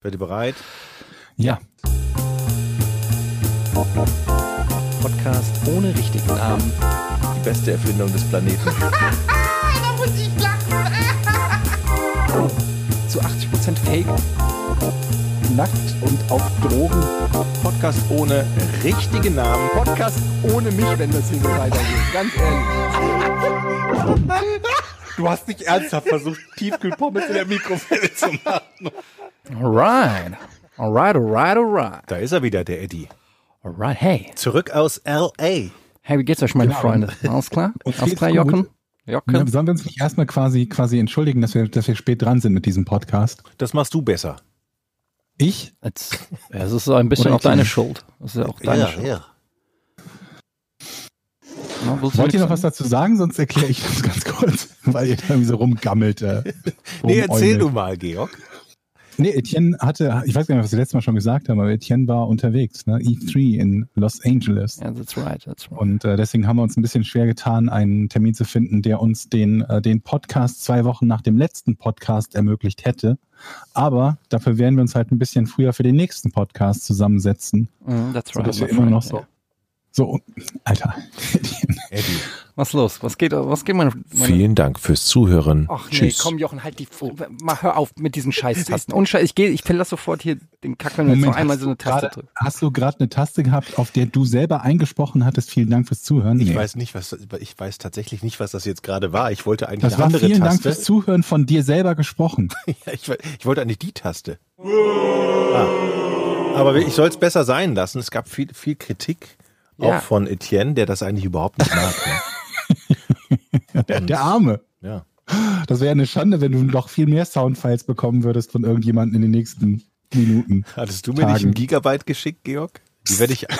Seid ihr bereit? Ja. Podcast ohne richtigen Namen. Die beste Erfindung des Planeten. da muss ich lachen. Zu 80% Fake. Nackt und auf Drogen. Podcast ohne richtigen Namen. Podcast ohne mich, wenn das hier so weitergeht. Ganz ehrlich. Du hast nicht ernsthaft versucht, Tiefkühlpommes in der Mikrowelle zu machen. Alright. Alright, alright, alright. Da ist er wieder, der Eddie. Alright, hey. Zurück aus L.A. Hey, wie geht's euch, meine Genau. Freunde? Alles klar? Uns Alles klar, gut. Jochen? Ja, sollen wir uns nicht erstmal quasi, quasi entschuldigen, dass wir, dass wir spät dran sind mit diesem Podcast? Das machst du besser. Ich? Jetzt, ja, es ist so ein bisschen Oder auch deine Schuld. Das ist ja auch deine Schuld. ja. Na, Wollt ihr noch was dazu sagen? Sonst erkläre ich das ganz kurz, weil ihr da irgendwie so rumgammelt. Äh, Nee, erzähl du mal, Georg. Nee, Etienne hatte, ich weiß gar nicht, was wir letztes Mal schon gesagt haben, aber Etienne war unterwegs, ne? E3 in Los Angeles. Ja, that's right, that's right. Und äh, deswegen haben wir uns ein bisschen schwer getan, einen Termin zu finden, der uns den, äh, den Podcast zwei Wochen nach dem letzten Podcast ermöglicht hätte. Aber dafür werden wir uns halt ein bisschen früher für den nächsten Podcast zusammensetzen. Mm, that's right. Sodass wir immer noch so. So, Alter. Eddie. Was los? Was geht, was geht meine, meine Vielen Dank fürs Zuhören. Ach nee, Tschüss. komm Jochen, halt die F Mach, hör auf mit diesen Scheißtasten. Und Scheiß, ich gehe, ich verlasse sofort hier den Kack, wenn du jetzt noch einmal so eine Taste gerade- drückst. Hast du gerade eine Taste gehabt, auf der du selber eingesprochen hattest? Vielen Dank fürs Zuhören. Ich Nee. weiß nicht, was ich weiß tatsächlich nicht, was das jetzt gerade war. Ich wollte eigentlich das eine war andere vielen Dank Taste. fürs Zuhören von dir selber gesprochen. Ja, ich, ich wollte eigentlich die Taste. Ah. Aber ich soll es besser sein lassen. Es gab viel, viel Kritik, Ja. auch von Etienne, der das eigentlich überhaupt nicht mag. Ne? Der, der Arme. Ja. Das wäre eine Schande, wenn du noch viel mehr Soundfiles bekommen würdest von irgendjemandem in den nächsten Minuten. Hattest du mir nicht Tagen. ein Gigabyte geschickt, Georg? Die werde ich.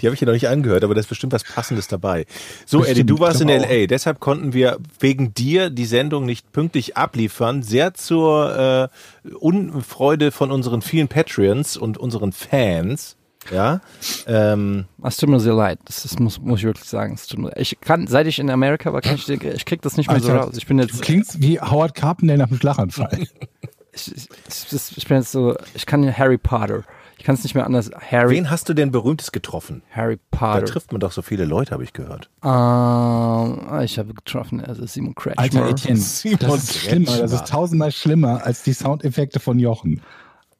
Die habe ich ja noch nicht angehört, aber da ist bestimmt was Passendes dabei. So, Bestimmt, Eddie, du warst in LA, deshalb konnten wir wegen dir die Sendung nicht pünktlich abliefern. Sehr zur äh, Unfreude von unseren vielen Patreons und unseren Fans. Ja. Ähm, Es tut mir sehr leid. Das ist, muss, muss ich wirklich sagen. Es tut mir, ich kann, seit ich in Amerika war, kann ich, ich krieg das nicht mehr so Alter, raus. Ich bin Du jetzt, klingst wie Howard Carpendale nach einem Schlaganfall. ich, ich, ich, ich bin jetzt so, ich kann ja Harry Potter. Ich kann es nicht mehr anders. Harry, wen hast du denn Berühmtes getroffen? Harry Da Potter. trifft man doch so viele Leute, habe ich gehört. Ähm, ich habe getroffen, also Simon Kretschmer. Alter Etienne, Simon das ist schlimmer. Das ist tausendmal schlimmer als die Soundeffekte von Jochen.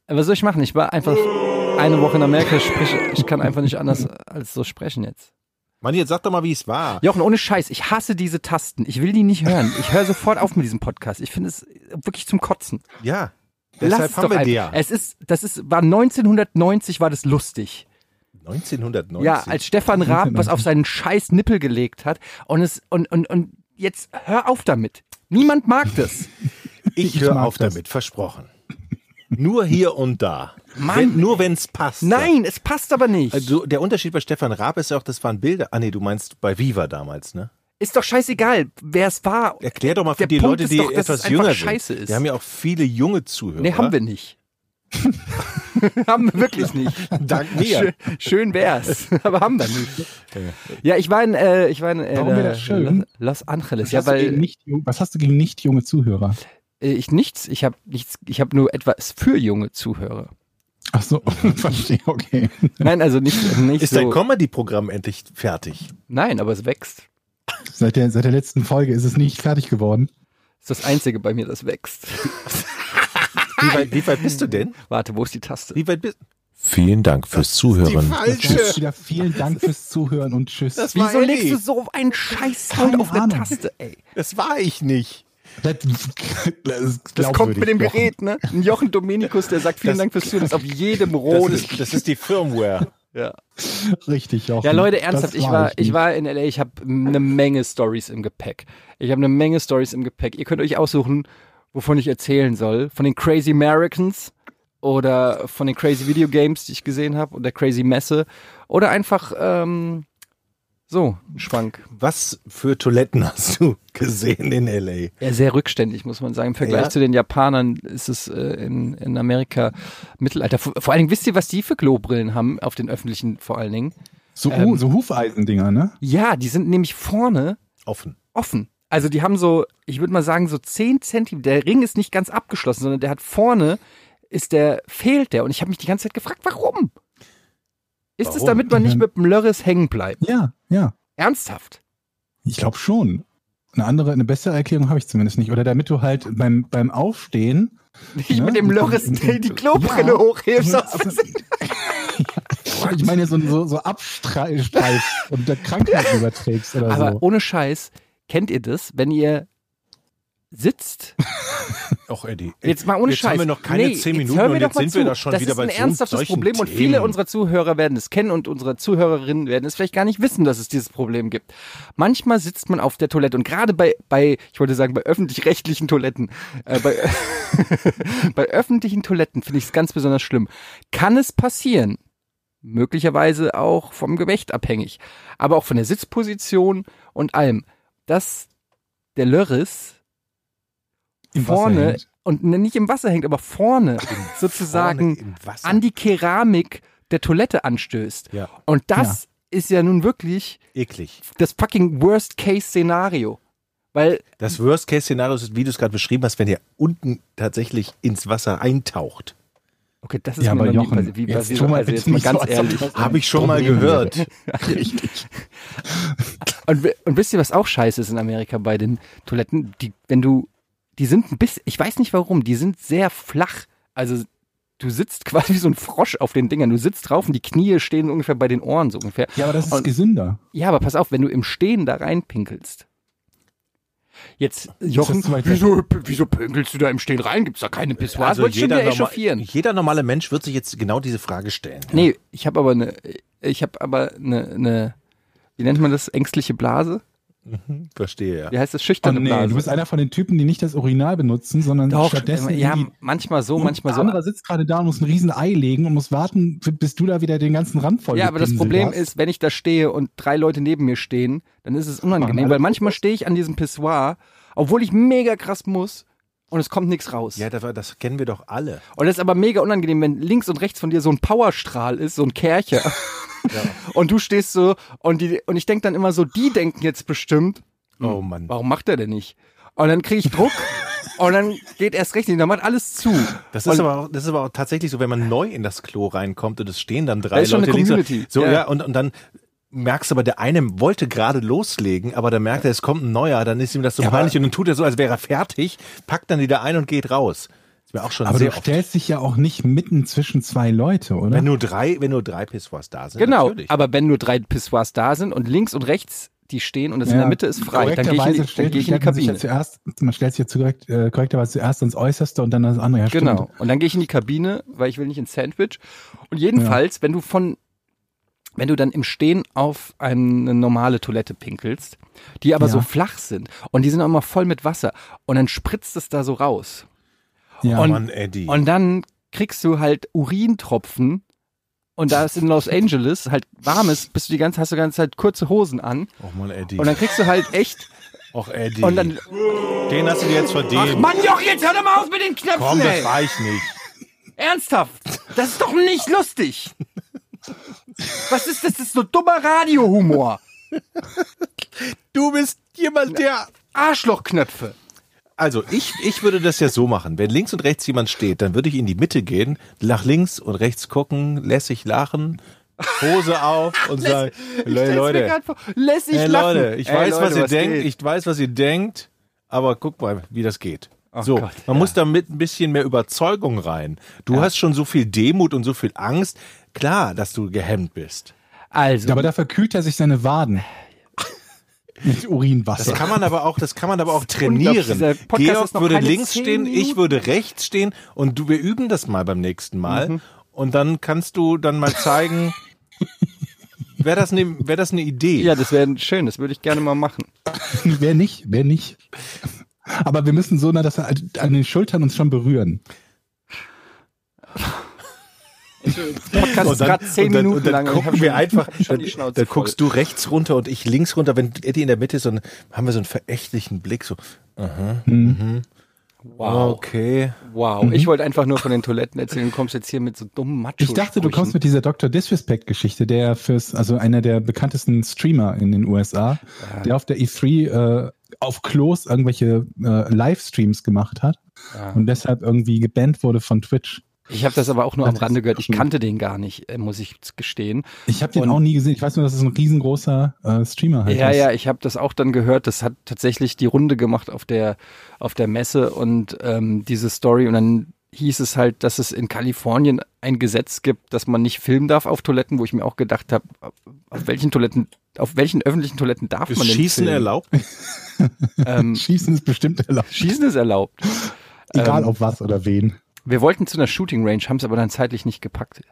Was soll ich machen? Ich war einfach eine Woche in Amerika, ich spreche, ich kann einfach nicht anders als so sprechen jetzt. Mann, jetzt sag doch mal, wie es war. Jochen, ohne Scheiß, ich hasse diese Tasten. Ich will die nicht hören. Ich höre sofort auf mit diesem Podcast. Ich finde es wirklich zum Kotzen. Ja. Lass Deshalb es haben doch wir die ja. Es ist, das ist, war 1990 war das lustig. 1990. Ja, als Stefan Raab was auf seinen scheiß Nippel gelegt hat und es, und, und, und jetzt hör auf damit. Niemand mag das. ich ich höre auf das. damit, versprochen. Nur hier und da. Mann, wenn, nur wenn es passt. Nein, es passt aber nicht. Also der Unterschied bei Stefan Raab ist ja auch, das waren Bilder. Ah nee, du meinst bei Viva damals, ne? Ist doch scheißegal, wer es war. Erklär doch mal für Der die Punkt Leute, ist die doch, dass etwas jünger scheiße sind. ist. Wir haben ja auch viele junge Zuhörer. Nee, haben wir nicht. haben wir wirklich nicht. Dank mir. Schön, schön wär's, aber haben wir nicht. Ja, ich war in, äh, ich war in äh, Warum wäre das schön? Los Angeles. Was, Ja, hast du gegen weil nicht, was hast du gegen nicht junge Zuhörer? Äh, ich nichts, ich habe nichts, ich habe nur etwas für junge Zuhörer. Ach so, verstehe, okay. Nein, also nicht, nicht Ist so. dein Comedy-Programm endlich fertig? Nein, aber es wächst. Seit der, seit der letzten Folge ist es nicht fertig geworden. Das ist das Einzige bei mir, das wächst. Wie weit, wie weit bist du denn? Warte, wo ist die Taste? Wie weit bist Vielen Dank fürs Zuhören. Tschüss. Wieder vielen Dank fürs Zuhören und tschüss. Das war Wieso legst du so einen scheiß auf eine. Taste, ey? Das war ich nicht. Das, das, Das kommt mit dem glaubwürdig, Gerät, ne? Ein Jochen Dominikus, der sagt vielen Das- Dank fürs Zuhören, ist auf jedem Das Rot. ist, das ist die Firmware. Ja. Jochen. Richtig, Jochen. Ja, Leute, Das ernsthaft, ich war, ich war in LA, ich habe eine Menge Stories im Gepäck. Ich habe eine Menge Stories im Gepäck. Ihr könnt euch aussuchen, wovon ich erzählen soll. Von den Crazy Americans oder von den Crazy Video Games, die ich gesehen habe, und der Crazy Messe. Oder einfach ähm, so, ein Schwank. Was für Toiletten hast du gesehen in L.A.? Ja, sehr rückständig, muss man sagen. Im Vergleich Ja. zu den Japanern ist es äh, in, in Amerika Mittelalter. Vor, vor allen Dingen, wisst ihr, was die für Klobrillen haben auf den öffentlichen vor allen Dingen? So, ähm, so Hufeisendinger, ne? Ja, die sind nämlich vorne Offen. offen. Also die haben so, ich würde mal sagen, so 10 Zentimeter. Der Ring ist nicht ganz abgeschlossen, sondern der hat vorne ist der, fehlt der. Und ich habe mich die ganze Zeit gefragt, warum? Ist es damit man nicht mit dem Lörres hängen bleibt? Ja, ja. Ernsthaft? Ich glaube schon. Eine andere, eine bessere Erklärung habe ich zumindest nicht. Oder damit du halt beim, beim Aufstehen. Nicht Ja, mit dem Lörres die, die Klobrille Ja. hochhebst. aus Aber- Versehen. ich meine, so, so, so abstreifst und der Krankheiten überträgst oder Aber so. ohne Scheiß, kennt ihr das, wenn ihr sitzt? Och, Eddie. Jetzt mal ohne jetzt Scheiß. haben wir noch keine Nee, zehn jetzt Minuten und doch jetzt sind wir zu. da schon das wieder ist bei ein so ernsthaftes solchen Problem und Themen. viele unserer Zuhörer werden es kennen und unsere Zuhörerinnen werden es vielleicht gar nicht wissen, dass es dieses Problem gibt. Manchmal sitzt man auf der Toilette und gerade bei, bei ich wollte sagen, bei öffentlich-rechtlichen Toiletten, äh, bei, bei öffentlichen Toiletten finde ich es ganz besonders schlimm. Kann es passieren, möglicherweise auch vom Gewicht abhängig, aber auch von der Sitzposition und allem, dass der Lörris Im vorne und ne, nicht im Wasser hängt, aber vorne sozusagen Vorne an die Keramik der Toilette anstößt. Ja. Und das ist ja nun wirklich Eklig. das fucking Worst-Case-Szenario. Weil, Das Worst-Case-Szenario ist, wie du es gerade beschrieben hast, wenn der unten tatsächlich ins Wasser eintaucht. okay, das ist Ja, mir aber noch nie Jochen, passiert. Wie, jetzt mal also jetzt mal nicht so, ganz ob ehrlich. Habe ich schon mal gehört. Richtig. Und, und wisst ihr, was auch scheiße ist in Amerika bei den Toiletten? Die, wenn du, die sind ein bisschen, ich weiß nicht warum, die sind sehr flach. Also du sitzt quasi wie so ein Frosch auf den Dingern. Du sitzt drauf und die Knie stehen ungefähr bei den Ohren so ungefähr. Ja, aber das ist Und- gesünder. Ja, aber pass auf, wenn du im Stehen da reinpinkelst. Jetzt, Jochen, wieso, wieso pinkelst du da im Stehen rein? Gibt's da keine Pissoirs? Also Wollte ich schon jeder, wieder norma echauffieren. jeder normale Mensch wird sich jetzt genau diese Frage stellen. Nee, ich habe aber eine, ich habe aber eine, eine, wie nennt man das, ängstliche Blase? Verstehe, ja. Wie heißt das, Oh schüchterne nee, Blase? du bist einer von den Typen, die nicht das Urinal benutzen, sondern Doch, stattdessen ja, manchmal so, manchmal der so. andere sitzt gerade da und muss ein riesen Ei legen und muss warten, bis du da wieder den ganzen Rand voll Ja, aber das Problem hast. ist, wenn ich da stehe und drei Leute neben mir stehen, dann ist es unangenehm, weil manchmal stehe ich an diesem Pissoir, obwohl ich mega krass muss und es kommt nichts raus. Ja, das, war- das kennen wir doch alle. Und das ist aber mega unangenehm, wenn links und rechts von dir so ein Powerstrahl ist, so ein Kercher. Und du stehst so und die und ich denk dann immer so, die denken jetzt bestimmt, Oh Mann. warum macht er denn nicht? Und dann kriege ich Druck und dann geht erst recht nicht, dann macht alles zu. Das ist, Und- aber auch, das ist aber auch tatsächlich so, wenn man neu in das Klo reinkommt und es stehen dann drei ist schon Leute eine und- Community. So, Ja. ja, und, und dann merkst du aber, der eine wollte gerade loslegen, aber dann merkt er, es kommt ein neuer, dann ist ihm das so Ja, peinlich und dann tut er so, als wäre er fertig, packt dann wieder ein und geht raus. Das wäre auch schon aber sehr du oft. stellst dich ja auch nicht mitten zwischen zwei Leute, oder? Wenn nur drei, wenn nur drei Pissoirs da sind. Genau, natürlich. aber wenn nur drei Pissoirs da sind und links und rechts die stehen und es in der Mitte ist frei, dann gehe ich in stellt, gehe ich in die sich ja Kabine. zuerst, man stellt sich ja zurecht, äh, korrekterweise zuerst ans Äußerste und dann ans andere. Ja, stimmt. Genau. Und dann gehe ich in die Kabine, weil ich will nicht ins Sandwich. Und jedenfalls, wenn du von, wenn du dann im Stehen auf eine normale Toilette pinkelst, die aber Ja. so flach sind und die sind auch immer voll mit Wasser und dann spritzt es da so raus. Ja. Und- Mann, Eddie. Und dann kriegst du halt Urintropfen und da es in Los Angeles halt warm ist, bist du die ganze, hast du die ganze Zeit kurze Hosen an Och Mann, Eddie. und dann kriegst du halt echt Och, Eddie. und dann, Den hast du dir jetzt verdient. Mann, Joch, jetzt hör doch mal auf mit den Knöpfen, Komm, ey! das reicht nicht. Ernsthaft? Das ist doch nicht lustig. Was ist das? Das ist so dummer Radiohumor. Du bist jemand, der Arschlochknöpfe. Also ich, ich würde das ja so machen. Wenn links und rechts jemand steht, dann würde ich in die Mitte gehen, nach links und rechts gucken, lässig lachen, Hose auf und sagen, mir Leute, vor. Lässig hey lachen. Leute, ich Ey, weiß, Leute, was ihr denkt, geht? ich weiß, was ihr denkt, aber guck mal, wie das geht. Oh so, Gott, man ja. muss da mit ein bisschen mehr Überzeugung rein. Du hast schon so viel Demut und so viel Angst. Klar, dass du gehemmt bist. Also, aber dafür kühlt er sich seine Waden. Mit Urinwasser. Das kann man aber auch, das kann man aber auch trainieren. Dieser Podcast Georg würde links stehen, ich würde rechts stehen und du, wir üben das mal beim nächsten Mal. Mhm. Und dann kannst du dann mal zeigen, wäre das eine, wäre das eine Idee? ja, das wäre schön. Das würde ich gerne mal machen. wer nicht, wer nicht. Aber wir müssen so nah, dass wir an den Schultern uns schon berühren. Podcast Und ist gerade zehn und dann, Minuten und dann lang. und hab gucken schon- wir einfach, dann, dann guckst du rechts runter und ich links runter. Wenn Eddie in der Mitte ist, dann haben wir so einen verächtlichen Blick, so, Wow. okay. Wow. Ich wollte einfach nur von den Toiletten erzählen. Du kommst jetzt hier mit so dummen Macho. Ich dachte, du kommst mit dieser Dr. Disrespect-Geschichte, der fürs, also einer der bekanntesten Streamer in den USA, der auf der E3 äh, auf Klos irgendwelche äh, Livestreams gemacht hat Ja. und deshalb irgendwie gebannt wurde von Twitch. Ich habe das aber auch nur am Rande gehört. Ich kannte den gar nicht, äh, muss ich gestehen. Ich habe den Und- auch nie gesehen. Ich weiß nur, dass es ein riesengroßer äh, Streamer halt Ja, ist. ja, ich habe das auch dann gehört. Das hat tatsächlich die Runde gemacht auf der auf der Messe und ähm, diese Story und dann hieß es halt, dass es in Kalifornien ein Gesetz gibt, dass man nicht filmen darf auf Toiletten, wo ich mir auch gedacht habe, auf welchen Toiletten, auf welchen öffentlichen Toiletten darf Ist man denn Schießen filmen? erlaubt? Ähm, Schießen ist bestimmt erlaubt. Schießen ist erlaubt. Egal ähm, auf was oder wen. Wir wollten zu einer Shooting Range, haben es aber dann zeitlich nicht gepackt.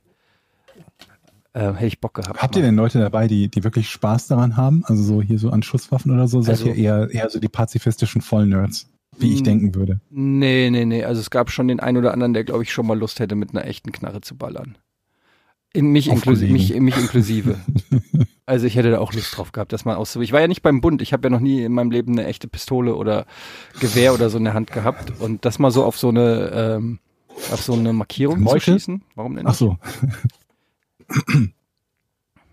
Äh, hätte ich Bock gehabt. Habt ihr denn Leute dabei, die, die wirklich Spaß daran haben? Also so hier so an Schusswaffen oder so? Seid Also- ihr eher, eher so die pazifistischen Vollnerds, wie ich Mm. denken würde? Nee, nee, nee. Also es gab schon den einen oder anderen, der, glaube ich, schon mal Lust hätte, mit einer echten Knarre zu ballern. In mich, Auf inklusive, mich, mich inklusive. also ich hätte da auch Lust drauf gehabt, dass man aus. Ich war ja nicht beim Bund. Ich habe ja noch nie in meinem Leben eine echte Pistole oder Gewehr oder so in der Hand gehabt. Und das mal so auf so eine, ähm, auf so eine Markierung zu schießen. Warum denn Ach nicht? so.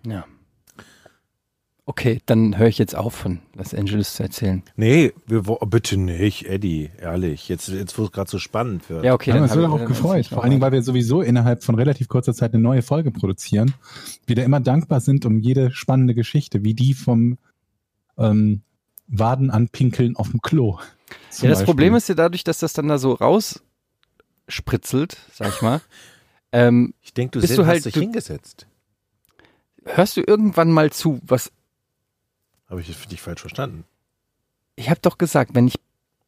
Ja. Okay, dann höre ich jetzt auf, von Los Angeles zu erzählen. Nee, wir, wo- bitte nicht, Eddie, ehrlich. Jetzt, jetzt wo es gerade so spannend wird. Ja, okay. Ja, dann es wird auch gefreut. Vor allen Dingen, weil wir sowieso innerhalb von relativ kurzer Zeit eine neue Folge produzieren. Wir da immer dankbar sind um jede spannende Geschichte, wie die vom ähm, Waden anpinkeln auf dem Klo. Ja, das Beispiel. Problem ist ja dadurch, dass das dann da so rausspritzelt, sag ich mal. ähm, Ich denke, du, Bist sen- du hast halt- dich du- hingesetzt. hörst du irgendwann mal zu, was Habe ich das für dich falsch verstanden? ich habe doch gesagt, wenn ich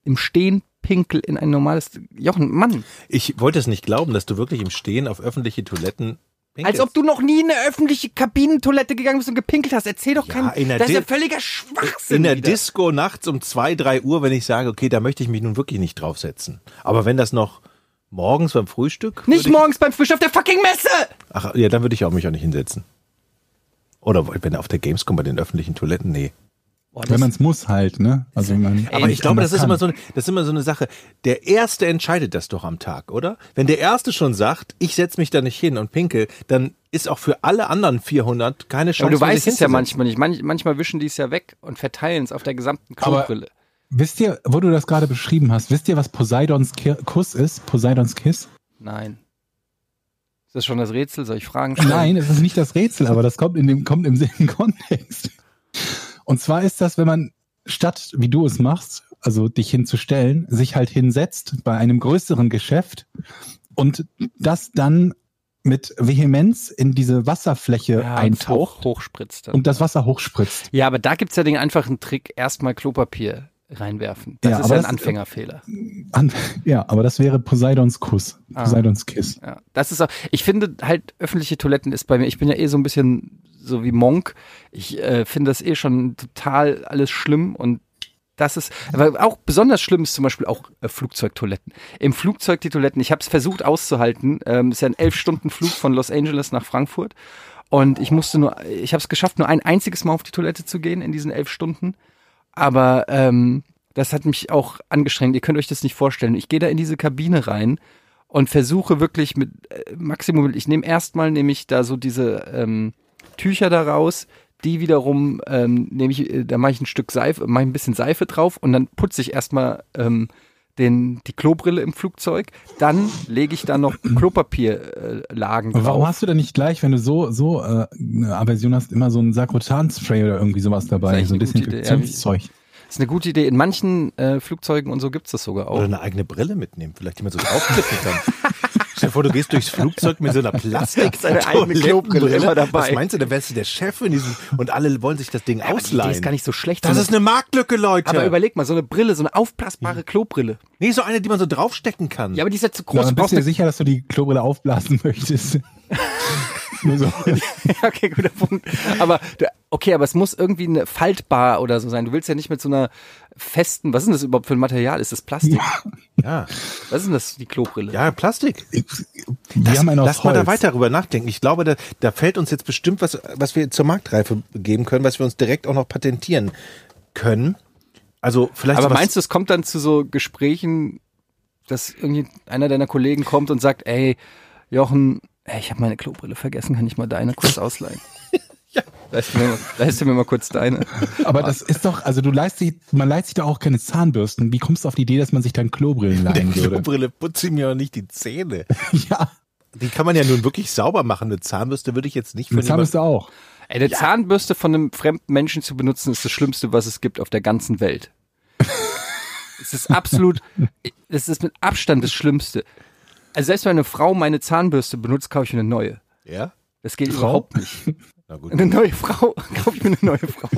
im Stehen pinkel in ein normales Jochen, Mann, Ich wollte es nicht glauben, dass du wirklich im Stehen auf öffentliche Toiletten pinkelst. als ob du noch nie in eine öffentliche Kabinentoilette gegangen bist und gepinkelt hast. Erzähl doch Ja, keinen. Das ist ja Di- völliger Schwachsinn. in der wieder. Disco nachts um zwei, drei Uhr, wenn ich sage, okay, da möchte ich mich nun wirklich nicht draufsetzen. Aber wenn das noch morgens beim Frühstück. Nicht morgens beim Frühstück auf der fucking Messe! Ach, ja, dann würde ich auch mich auch nicht hinsetzen. Oder wenn auf der Gamescom bei den öffentlichen Toiletten, nee. Boah, Wenn man es muss halt, ne? Also man Aber ich glaube, das ist kann. immer so, eine- das ist immer so eine Sache. Der Erste entscheidet das doch am Tag, oder? Wenn der Erste schon sagt, ich setze mich da nicht hin und pinkel, dann ist auch für alle anderen 400 keine Chance. aber du weißt es ja manchmal nicht. Manch, manchmal wischen die es ja weg und verteilen es auf der gesamten Klobrille. Wisst ihr, wo du das gerade beschrieben hast, wisst ihr, was Poseidons Kuss ist? Poseidons Kiss? Nein. Ist das schon das Rätsel? Soll ich Fragen stellen? Nein, es ist nicht das Rätsel, aber das kommt in dem, kommt im selben Kontext. Und zwar ist das, wenn man statt, wie du es machst, also dich hinzustellen, sich halt hinsetzt bei einem größeren Geschäft und das dann mit Vehemenz in diese Wasserfläche Ja, eintaucht hoch, hochspritzt. Dann. und das Wasser hochspritzt. Ja, aber da gibt's ja den einfachen Trick, erstmal Klopapier reinwerfen. Das Ja, ist aber ja ein das- Anfängerfehler. An, ja, aber das wäre Poseidons Kuss, Ah. Poseidons Kiss. Ja, das ist auch, ich finde halt, öffentliche Toiletten ist bei mir, ich bin ja eh so ein bisschen so wie Monk. Ich äh, finde das eh schon total alles schlimm und das ist, aber auch besonders schlimm ist zum Beispiel auch äh, Flugzeugtoiletten. Im Flugzeug die Toiletten, ich habe es versucht auszuhalten. Ähm, ist ja ein elf Stunden Flug von Los Angeles nach Frankfurt und ich musste nur, ich habe es geschafft, nur ein einziges Mal auf die Toilette zu gehen in diesen elf Stunden. Aber ähm, das hat mich auch angestrengt. Ihr könnt euch das nicht vorstellen. Ich gehe da in diese Kabine rein und versuche wirklich mit äh, Maximum, ich nehme erstmal nehme ich da so diese ähm, Tücher da raus, die wiederum ähm, nehme ich, äh, da mache ich ein Stück Seife, mache ich ein bisschen Seife drauf und dann putze ich erstmal ähm, den, die Klobrille im Flugzeug. Dann lege ich da noch Klopapierlagen äh, Lagen Aber warum drauf. hast du denn nicht gleich, wenn du so, so äh, eine Aversion hast, immer so ein Sakrotan-Spray oder irgendwie sowas dabei? So ein ja. Desinfektionszeug. Das ist eine gute Idee. In manchen äh, Flugzeugen und so gibt's das sogar auch. Oder eine eigene Brille mitnehmen, vielleicht die man so draufklippen kann. Stell dir vor, du gehst durchs Flugzeug mit so einer Plastik. Seine eigene Klobrille dabei. Was meinst du, da wärst du der Chef in diesem, und alle wollen sich das Ding Idee ausleihen. ist gar nicht so schlecht. das so ist eine Marktlücke, Leute. aber überleg mal, so eine Brille, so eine aufblasbare Klobrille. nee, so eine, die man so draufstecken kann. Ja, aber die ist ja zu Ja, groß. aber Du bist brauchst du dir sicher, dass du die Klobrille aufblasen möchtest? Nur so. Ja, okay, guter Punkt. Aber okay, aber es muss irgendwie eine faltbar oder so sein. Du willst ja nicht mit so einer festen, was ist denn das überhaupt für ein Material? Ist das Plastik? ja. Was ist denn das, die Klobrille? ja, Plastik. Wir haben einen aus Lass mal da weiter drüber nachdenken. Ich glaube, da, da fällt uns jetzt bestimmt was, was wir zur Marktreife geben können, was wir uns direkt auch noch patentieren können. Also vielleicht aber meinst du, es kommt dann zu so Gesprächen, dass irgendwie einer deiner Kollegen kommt und sagt, ey, Jochen, ey, ich habe meine Klobrille vergessen, kann ich mal deine kurz ausleihen? Ja. Leist du, mir mal, leist du mir mal kurz deine. Aber das ist doch, also du leist dich, man leiht sich doch auch keine Zahnbürsten. Wie kommst du auf die Idee, dass man sich dann Klobrillen leihen würde? Klobrille putze ich mir auch nicht die Zähne. Ja, Die kann man ja nun wirklich sauber machen. Eine Zahnbürste würde ich jetzt nicht für Mit Zahnbürste auch. Ey, eine Zahnbürste von einem fremden Menschen zu benutzen, ist das Schlimmste, was es gibt auf der ganzen Welt. es ist absolut, es ist mit Abstand das Schlimmste. Also selbst wenn eine Frau meine Zahnbürste benutzt, kaufe ich mir eine neue. Ja? Das geht Frau? überhaupt nicht. Na gut. Eine neue Frau, kaufe ich mir eine neue Frau.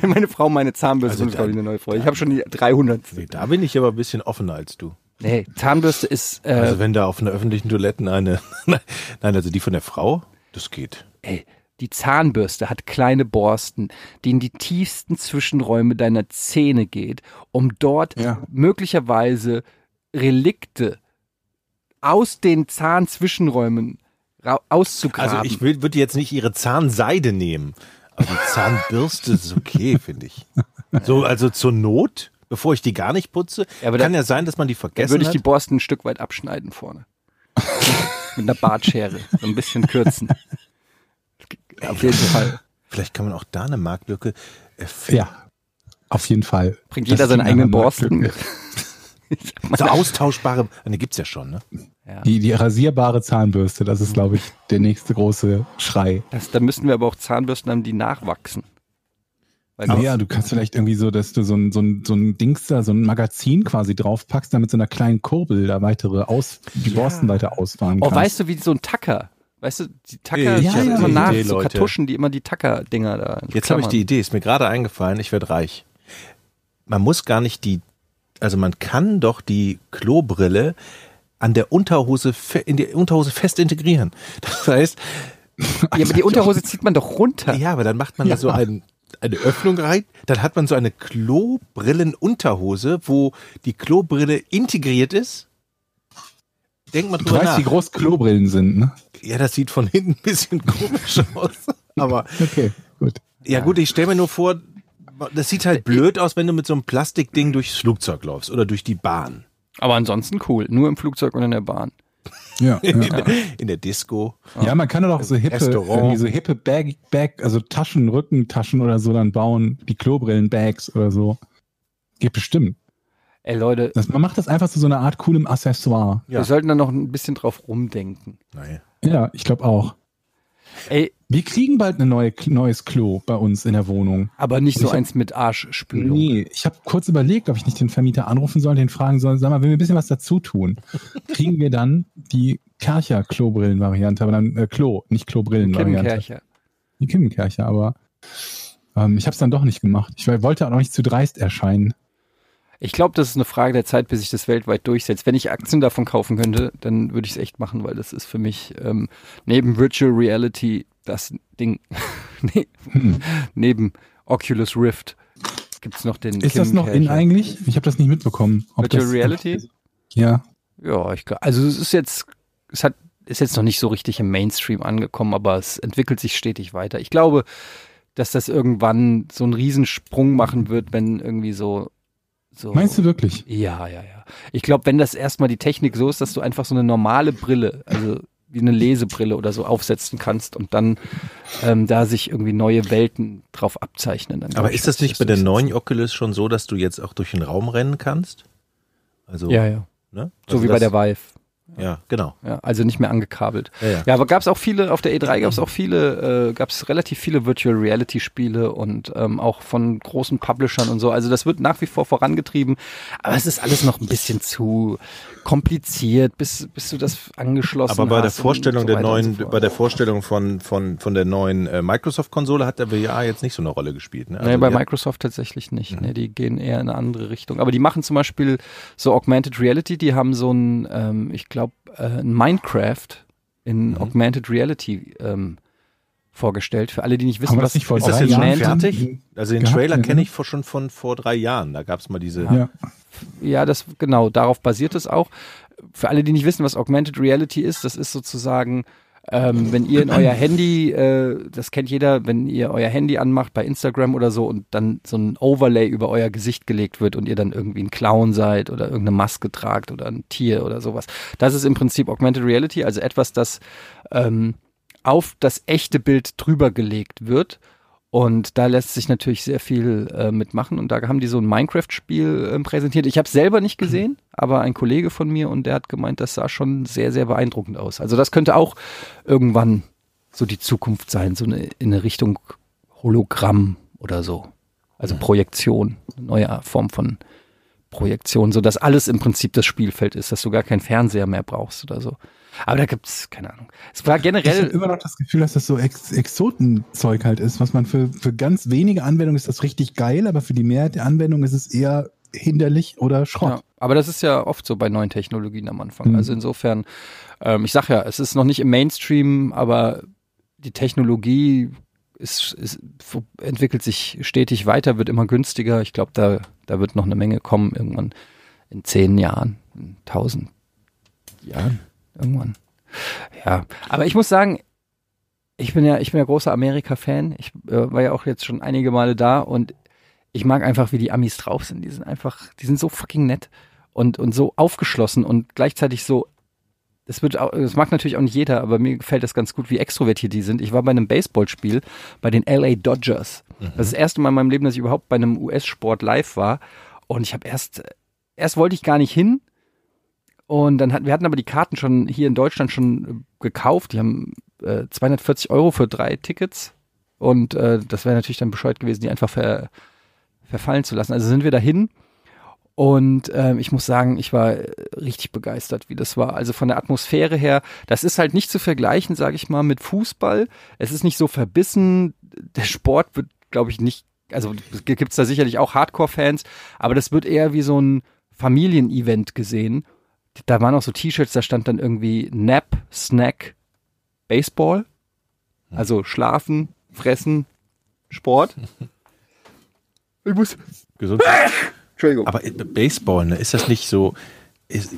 Wenn meine Frau meine Zahnbürste Also kaufe ich eine neue Frau. Ich habe schon die 300. Nee, da bin ich aber ein bisschen offener als du. Nee, Zahnbürste ist, äh, Also wenn da auf einer öffentlichen Toiletten eine, nein, also die von der Frau, das geht. ey, die Zahnbürste hat kleine Borsten, die in die tiefsten Zwischenräume deiner Zähne geht, um dort Ja. möglicherweise Relikte aus den Zahnzwischenräumen ra- auszugraben. Also ich würde jetzt nicht ihre Zahnseide nehmen. Aber die Zahnbürste ist okay, finde ich. So, also zur Not, bevor ich die gar nicht putze, Ja, aber kann dann- ja sein, dass man die Dann vergessen würde ich hat. die Borsten ein Stück weit abschneiden vorne. Mit einer Bartschere. So ein bisschen kürzen. Auf jeden Fall. Vielleicht kann man auch da eine Marktlücke äh, finden. Ja, auf jeden Fall. Bringt Das jeder seine eigenen Borsten. So austauschbare, ne, gibt's ja schon, ne? Die, die rasierbare Zahnbürste, das ist, glaube ich, der nächste große Schrei. Das, da müssten wir aber auch Zahnbürsten haben, die nachwachsen. Weil ja, du kannst vielleicht irgendwie so, dass du so ein, so ein, so ein Dings da, so ein Magazin quasi draufpackst, damit so einer kleinen Kurbel da weitere aus, die Borsten weiter ausfahren Oh, kannst. weißt du, wie so ein Tacker? Weißt du, die Tacker, Ich haben die immer nach, Idee, so Leute. Kartuschen, die immer die Tacker-Dinger da. Jetzt habe ich die Idee, ist mir gerade eingefallen, ich werde reich. Man muss gar nicht die, also man kann doch die Klobrille an der Unterhose, in die Unterhose fest integrieren. Das heißt, Ja, aber die Unterhose zieht man doch runter. ja, aber dann macht man da so ein, eine Öffnung rein, dann hat man so eine Klobrillenunterhose, wo die Klobrille integriert ist. Denk mal Du drüber weißt, nach. wie groß Klobrillen sind, ne? Ja, das sieht von hinten ein bisschen komisch aus. Aber Okay, gut. Ja gut, ich stelle mir nur vor, das sieht halt blöd aus, wenn du mit so einem Plastikding durchs Flugzeug läufst oder durch die Bahn. Aber ansonsten cool. Nur im Flugzeug und in der Bahn. Ja, ja. In, der, in der Disco. ja, man kann doch auch so hippe, so hippe Bag, Bag, also Taschen, Rückentaschen oder so dann bauen, die Klobrillen-Bags oder so. Geht bestimmt. Ey Leute, Das, man macht das einfach zu so einer Art coolem Accessoire. Ja. wir sollten da noch ein bisschen drauf rumdenken. Naja. Ja, ich glaube auch. Ey, Wir kriegen bald ein neue, neues Klo bei uns in der Wohnung. aber nicht Ich so hab- eins mit Arschspülung. Nee, ich habe kurz überlegt, ob ich nicht den Vermieter anrufen soll, den fragen soll, sag mal, wenn wir ein bisschen was dazu tun, kriegen wir dann die Kercher-Klobrillen-Variante, aber dann äh, Klo, nicht Klobrillen-Variante. Kippenkercher. Die Kimmenkercher, aber ähm, ich habe es dann doch nicht gemacht. Ich wollte auch noch nicht zu dreist erscheinen. Ich glaube, das ist eine Frage der Zeit, bis sich das weltweit durchsetzt. Wenn ich Aktien davon kaufen könnte, dann würde ich es echt machen, weil das ist für mich ähm, neben Virtual Reality das Ding. nee, neben Oculus Rift gibt's noch den Ist das noch in Kippenkercher. eigentlich? Ich habe das nicht mitbekommen. Virtual das, Reality? Ja. Ja, ich glaub, also es ist jetzt, es hat, ist jetzt noch nicht so richtig im Mainstream angekommen, aber es entwickelt sich stetig weiter. Ich glaube, dass das irgendwann so einen Riesensprung machen wird, wenn irgendwie so, so. Meinst du wirklich? Ja, ja, ja. Ich glaube, wenn das erstmal die Technik so ist, dass du einfach so eine normale Brille, also wie eine Lesebrille oder so aufsetzen kannst und dann ähm, da sich irgendwie neue Welten drauf abzeichnen. Dann Aber ist das nicht bei der neuen Oculus schon so, dass du jetzt auch durch den Raum rennen kannst? Also, Ja, ja. Ne? So Also wie bei der Vive. Ja, genau. Ja, also nicht mehr angekabelt. Ja, ja. Ja, aber gab es auch viele, auf der E3 gab es auch viele, äh, gab es relativ viele Virtual Reality Spiele und ähm, auch von großen Publishern und so. Also das wird nach wie vor vorangetrieben, aber es ist alles noch ein bisschen zu kompliziert, bis, bis du das angeschlossen hast. Aber bei der Vorstellung so der neuen, so bei der Vorstellung von, von, von der neuen äh, Microsoft-Konsole hat der VR jetzt nicht so eine Rolle gespielt. Ne? nee, Also bei die hat- Microsoft tatsächlich nicht. Nee, die gehen eher in eine andere Richtung. Aber die machen zum Beispiel so Augmented Reality, die haben so ein, ähm, ich glaube, äh, ein Minecraft in Mhm. Augmented Reality ähm, vorgestellt. Für alle, die nicht wissen, was nicht vor Ist das drei jetzt schon Jahren fertig? Also den gehabt, Trailer ne? kenne ich vor, schon von vor drei Jahren. Da gab es mal diese. Ja. Ja, das genau, darauf basiert es auch. Für alle, die nicht wissen, was Augmented Reality ist, das ist sozusagen, ähm, wenn ihr in euer Handy, äh, das kennt jeder, wenn ihr euer Handy anmacht bei Instagram oder so und dann so ein Overlay über euer Gesicht gelegt wird und ihr dann irgendwie ein Clown seid oder irgendeine Maske tragt oder ein Tier oder sowas. Das ist im Prinzip Augmented Reality, also etwas, das ähm, auf das echte Bild drüber gelegt wird Und da lässt sich natürlich sehr viel äh, mitmachen. Und da haben die so ein Minecraft-Spiel äh, präsentiert. Ich habe es selber nicht gesehen, aber ein Kollege von mir und der hat gemeint, das sah schon sehr, sehr beeindruckend aus. Also das könnte auch irgendwann so die Zukunft sein, so eine, in eine Richtung Hologramm oder so. Also Projektion, eine neue Form von Projektion, so dass alles im Prinzip das Spielfeld ist, dass du gar keinen Fernseher mehr brauchst oder so. Aber da gibt's keine Ahnung. Es war Ich habe generell immer noch das Gefühl, dass das so Ex Exotenzeug halt ist, was man für, für ganz wenige Anwendungen ist das richtig geil, aber für die Mehrheit der Anwendungen ist es eher hinderlich oder Schrott. Ja, aber das ist ja oft so bei neuen Technologien am Anfang. Mhm. Also insofern, ähm, ich sag ja, es ist noch nicht im Mainstream, aber die Technologie ist, ist, entwickelt sich stetig weiter, wird immer günstiger. Ich glaube, da, da wird noch eine Menge kommen irgendwann in zehn Jahren, in tausend Jahren irgendwann. Ja, aber ich muss sagen, ich bin ja, ich bin ja großer Amerika-Fan. Ich äh, war ja auch jetzt schon einige Male da und ich mag einfach, wie die Amis drauf sind. Die sind einfach, die sind so fucking nett und, und so aufgeschlossen und gleichzeitig so, das wird auch, das mag natürlich auch nicht jeder, aber mir gefällt das ganz gut, wie extrovertiert die sind. Ich war bei einem Baseballspiel bei den LA Dodgers. Das ist das erste Mal in meinem Leben, dass ich überhaupt bei einem US-Sport live war. Und ich habe erst, erst wollte ich gar nicht hin. Und dann hatten wir hatten aber die Karten schon hier in Deutschland schon äh, gekauft. Die haben äh, 240 Euro für drei Tickets. Und äh, das wäre natürlich dann bescheuert gewesen, die einfach ver, verfallen zu lassen. Also sind wir dahin. Und ähm, ich muss sagen, ich war äh, richtig begeistert, wie das war. Also von der Atmosphäre her, das ist halt nicht zu vergleichen, sage ich mal, mit Fußball. Es ist nicht so verbissen. Der Sport wird, glaube ich, nicht, also gibt's da sicherlich auch Hardcore-Fans, aber das wird eher wie so ein Familienevent gesehen. Da waren auch so T-Shirts, da stand dann irgendwie Nap, Snack, Baseball. Also schlafen, fressen, Sport. Ich muss. Gesundheit. Entschuldigung. Aber Baseball, ne, ist das nicht so? Ist,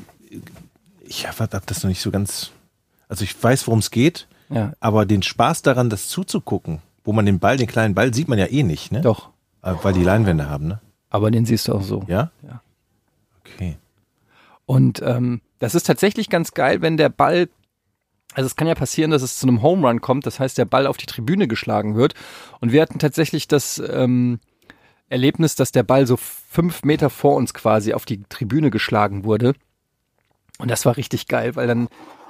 ich habe hab das noch nicht so ganz. Also ich weiß, worum es geht, Ja, aber den Spaß daran, das zuzugucken, wo man den Ball, den kleinen Ball, sieht man ja eh nicht, ne? doch. Äh, Weil die Leinwände haben, ne? Aber den siehst du auch so. Ja? Ja. Okay. Und ähm, das ist tatsächlich ganz geil, wenn der Ball, also es kann ja passieren, dass es zu einem Home Run kommt, das heißt, der Ball auf die Tribüne geschlagen wird. Und wir hatten tatsächlich das ähm, Erlebnis, dass der Ball so fünf Meter vor uns quasi auf die Tribüne geschlagen wurde. Und das war richtig geil, weil dann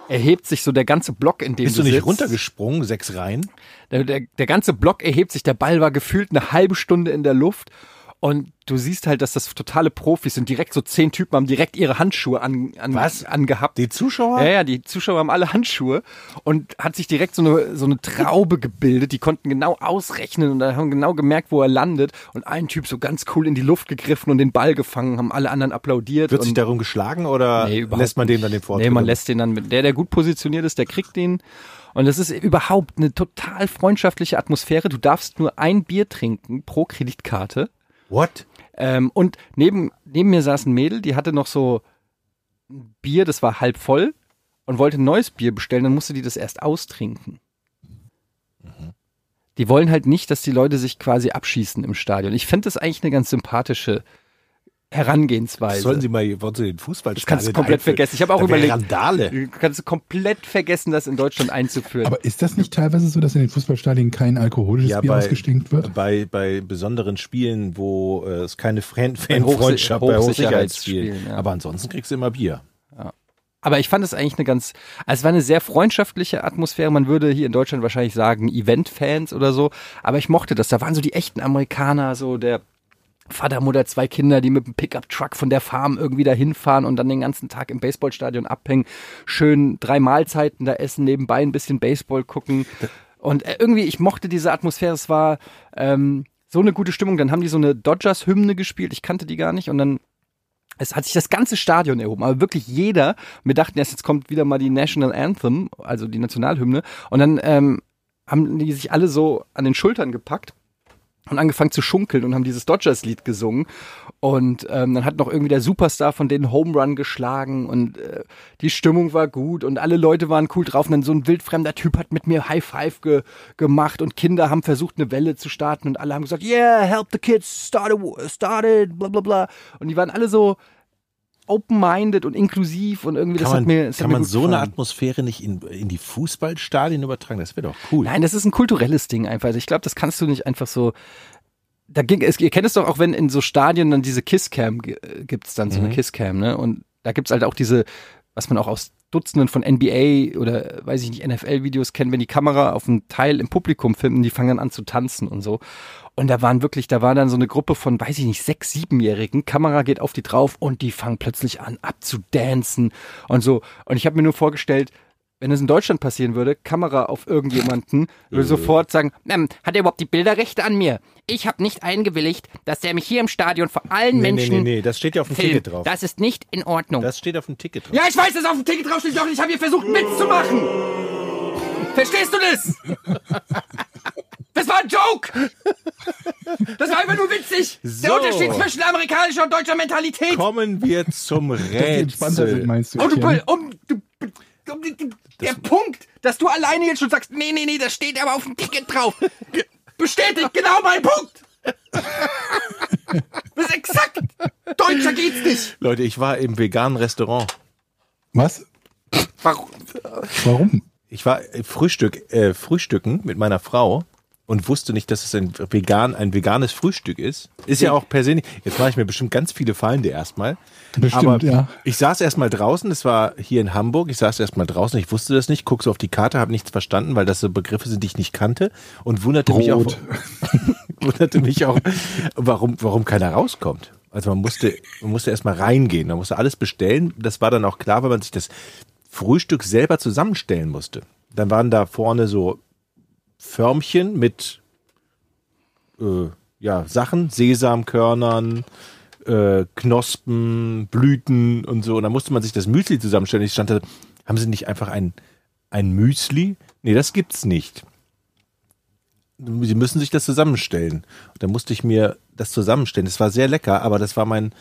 erhebt sich so der ganze Block, in dem Bist du du nicht sitzt. runtergesprungen, sechs Reihen? Der, der, der ganze Block erhebt sich, der Ball war gefühlt eine halbe Stunde in der Luft. Und du siehst halt, dass das totale Profis sind. Direkt so zehn Typen haben direkt ihre Handschuhe an, an, Was? angehabt. Die Zuschauer? Ja, ja, die Zuschauer haben alle Handschuhe und hat sich direkt so eine, so eine Traube gebildet. Die konnten genau ausrechnen und dann haben genau gemerkt, wo er landet. Und ein Typ so ganz cool in die Luft gegriffen und den Ball gefangen, haben alle anderen applaudiert. Wird sich darum geschlagen oder Nee, lässt man dem dann den Vortritt? Nee, man lässt den dann mit. Der, der gut positioniert ist, der kriegt den. Und das ist überhaupt eine total freundschaftliche Atmosphäre. Du darfst nur ein Bier trinken pro Kreditkarte. What? Ähm, und neben, neben mir saß ein Mädel, die hatte noch so ein Bier, das war halb voll und wollte ein neues Bier bestellen, dann musste die das erst austrinken. Die wollen halt nicht, dass die Leute sich quasi abschießen im Stadion. Ich finde das eigentlich eine ganz sympathische Herangehensweise. Sollen Sie mal wollen Sie den Fußball Das kannst du komplett vergessen. Ich habe auch überlegt, Randale. du kannst komplett vergessen, das in Deutschland einzuführen. Aber ist das nicht teilweise so, dass in den Fußballstadien kein alkoholisches Ja, Bier bei- ausgestinkt wird? Bei, bei besonderen Spielen, wo äh, es keine Fan Hochsi- Fanfreundschaft bei Hochsicherheitsspielen, Hochsicherheitsspielen. ja. Aber ansonsten kriegst du immer Bier. Aber ich fand es eigentlich eine ganz, also es war eine sehr freundschaftliche Atmosphäre. Man würde hier in Deutschland wahrscheinlich sagen Event-Fans oder so. Aber ich mochte das. Da waren so die echten Amerikaner, so der Vater, Mutter, zwei Kinder, die mit dem Pickup-Truck von der Farm irgendwie dahin fahren und dann den ganzen Tag im Baseballstadion abhängen. Schön drei Mahlzeiten da essen, nebenbei ein bisschen Baseball gucken. Und äh, irgendwie, ich mochte diese Atmosphäre. Es war ähm, so eine gute Stimmung. Dann haben die so eine Dodgers-Hymne gespielt. Ich kannte die gar nicht. Und dann es hat sich das ganze Stadion erhoben, aber wirklich jeder. Wir dachten erst, jetzt kommt wieder mal die National Anthem, also die Nationalhymne. Und dann ähm, haben die sich alle so an den Schultern gepackt und angefangen zu schunkeln und haben dieses Dodgers-Lied gesungen. Und ähm, dann hat noch irgendwie der Superstar von denen Home Run geschlagen und äh, die Stimmung war gut und alle Leute waren cool drauf. Und dann so ein wildfremder Typ hat mit mir High Five ge gemacht und Kinder haben versucht, eine Welle zu starten und alle haben gesagt, yeah, help the kids, start it, start it, bla bla bla. Und die waren alle so, open-minded und inklusiv und irgendwie, das Kann hat man, mir, das kann mir man so eine gefallen. Atmosphäre nicht in, in die Fußballstadien übertragen? Das wäre doch cool. Nein, das ist ein kulturelles Ding einfach. Also ich glaube, das kannst du nicht einfach so. Da ging, es, ihr kennt es doch auch, wenn in so Stadien dann diese Kisscam äh, gibt's dann so eine Kisscam, ne? Und da gibt's halt auch diese, was man auch aus Dutzenden von NBA oder weiß ich nicht, NFL-Videos kennt, wenn die Kamera auf einen Teil im Publikum filmt und die fangen dann an zu tanzen und so. Und da waren wirklich, da war dann so eine Gruppe von, weiß ich nicht, sechs, siebenjährigen. Kamera geht auf die drauf und die fangen plötzlich an abzudancen und so. Und ich habe mir nur vorgestellt, wenn es in Deutschland passieren würde, Kamera auf irgendjemanden, würde sofort sagen, ähm, hat er überhaupt die Bilderrechte an mir? Ich habe nicht eingewilligt, dass der mich hier im Stadion vor allen nee, nee, Menschen nee, nee, das steht ja auf dem filmt. Ticket drauf. Das ist nicht in Ordnung. Das steht auf dem Ticket drauf. ja, ich weiß, dass auf dem Ticket draufsteht, Jochen. Ich habe hier versucht, einen Witz zu machen. Verstehst du das? Das war ein Joke. Das war einfach nur witzig. Der So. Unterschied zwischen amerikanischer und deutscher Mentalität. Kommen wir zum Rätsel. meinst du? Und du, um, du, um, der Punkt, dass du alleine jetzt schon sagst, nee, nee, nee, das steht aber auf dem Ticket drauf. Bestätigt genau mein Punkt. Das ist exakt. Deutscher geht's nicht. Leute, ich war im veganen Restaurant. Was? Warum? Warum? Ich war äh, Frühstück, äh, frühstücken mit meiner Frau und wusste nicht, dass es ein vegan, ein veganes Frühstück ist. Ist ja auch persönlich. Jetzt mache ich mir bestimmt ganz viele Feinde erstmal. Bestimmt, Aber ja. ich saß erstmal draußen, das war hier in Hamburg, ich saß erstmal draußen, ich wusste das nicht, guck so auf die Karte, habe nichts verstanden, weil das so Begriffe sind, die ich nicht kannte und wunderte mich auch, Brot. wunderte mich auch, warum, warum keiner rauskommt. Also man musste, man musste erstmal reingehen, man musste alles bestellen. Das war dann auch klar, weil man sich das Frühstück selber zusammenstellen musste. Dann waren da vorne so Förmchen mit äh, ja, Sachen, Sesamkörnern, äh, Knospen, Blüten und so. Und dann musste man sich das Müsli zusammenstellen. Ich stand da, haben Sie nicht einfach ein, ein Müsli? Nee, das gibt's nicht. Sie müssen sich das zusammenstellen. Und dann musste ich mir das zusammenstellen. Das war sehr lecker, aber das war mein,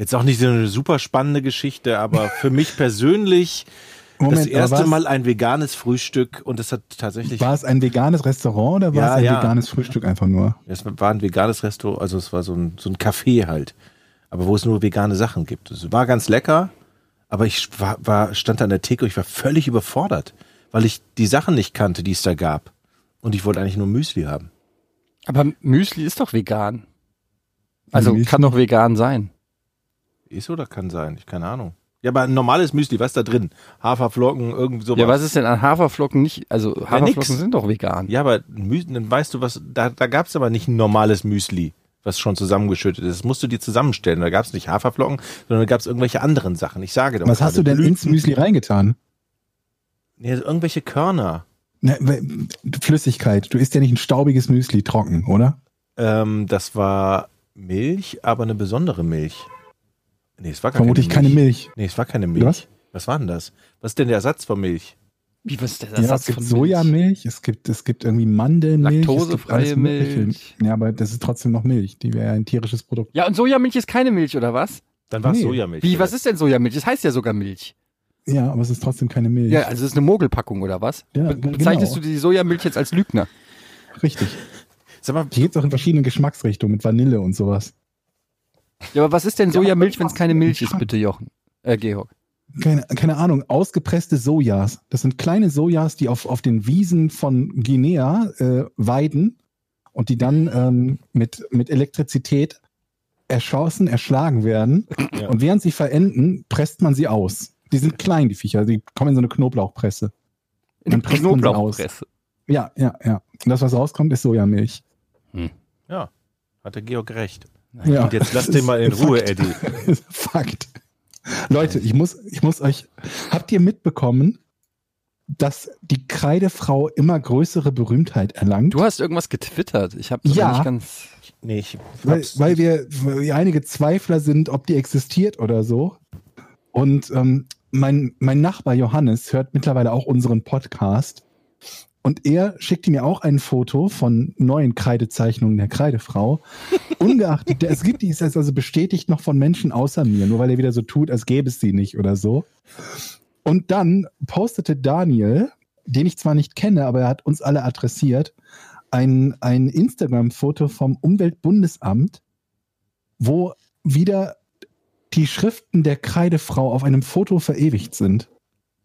jetzt auch nicht so eine super spannende Geschichte, aber für mich persönlich das Moment, aber erste Mal ein veganes Frühstück und das hat tatsächlich War es ein veganes Restaurant oder war Ja, es ein ja. veganes Frühstück einfach nur? Es war ein veganes Restaurant, also es war so ein, so ein Café halt. Aber wo es nur vegane Sachen gibt. Es war ganz lecker, aber ich war, war, stand da an der Theke und ich war völlig überfordert, weil ich die Sachen nicht kannte, die es da gab. Und ich wollte eigentlich nur Müsli haben. Aber Müsli ist doch vegan. Also Müsli? kann doch vegan sein. Ist oder kann sein, ich keine Ahnung. Ja, aber ein normales Müsli, was ist da drin? Haferflocken, irgend sowas. Ja, was ist denn an Haferflocken nicht? Also Haferflocken nix. sind doch vegan. Ja, aber Müsli, dann weißt du was, da, da gab es aber nicht ein normales Müsli, was schon zusammengeschüttet ist. Das musst du dir zusammenstellen. Da gab es nicht Haferflocken, sondern da gab es irgendwelche anderen Sachen. Ich sage doch. Was hast du denn ins Blüten. Müsli reingetan? Nee, irgendwelche Körner. Ne, we- Flüssigkeit. Du isst ja nicht ein staubiges Müsli trocken, oder? Ähm, das war Milch, aber eine besondere Milch. Nee, es war gar Vermutlich keine keine Milch. Milch. Nee, es war keine Milch. Was? Was war denn das? Was ist denn der Ersatz von Milch? Wie was ist der Ja, Ersatz es gibt von Milch? Sojamilch, es gibt, es gibt irgendwie Mandelmilch. Laktosefreie es. Milch. Ja, aber das ist trotzdem noch Milch. Die wäre ja ein tierisches Produkt. Ja, und Sojamilch ist keine Milch, oder was? Dann war es Nee. Sojamilch. Wie, was ist denn Sojamilch? Das heißt ja sogar Milch. Ja, aber es ist trotzdem keine Milch. Ja, also das ist eine Mogelpackung, oder was? Ja, Be genau. bezeichnest du die Sojamilch jetzt als Lügner? Richtig. Sag mal, Die gibt es auch in verschiedenen Geschmacksrichtungen mit Vanille und sowas. Ja, aber was ist denn Sojamilch, wenn es keine Milch ist, bitte, Jochen? Äh, Georg. Keine, keine Ahnung, ausgepresste Sojas. Das sind kleine Sojas, die auf, auf den Wiesen von Guinea äh, weiden und die dann ähm, mit, mit Elektrizität erschossen, erschlagen werden. Ja. Und während sie verenden, presst man sie aus. Die sind klein, die Viecher. Die kommen in so eine Knoblauchpresse. Sie aus. Knoblauchpresse. Ja, ja, ja. Und das, was rauskommt, ist Sojamilch. ja, hat der Georg recht. Ja. Und jetzt lass den mal in Fakt. Ruhe, Eddie. Fakt. Leute, ich muss, ich muss euch, habt ihr mitbekommen, dass die Kreidefrau immer größere Berühmtheit erlangt? Du hast irgendwas getwittert. Ich habe Ja. nicht ganz. Nee, ich weil, weil, wir, weil wir einige Zweifler sind, ob die existiert oder so. Und ähm, mein, mein Nachbar Johannes hört mittlerweile auch unseren Podcast. Und er schickte mir auch ein Foto von neuen Kreidezeichnungen der Kreidefrau. Ungeachtet, der, es gibt die, ist also bestätigt noch von Menschen außer mir, nur weil er wieder so tut, als gäbe es sie nicht oder so. Und dann postete Daniel, den ich zwar nicht kenne, aber er hat uns alle adressiert, ein, ein Instagram-Foto vom Umweltbundesamt, wo wieder die Schriften der Kreidefrau auf einem Foto verewigt sind.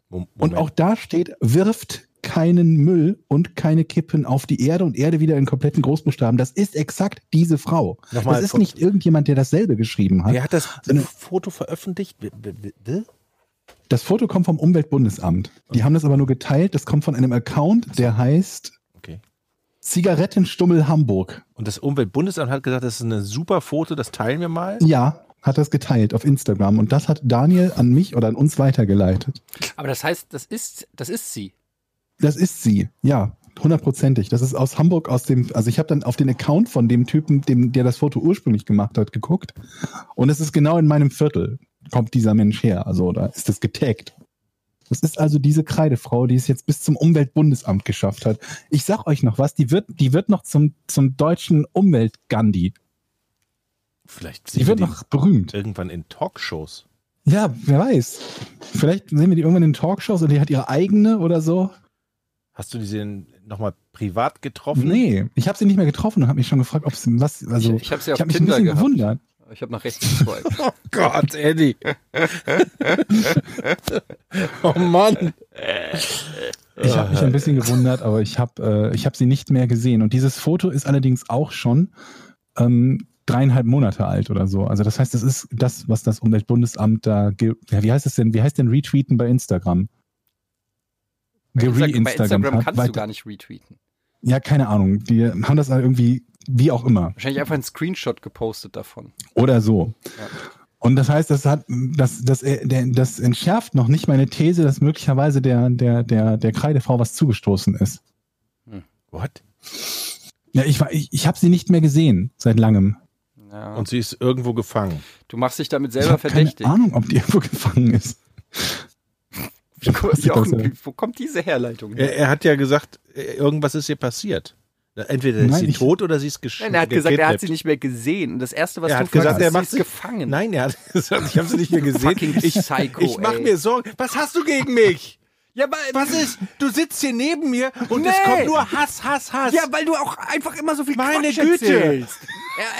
Mom- Und Moment. auch da steht, wirft keinen Müll und keine Kippen auf die Erde und Erde wieder in kompletten Großbuchstaben. Das ist exakt diese Frau. Nochmal das ist nicht irgendjemand, der dasselbe geschrieben hat. Wer hat das Sondern- Foto veröffentlicht? Das Foto kommt vom Umweltbundesamt. Die haben das aber nur geteilt. Das kommt von einem Account, der heißt Okay. Zigarettenstummel Hamburg. Und das Umweltbundesamt hat gesagt, das ist ein super Foto, das teilen wir mal. Ja, hat das geteilt auf Instagram. Und das hat Daniel an mich oder an uns weitergeleitet. Aber das heißt, das ist, das ist sie. Das ist sie, ja, hundertprozentig. Das ist aus Hamburg, aus dem, also ich habe dann auf den Account von dem Typen, dem, der das Foto ursprünglich gemacht hat, geguckt. Und es ist genau in meinem Viertel, kommt dieser Mensch her. Also da ist es getaggt. Das ist also diese Kreidefrau, die es jetzt bis zum Umweltbundesamt geschafft hat. Ich sag euch noch was, die wird, die wird noch zum, zum deutschen Umwelt-Gandhi. Vielleicht Die sehen wird wir noch berühmt. die irgendwann in Talkshows. Ja, wer weiß. Vielleicht sehen wir die irgendwann in Talkshows und die hat ihre eigene oder so. Hast du die nochmal privat getroffen? Nee, ich habe sie nicht mehr getroffen und habe mich schon gefragt, ob sie was, also ich ich habe sie auf ich habe mich ein bisschen gehabt. gewundert. Ich habe nach rechts geswiped. Oh Gott, Eddie. oh Mann. Ich habe mich ein bisschen gewundert, aber ich habe äh, ich hab sie nicht mehr gesehen. Und dieses Foto ist allerdings auch schon ähm, dreieinhalb Monate alt oder so. Also das heißt, das ist das, was das Umweltbundesamt da, ja, wie heißt es denn, wie heißt denn Retweeten bei Instagram? Bei Gere-Instagram Instagram kannst du weiter- gar nicht retweeten. Ja, keine Ahnung. Die haben das halt irgendwie, wie auch immer. Wahrscheinlich einfach einen Screenshot gepostet davon. Oder so. Ja. Und das heißt, das hat, das, das, äh, das entschärft noch nicht meine These, dass möglicherweise der, der, der, der Kreidefrau was zugestoßen ist. What? Ja, ich, war- ich, ich habe sie nicht mehr gesehen seit langem. Ja. Und sie ist irgendwo gefangen. du machst dich damit ich selber habe keine verdächtig. Ahnung, ob die irgendwo gefangen ist. Jochen, wo kommt diese Herleitung her? Er, er hat ja gesagt, äh, irgendwas ist ihr passiert. Entweder ist Nein, sie ich- tot oder sie ist gesch Nein, er hat gesagt, er hat sie nicht mehr gesehen. Und das Erste, was Er du hat gesagt, fragst, er ist, macht sie ist gefangen. Nein, er hat gesagt, ich habe sie nicht mehr gesehen. Ich Psycho, ich mache mir Sorgen. Was hast du gegen mich? Ja, weil, Was ist? Du sitzt hier neben mir und Nee. es kommt nur Hass, Hass, Hass. Ja, weil du auch einfach immer so viel Meine Quatsch Güte. erzählst.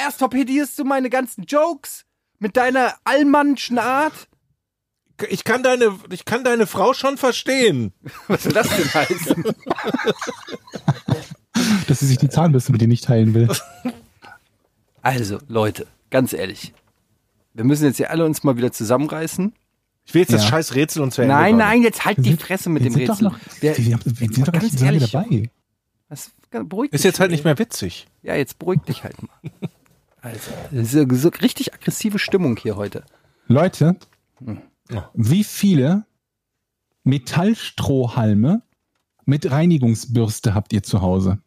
Erst torpedierst du meine ganzen Jokes mit deiner allmannschen Art. Ich kann deine, ich kann deine Frau schon verstehen. Was soll das denn heißen? Dass sie sich die Zahnbürste mit dir nicht teilen will. Also, Leute, ganz ehrlich. Wir müssen jetzt hier alle uns mal wieder zusammenreißen. Ich will jetzt das Ja. scheiß Rätsel und zu Ende Nein, nein, jetzt halt die sind- Fresse mit Wir dem sind doch Rätsel. noch, Der- wir, wir sind doch ganz nicht so lange ehrlich, dabei. Was, beruhig Ist dich jetzt halt nicht mehr witzig. Ja, jetzt beruhig dich halt mal. Also, das ist so, so richtig aggressive Stimmung hier heute. Leute, Hm. Wie viele Metallstrohhalme mit Reinigungsbürste habt ihr zu Hause?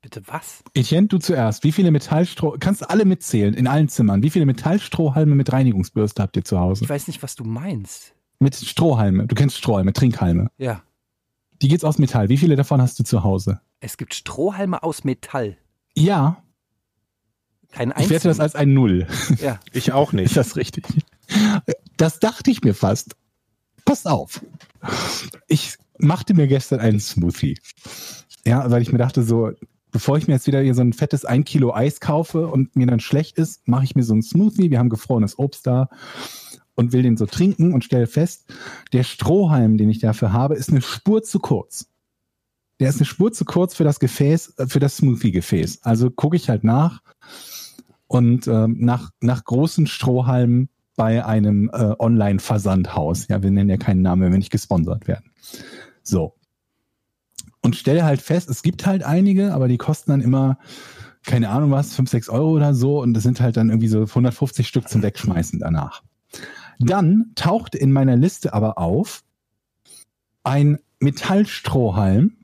Bitte was? Etienne, du zuerst. Wie viele Metallstroh, kannst du alle mitzählen in allen Zimmern? Wie viele Metallstrohhalme mit Reinigungsbürste habt ihr zu Hause? Ich weiß nicht, was du meinst. Mit Strohhalme. Du kennst Strohhalme, Trinkhalme. Ja. Die geht's aus Metall. Wie viele davon hast du zu Hause? Es gibt Strohhalme aus Metall. Ja, Kein ich werte das als ein Null. Ja. Ich auch Ist nicht. das richtig? Das dachte ich mir fast. Passt auf. Ich machte mir gestern einen Smoothie. Ja, weil ich mir dachte, so, bevor ich mir jetzt wieder hier so ein fettes ein Kilo Eis kaufe und mir dann schlecht ist, mache ich mir so einen Smoothie. Wir haben gefrorenes Obst da und will den so trinken und stelle fest, der Strohhalm, den ich dafür habe, ist eine Spur zu kurz. Der ist eine Spur zu kurz für das Gefäß, für das Smoothie-Gefäß. Also gucke ich halt nach und ähm, nach, nach großen Strohhalmen bei einem äh, Online-Versandhaus. Ja, wir nennen ja keinen Namen, wenn wir nicht gesponsert werden. So. Und stelle halt fest, es gibt halt einige, aber die kosten dann immer, keine Ahnung was, 5, 6 Euro oder so. Und das sind halt dann irgendwie so 150 Stück zum Wegschmeißen danach. Dann tauchte in meiner Liste aber auf ein Metallstrohhalm,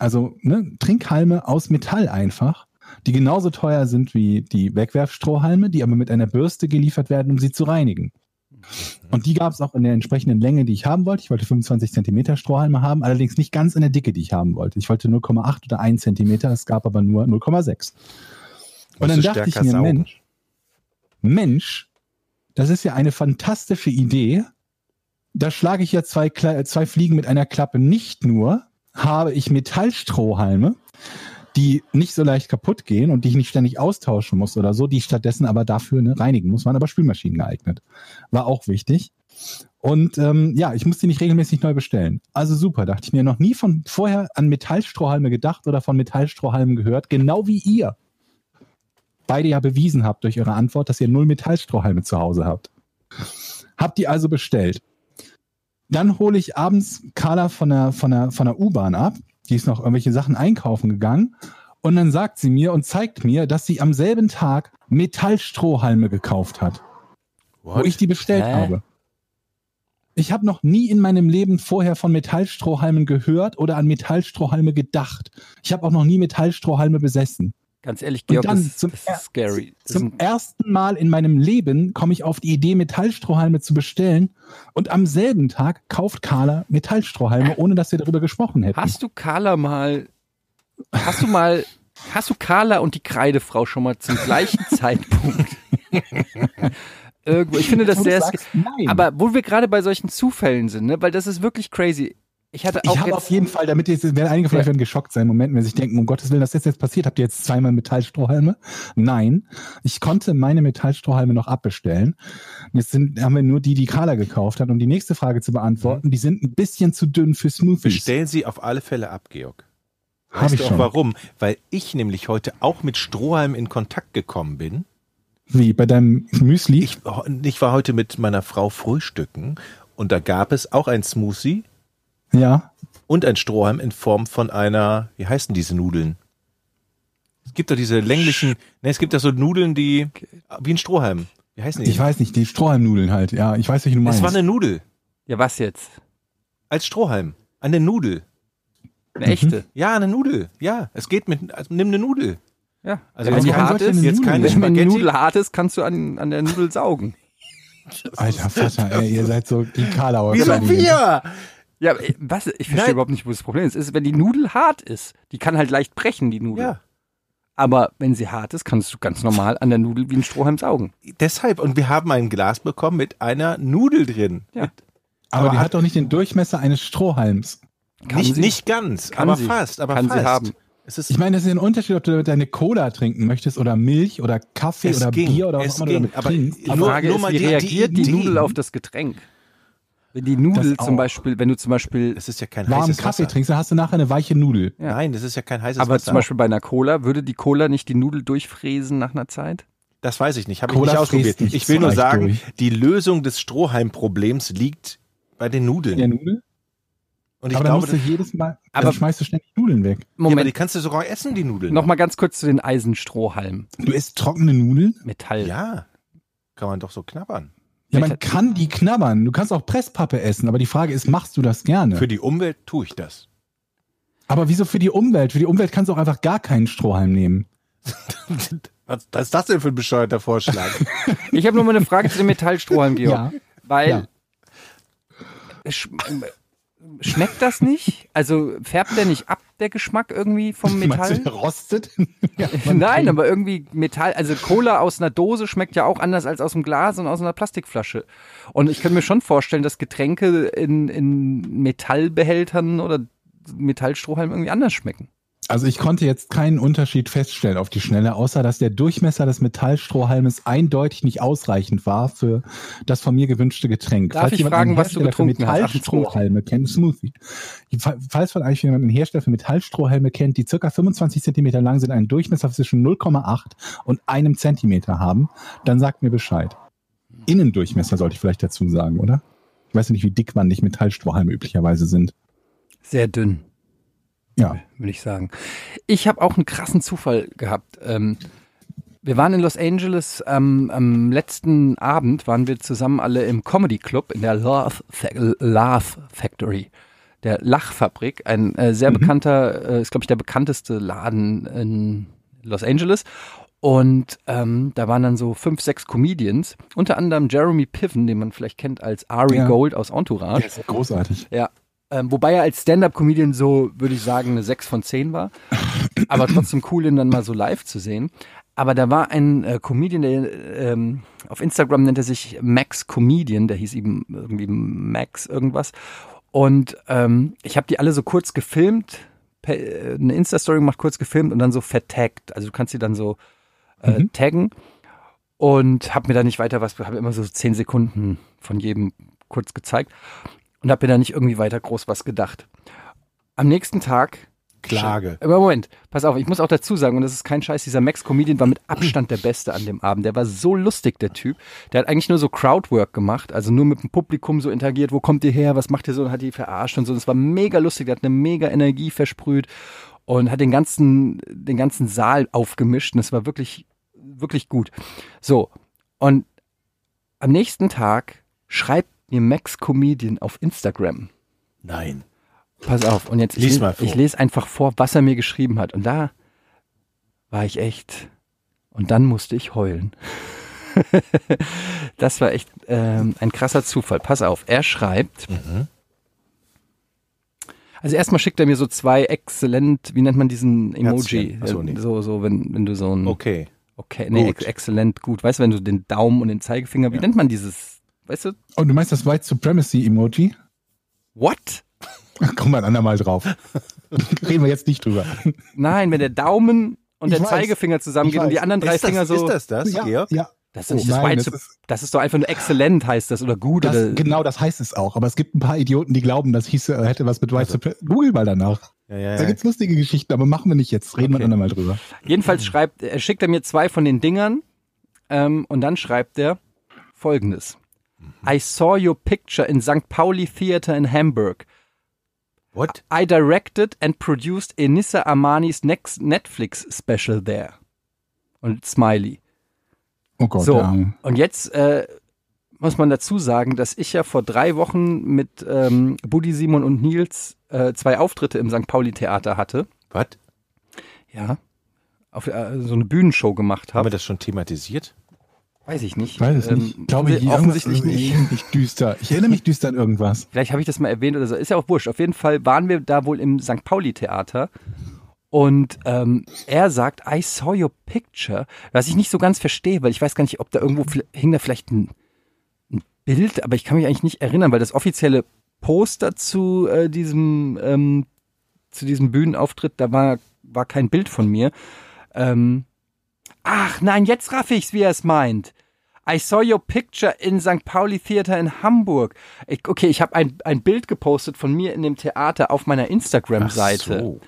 also ne, Trinkhalme aus Metall einfach, die genauso teuer sind wie die Wegwerfstrohhalme, die aber mit einer Bürste geliefert werden, um sie zu reinigen. Und die gab es auch in der entsprechenden Länge, die ich haben wollte. Ich wollte 25 Zentimeter Strohhalme haben, allerdings nicht ganz in der Dicke, die ich haben wollte. Ich wollte 0,8 oder 1 Zentimeter, es gab aber nur 0,6. Und dann dachte ich mir, saugen. Mensch, Mensch, das ist ja eine fantastische Idee. Da schlage ich ja zwei, Kle- zwei Fliegen mit einer Klappe. Nicht nur habe ich Metallstrohhalme, die nicht so leicht kaputt gehen und die ich nicht ständig austauschen muss oder so, die ich stattdessen aber dafür ne, reinigen muss, waren aber Spülmaschinen geeignet. War auch wichtig. Und ähm, ja, ich muss die nicht regelmäßig neu bestellen. Also super, dachte ich mir noch nie von vorher an Metallstrohhalme gedacht oder von Metallstrohhalmen gehört, genau wie ihr. Beide ja bewiesen habt durch eure Antwort, dass ihr null Metallstrohhalme zu Hause habt. Habt die also bestellt. Dann hole ich abends Carla von der, von der, von der U-Bahn ab. Die ist noch irgendwelche Sachen einkaufen gegangen. Und dann sagt sie mir und zeigt mir, dass sie am selben Tag Metallstrohhalme gekauft hat, wo ich die bestellt Hä? habe. Ich habe noch nie in meinem Leben vorher von Metallstrohhalmen gehört oder an Metallstrohhalme gedacht. Ich habe auch noch nie Metallstrohhalme besessen. Ganz ehrlich, Georg, dann das, zum das ist scary. Das Zum ist ersten Mal in meinem Leben komme ich auf die Idee, Metallstrohhalme zu bestellen. Und am selben Tag kauft Carla Metallstrohhalme, ohne dass wir darüber gesprochen hätten. hast du Carla mal, hast du mal, hast du Carla und die Kreidefrau schon mal zum gleichen Zeitpunkt irgendwo, ich finde das sehr, aber wo wir gerade bei solchen Zufällen sind, ne, weil das ist wirklich crazy. Ich hatte auch ich habe auf jeden Fall, damit jetzt werden einige vielleicht Ja. werden geschockt sein, im Moment, wenn sie sich denken, um Gottes Willen, das ist jetzt passiert, habt ihr jetzt zweimal Metallstrohhalme? Nein, ich konnte meine Metallstrohhalme noch abbestellen. Jetzt sind, haben wir nur die, die Carla gekauft hat. Um die nächste Frage zu beantworten, die sind ein bisschen zu dünn für Smoothies. Bestellen Sie auf alle Fälle ab, Georg. Hab Weißt ich du auch schon. warum? Weil ich nämlich heute auch mit Strohhalm in Kontakt gekommen bin. Wie, bei deinem Müsli? Ich, ich war heute mit meiner Frau frühstücken und da gab es auch ein Smoothie ja. und ein Strohhalm in Form von einer, wie heißen diese Nudeln? Es gibt doch diese länglichen, ne, es gibt doch so Nudeln, die, wie ein Strohhalm. Wie heißen die? Ich weiß nicht, die Strohhalmnudeln halt. Ja, ich weiß, welche du meinst. es war eine Nudel. ja was jetzt? Als Strohhalm. Eine Nudel. Eine echte. Ja, eine Nudel. Ja, es geht mit, also nimm eine Nudel. Ja. Also wenn jetzt die hart ist, jetzt keine wenn eine Spaghetti. Nudel hart ist, kannst du an, an der Nudel saugen. Alter Vater, ey, ihr seid so die Karlauer. Wieso Königin. wir? Ja, äh, was? Ich verstehe Nein. überhaupt nicht, wo das Problem ist. ist. Wenn die Nudel hart ist, die kann halt leicht brechen, die Nudel. Ja. Aber wenn sie hart ist, kannst du ganz normal an der Nudel wie ein Strohhalm saugen. Deshalb, und wir haben ein Glas bekommen mit einer Nudel drin. Ja. Aber, Aber die hat- hat doch nicht den Durchmesser eines Strohhalms. Nicht, sie? nicht ganz, Kann aber sie. fast, aber Kann sie fast. haben. Es ist, Ich meine, das ist ein Unterschied, ob du deine Cola trinken möchtest oder Milch oder Kaffee Es oder ging, Bier oder was es auch immer du damit aber trinkst. Die Nur- Frage nur ist, mal wie die- reagiert die, die Nudel auf das Getränk? Wenn die Nudel zum. Beispiel, wenn du zum Beispiel, es ist ja kein warmen heißes Kaffee Wasser. trinkst, dann hast du nachher eine weiche Nudel. Ja. Nein, das ist ja kein heißes aber Wasser. zum Beispiel bei einer Cola, würde die Cola nicht die Nudel durchfräsen nach einer Zeit? das weiß ich nicht, habe ich Cola nicht ausprobiert. Ich will nur sagen, durch. die Lösung des Strohhalm-Problems liegt bei den Nudeln. Ja, Nudel? Und ich aber dann glaube, musst du jedes Mal, Aber- dann schmeißt du ständig Nudeln weg. ja, aber Moment, die kannst du sogar essen, die Nudeln. noch mal ganz kurz zu den Eisenstrohhalmen. Du isst trockene Nudeln? Metall. Ja, kann man doch so knabbern. Ja, man kann die knabbern. Du kannst auch Presspappe essen, aber die Frage ist, machst du das gerne? Für die Umwelt tue ich das. aber wieso für die Umwelt? Für die Umwelt kannst du auch einfach gar keinen Strohhalm nehmen. Was, was ist das denn für ein bescheuerter Vorschlag? Ich habe nur mal eine Frage zu dem Metallstrohhalm, Georg. Ja. Weil Ja. Sch schmeckt das nicht? Also färbt der nicht ab, der Geschmack irgendwie vom Meinst du, Metall? der rostet? ja, Nein, aber irgendwie Metall, also Cola aus einer Dose schmeckt ja auch anders als aus einem Glas und aus einer Plastikflasche. Und ich könnte mir schon vorstellen, dass Getränke in, in Metallbehältern oder Metallstrohhalmen irgendwie anders schmecken. Also ich konnte jetzt keinen Unterschied feststellen auf die Schnelle, außer dass der Durchmesser des Metallstrohhalmes eindeutig nicht ausreichend war für das von mir gewünschte Getränk. Darf ich jemand fragen, was du getrunken hast? Metallstrohhalme kennt, Smoothie. Falls von euch jemand einen Hersteller für Metallstrohhalme kennt, die circa 25 Zentimeter lang sind, einen Durchmesser zwischen 0,8 und einem Zentimeter haben, dann sagt mir Bescheid. Innendurchmesser sollte ich vielleicht dazu sagen, oder? Ich weiß ja nicht, wie dickwandig Metallstrohhalme üblicherweise sind. Sehr dünn. Ja. würde ich sagen. Ich habe auch einen krassen Zufall gehabt. Ähm, wir waren in Los Angeles ähm, am letzten Abend, waren wir zusammen alle im Comedy Club in der Laugh, Laugh Factory, der Lachfabrik, ein äh, sehr bekannter, äh, ist glaube ich der bekannteste Laden in Los Angeles. Und ähm, da waren dann so fünf, sechs Comedians, unter anderem Jeremy Piven, den man vielleicht kennt als Ari Ja. Gold aus Entourage. Der ist großartig. Ja. Ähm, wobei er als Stand-Up-Comedian so, würde ich sagen, eine 6 von 10 war. Aber trotzdem cool, ihn dann mal so live zu sehen. Aber da war ein äh, Comedian, der ähm, auf Instagram nennt er sich Max Comedian, der hieß eben irgendwie Max irgendwas. Und ähm, ich habe die alle so kurz gefilmt per- äh, eine Insta-Story gemacht, kurz gefilmt und dann so vertaggt. Also du kannst sie dann so äh, taggen und habe mir da nicht weiter was, habe immer so zehn Sekunden von jedem kurz gezeigt und habe mir da nicht irgendwie weiter groß was gedacht. Am nächsten Tag Klage. aber Moment, pass auf, ich muss auch dazu sagen, und das ist kein Scheiß, dieser Max-Comedian war mit Abstand der Beste an dem Abend. Der war so lustig, der Typ. Der hat eigentlich nur so Crowdwork gemacht, also nur mit dem Publikum so interagiert, wo kommt ihr her, was macht ihr so, und hat die verarscht und so. Das war mega lustig, der hat eine mega Energie versprüht und hat den ganzen, den ganzen Saal aufgemischt und es war wirklich, wirklich gut. So, und am nächsten Tag schreibt mir Max Comedian auf Instagram. Nein. Pass auf, und jetzt Lies ich, mal vor. ich lese einfach vor, was er mir geschrieben hat. Und da war ich echt. Und dann musste ich heulen. das war echt ähm, ein krasser Zufall. Pass auf, er schreibt. Mhm. Also erstmal schickt er mir so zwei exzellent, wie nennt man diesen Emoji? Herzchen. Ach so, nee. so, so, wenn, wenn du so ein Okay. okay, nee, Gut. exzellent gut. Weißt du, wenn du den Daumen und den Zeigefinger, wie nennt man dieses? Weißt du? Und du meinst das White Supremacy Emoji? What? Wir ein andermal drauf. Reden wir jetzt nicht drüber. Nein, wenn der Daumen und Ich der weiß. Zeigefinger zusammengeht Ich und die anderen drei Ist das, Finger so. ist das das, ja, Georg? ja. Das ist Oh das nein, das ist- Das ist doch einfach nur exzellent, heißt das, oder gut. Das, oder, genau, das heißt es auch. Aber es gibt ein paar Idioten, die glauben, das hieße, äh, hätte was mit White Supremacy. Google mal danach. Ja, ja, Da ja. gibt's lustige Geschichten, aber machen wir nicht jetzt. Reden wir Okay. ein andermal drüber. Jedenfalls schreibt, er schickt er mir zwei von den Dingern ähm, und dann schreibt er folgendes. I saw your picture in St. Pauli Theater in Hamburg. What? I directed and produced Enissa Armanis next Netflix special there. Und Smiley. Oh Gott, So, ja. und jetzt äh, muss man dazu sagen, dass ich ja vor drei Wochen mit ähm, Buddy, Simon und Nils äh, zwei Auftritte im St. Pauli Theater hatte. Was? Ja. Auf äh, so eine Bühnenshow gemacht Haben habe. wir das schon thematisiert? Weiß ich nicht. Ich weiß es Ähm, nicht. Ich glaube, hier offensichtlich nicht. Ich erinnere mich düster. Ich erinnere mich düster an irgendwas. Vielleicht habe ich das mal erwähnt oder so. Ist ja auch wurscht. Auf jeden Fall waren wir da wohl im St. Pauli Theater. Und ähm, er sagt, I saw your picture, was ich nicht so ganz verstehe, weil ich weiß gar nicht, ob da irgendwo hing da vielleicht ein, ein Bild, aber ich kann mich eigentlich nicht erinnern, weil das offizielle Poster zu äh, diesem ähm, zu diesem Bühnenauftritt, da war war kein Bild von mir. Ähm, ach nein, jetzt raff ich's, wie er es meint. I saw your picture in St. Pauli Theater in Hamburg. Ich, okay, ich habe ein, ein Bild gepostet von mir in dem Theater auf meiner Instagram-Seite. so.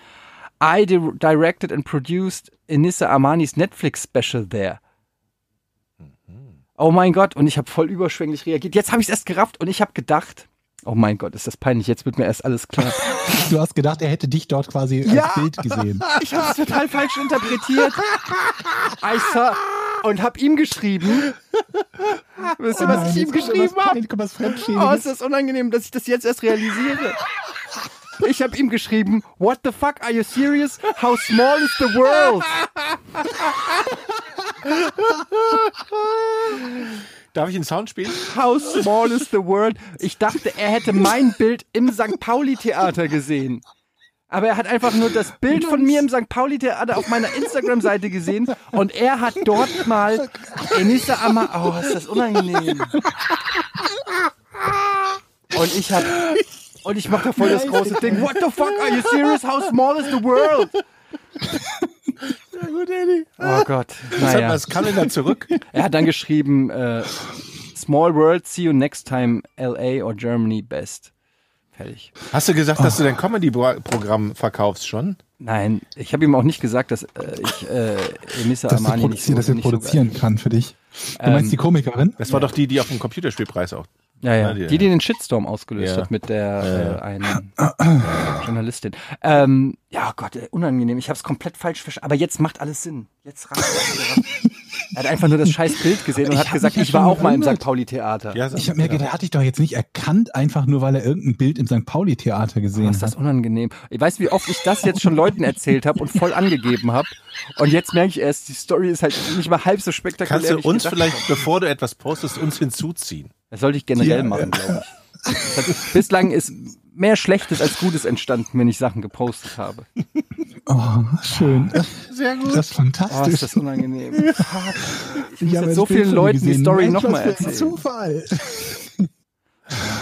I di directed and produced Enissa Armanis Netflix Special there. Oh mein Gott, und ich habe voll überschwänglich reagiert. Jetzt habe ich es erst gerafft und ich habe gedacht, oh mein Gott, ist das peinlich, jetzt wird mir erst alles klar. Du hast gedacht, er hätte dich dort quasi Ja. als Bild gesehen. Ich habe es total falsch interpretiert. I saw und habe ihm geschrieben. Wisst ihr, was ich ihm geschrieben habe? Oh, ist das unangenehm, dass ich das jetzt erst realisiere. Ich habe ihm geschrieben, What the fuck, are you serious? How small is the world? Darf ich einen Sound spielen? How small is the world? Ich dachte, er hätte mein Bild im St. Pauli Theater gesehen. Aber er hat einfach nur das Bild von mir im St. Pauli Theater auf meiner Instagram-Seite gesehen und er hat dort mal Enissa Amma. Oh, ist das unangenehm. Und ich hab. Und ich mach da voll das große Ding. What the fuck? Are you serious? How small is the world? Ja, gut, Eddie. Oh Gott. Das hat Naja. das Kalender zurück. Er hat dann geschrieben, äh, Small World, see you next time, LA or Germany best. Fertig. Hast du gesagt, dass du dein Comedy-Programm verkaufst schon? Nein, ich habe ihm auch nicht gesagt, dass äh, ich äh, Emissa Dass, Armani nicht so, produzieren, dass er nicht so produzieren kann für dich. Du Ähm, meinst die Komikerin? Das war doch die, die auf dem Computerspielpreis auch. Ja, ja. Ja, die- Die, die den Shitstorm ausgelöst Ja. hat mit der Ja, ja. Äh, einen äh, Journalistin. Ähm, ja, Gott, ey, unangenehm. Ich habe es komplett falsch verstanden. Aber jetzt macht alles Sinn. Jetzt rast Er hat einfach nur das scheiß Bild gesehen und Ich hat gesagt, ich war auch mal im. St. Pauli Theater. Ja, Ich habe mir gedacht, der hat dich doch jetzt nicht erkannt, einfach nur weil er irgendein Bild im St. Pauli-Theater gesehen Was ist das hat. unangenehm. Ich weiß, wie oft ich das jetzt schon Leuten erzählt habe und voll angegeben habe. Und jetzt merke ich erst, die Story ist halt nicht mal halb so spektakulär. Kannst du ich uns vielleicht, bevor du etwas postest, uns hinzuziehen? Das sollte ich generell Ja, machen, glaube ich. Das, bislang ist mehr Schlechtes als Gutes entstanden, wenn ich Sachen gepostet habe. Oh, schön. Sehr gut. Das ist Oh, fantastisch. ist das unangenehm. Ich muss Ich habe jetzt so vielen Leuten die. Story nochmal erzählen. Zufall.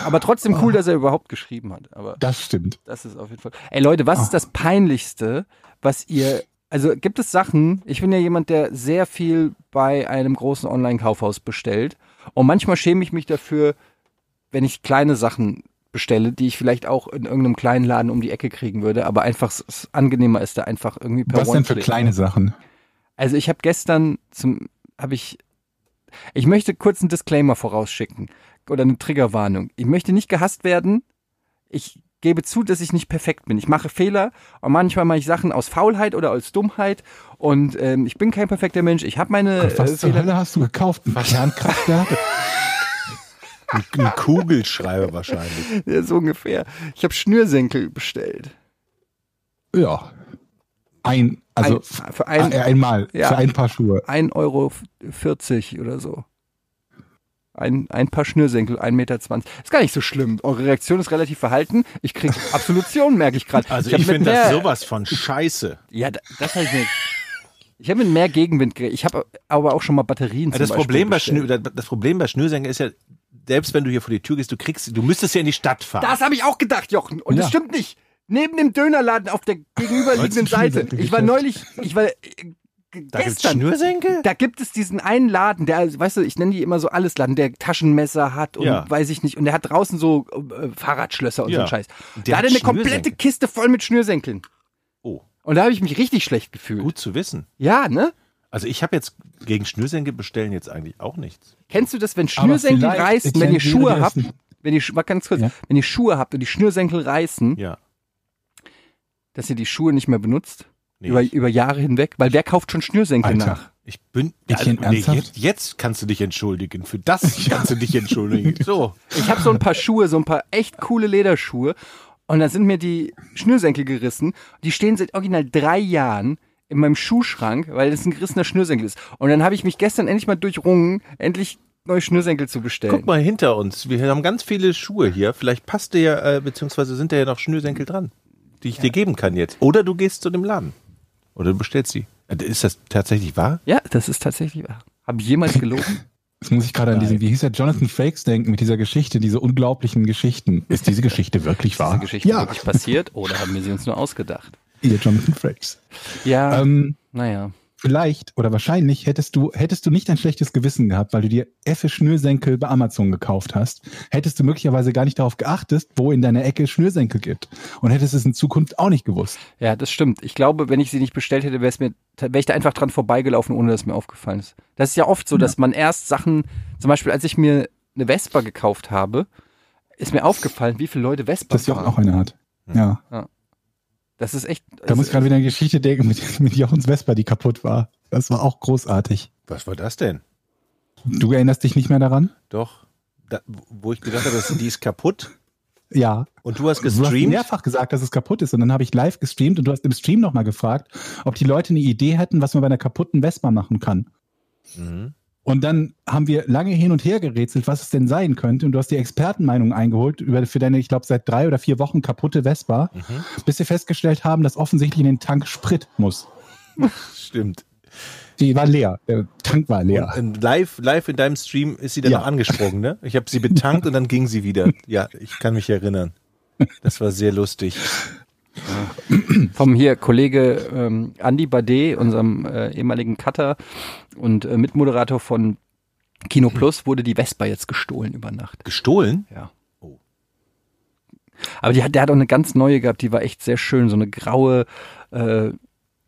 Aber trotzdem cool, dass er überhaupt geschrieben hat. Aber Das stimmt. das ist auf jeden Fall. Ey Leute, was ist das Peinlichste, was ihr. Also gibt es Sachen, ich bin ja jemand, der sehr viel bei einem großen Online-Kaufhaus bestellt. Und manchmal schäme ich mich dafür, wenn ich kleine Sachen bestelle, die ich vielleicht auch in irgendeinem kleinen Laden um die Ecke kriegen würde, aber einfach s- s- angenehmer ist, da einfach irgendwie per Was denn für kleine Sachen? Also ich habe gestern zum habe ich ich möchte kurz einen Disclaimer vorausschicken oder eine Triggerwarnung. Ich möchte nicht gehasst werden. Ich gebe zu, dass ich nicht perfekt bin. Ich mache Fehler und manchmal mache ich Sachen aus Faulheit oder aus Dummheit und ähm, ich bin kein perfekter Mensch. Ich habe meine äh, Was zur Fehler. Hölle hast du gekauft? Ein Kernkraftwerk? Ein, Kugelschreiber wahrscheinlich. Ja, so ungefähr. Ich habe Schnürsenkel bestellt. ja. Ein, also Ein- für ein, einmal, Ja. für ein paar Schuhe. 1,40 Euro oder so. Ein, ein paar Schnürsenkel, 1,20 Meter. Ist gar nicht so schlimm. Eure Reaktion ist relativ verhalten. Ich krieg Absolution, merke ich gerade. Also ich, mit finde das sowas von scheiße. Ja, da- das habe ich mir. Ich habe mit mehr Gegenwind gerechnet. Ich habe aber auch schon mal Batterien zum Das Problem. Schnür, das Problem bei Schnürsenkeln ist ja, selbst wenn du hier vor die Tür gehst, du kriegst, du müsstest ja in die Stadt fahren. Das habe ich auch gedacht, Jochen. Und das Ja. stimmt nicht. Neben dem Dönerladen auf der gegenüberliegenden Seite. Ich war neulich, ich war da gibt's gestern. Schnürsenkel? Da gibt es diesen einen Laden, der, also, weißt du, ich nenne die immer so alles Laden, der Taschenmesser hat und Ja. weiß ich nicht. Und der hat draußen so äh, Fahrradschlösser und so Ja. einen Scheiß. Der da hat er eine komplette. Kiste voll mit Schnürsenkeln. Oh, Und da habe ich mich richtig schlecht gefühlt. gut zu wissen. Ja, ne? Also ich habe jetzt gegen Schnürsenkel bestellen jetzt eigentlich auch nichts. Kennst du das, wenn Schnürsenkel reißen, wenn ihr Schuhe habt, wenn ihr, mal ganz kurz, Ja. wenn ihr Schuhe habt und die Schnürsenkel reißen, Ja. dass ihr die Schuhe nicht mehr benutzt? Nee, Über, über Jahre hinweg? Weil wer kauft schon Schnürsenkel Alter. nach? ich bin. Etienne, nee, ernsthaft? jetzt, jetzt kannst du dich entschuldigen. Für das kannst du dich entschuldigen. So. Ich habe so ein paar Schuhe, so ein paar echt coole Lederschuhe. Und da sind mir die Schnürsenkel gerissen. Die stehen seit original drei Jahren in meinem Schuhschrank, weil das ein gerissener Schnürsenkel ist. Und dann habe ich mich gestern endlich mal durchrungen, endlich neue Schnürsenkel zu bestellen. Guck mal hinter uns. Wir haben ganz viele Schuhe hier. Vielleicht passt dir ja, äh, beziehungsweise sind da ja noch Schnürsenkel dran, die ich dir geben kann jetzt. Oder du gehst zu dem Laden. Oder du bestellst sie. Äh, Ist das tatsächlich wahr? Ja, das ist tatsächlich wahr. Habe ich jemals gelogen? Jetzt muss ich gerade an diesen, wie hieß der, Jonathan Frakes denken mit dieser Geschichte, diese unglaublichen Geschichten. Ist diese Geschichte wirklich wahr? Diese Geschichte ja, wirklich passiert oder haben wir sie uns nur ausgedacht? ihr Jonathan Frakes. Ja, Ähm, naja. Vielleicht oder wahrscheinlich hättest du, hättest du nicht ein schlechtes Gewissen gehabt, weil du dir Effe Schnürsenkel bei Amazon gekauft hast, hättest du möglicherweise gar nicht darauf geachtet, wo in deiner Ecke Schnürsenkel gibt. Und hättest es in Zukunft auch nicht gewusst. Ja, das stimmt. Ich glaube, wenn ich sie nicht bestellt hätte, wäre mir, wäre ich da einfach dran vorbeigelaufen, ohne dass mir aufgefallen ist. Das ist ja oft so, dass man erst Sachen, zum Beispiel, als ich mir eine Vespa gekauft habe, ist mir aufgefallen, wie viele Leute Vespa Dass Jochen fahren. auch eine hat. Ja. Das ist echt. Da muss ich gerade wieder eine Geschichte denken mit, mit Jochens Vespa, die kaputt war. Das war auch großartig. Was war das denn? Du erinnerst dich nicht mehr daran? Doch. Da, wo ich gedacht habe, die ist kaputt. Ja. Und du hast Du hast gestreamt. mehrfach gesagt, dass es kaputt ist. Und dann habe ich live gestreamt und du hast im Stream nochmal gefragt, ob die Leute eine Idee hätten, was man bei einer kaputten Vespa machen kann. Mhm. Und dann haben wir lange hin und her gerätselt, was es denn sein könnte. Und du hast die Expertenmeinung eingeholt über für deine, ich glaube, seit drei oder vier Wochen kaputte Vespa, Mhm. bis wir festgestellt haben, dass offensichtlich in den Tank Sprit muss. Stimmt. Die war leer. Der Tank war leer. Und, live, live in deinem Stream ist sie dann Ja. noch angesprungen, ne? Ich habe sie betankt und dann ging sie wieder. Ja, ich kann mich erinnern. Das war sehr lustig. Vom hier Kollege ähm, Andy Bade, unserem äh, ehemaligen Cutter und äh, Mitmoderator von Kino Plus, wurde die Vespa jetzt gestohlen über Nacht. Gestohlen? Ja. Oh. Aber die hat, der hat auch eine ganz neue gehabt, die war echt sehr schön, so eine graue äh,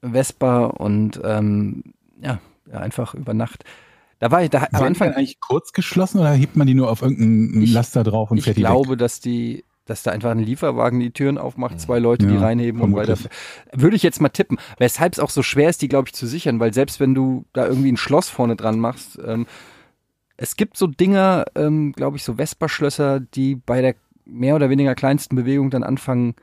Vespa und ähm, ja, einfach über Nacht. Da war ich, da am Am Anfang, Anfang eigentlich kurz geschlossen oder hebt man die nur auf irgendeinen Ich- Laster drauf und ich fährt die glaube, weg? dass die, dass da einfach ein Lieferwagen die Türen aufmacht, zwei Leute, die Ja, reinheben und weiter. Würde ich jetzt mal tippen. Weshalb es auch so schwer ist, die, glaube ich, zu sichern, weil selbst wenn du da irgendwie ein Schloss vorne dran machst, ähm, es gibt so Dinger, ähm, glaube ich, so Vespa-Schlösser, die bei der mehr oder weniger kleinsten Bewegung dann anfangen,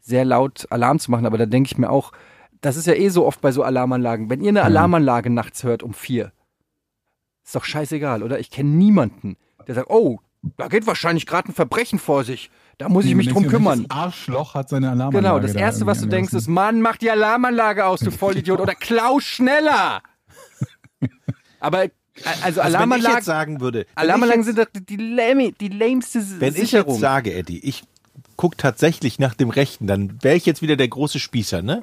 sehr laut Alarm zu machen. Aber da denke ich mir auch, das ist ja eh so oft bei so Alarmanlagen. Wenn ihr eine Alarmanlage nachts hört um vier, ist doch scheißegal, oder? Ich kenne niemanden, der sagt, oh, da geht wahrscheinlich gerade ein Verbrechen vor sich. Da muss ich mich drum kümmern. Das Arschloch hat seine Alarmanlage. Genau, das da Erste, was du denkst, ist. Mann, mach die Alarmanlage aus, du Vollidiot. Oder klau schneller. Aber Also Also wenn ich Alarmanlagen, jetzt sagen würde, wenn Alarmanlagen ich sind doch die, lame, die lameste jetzt, wenn ich Sicherung. jetzt sage, Eddie, ich guck tatsächlich nach dem Rechten, dann wäre ich jetzt wieder der große Spießer, ne?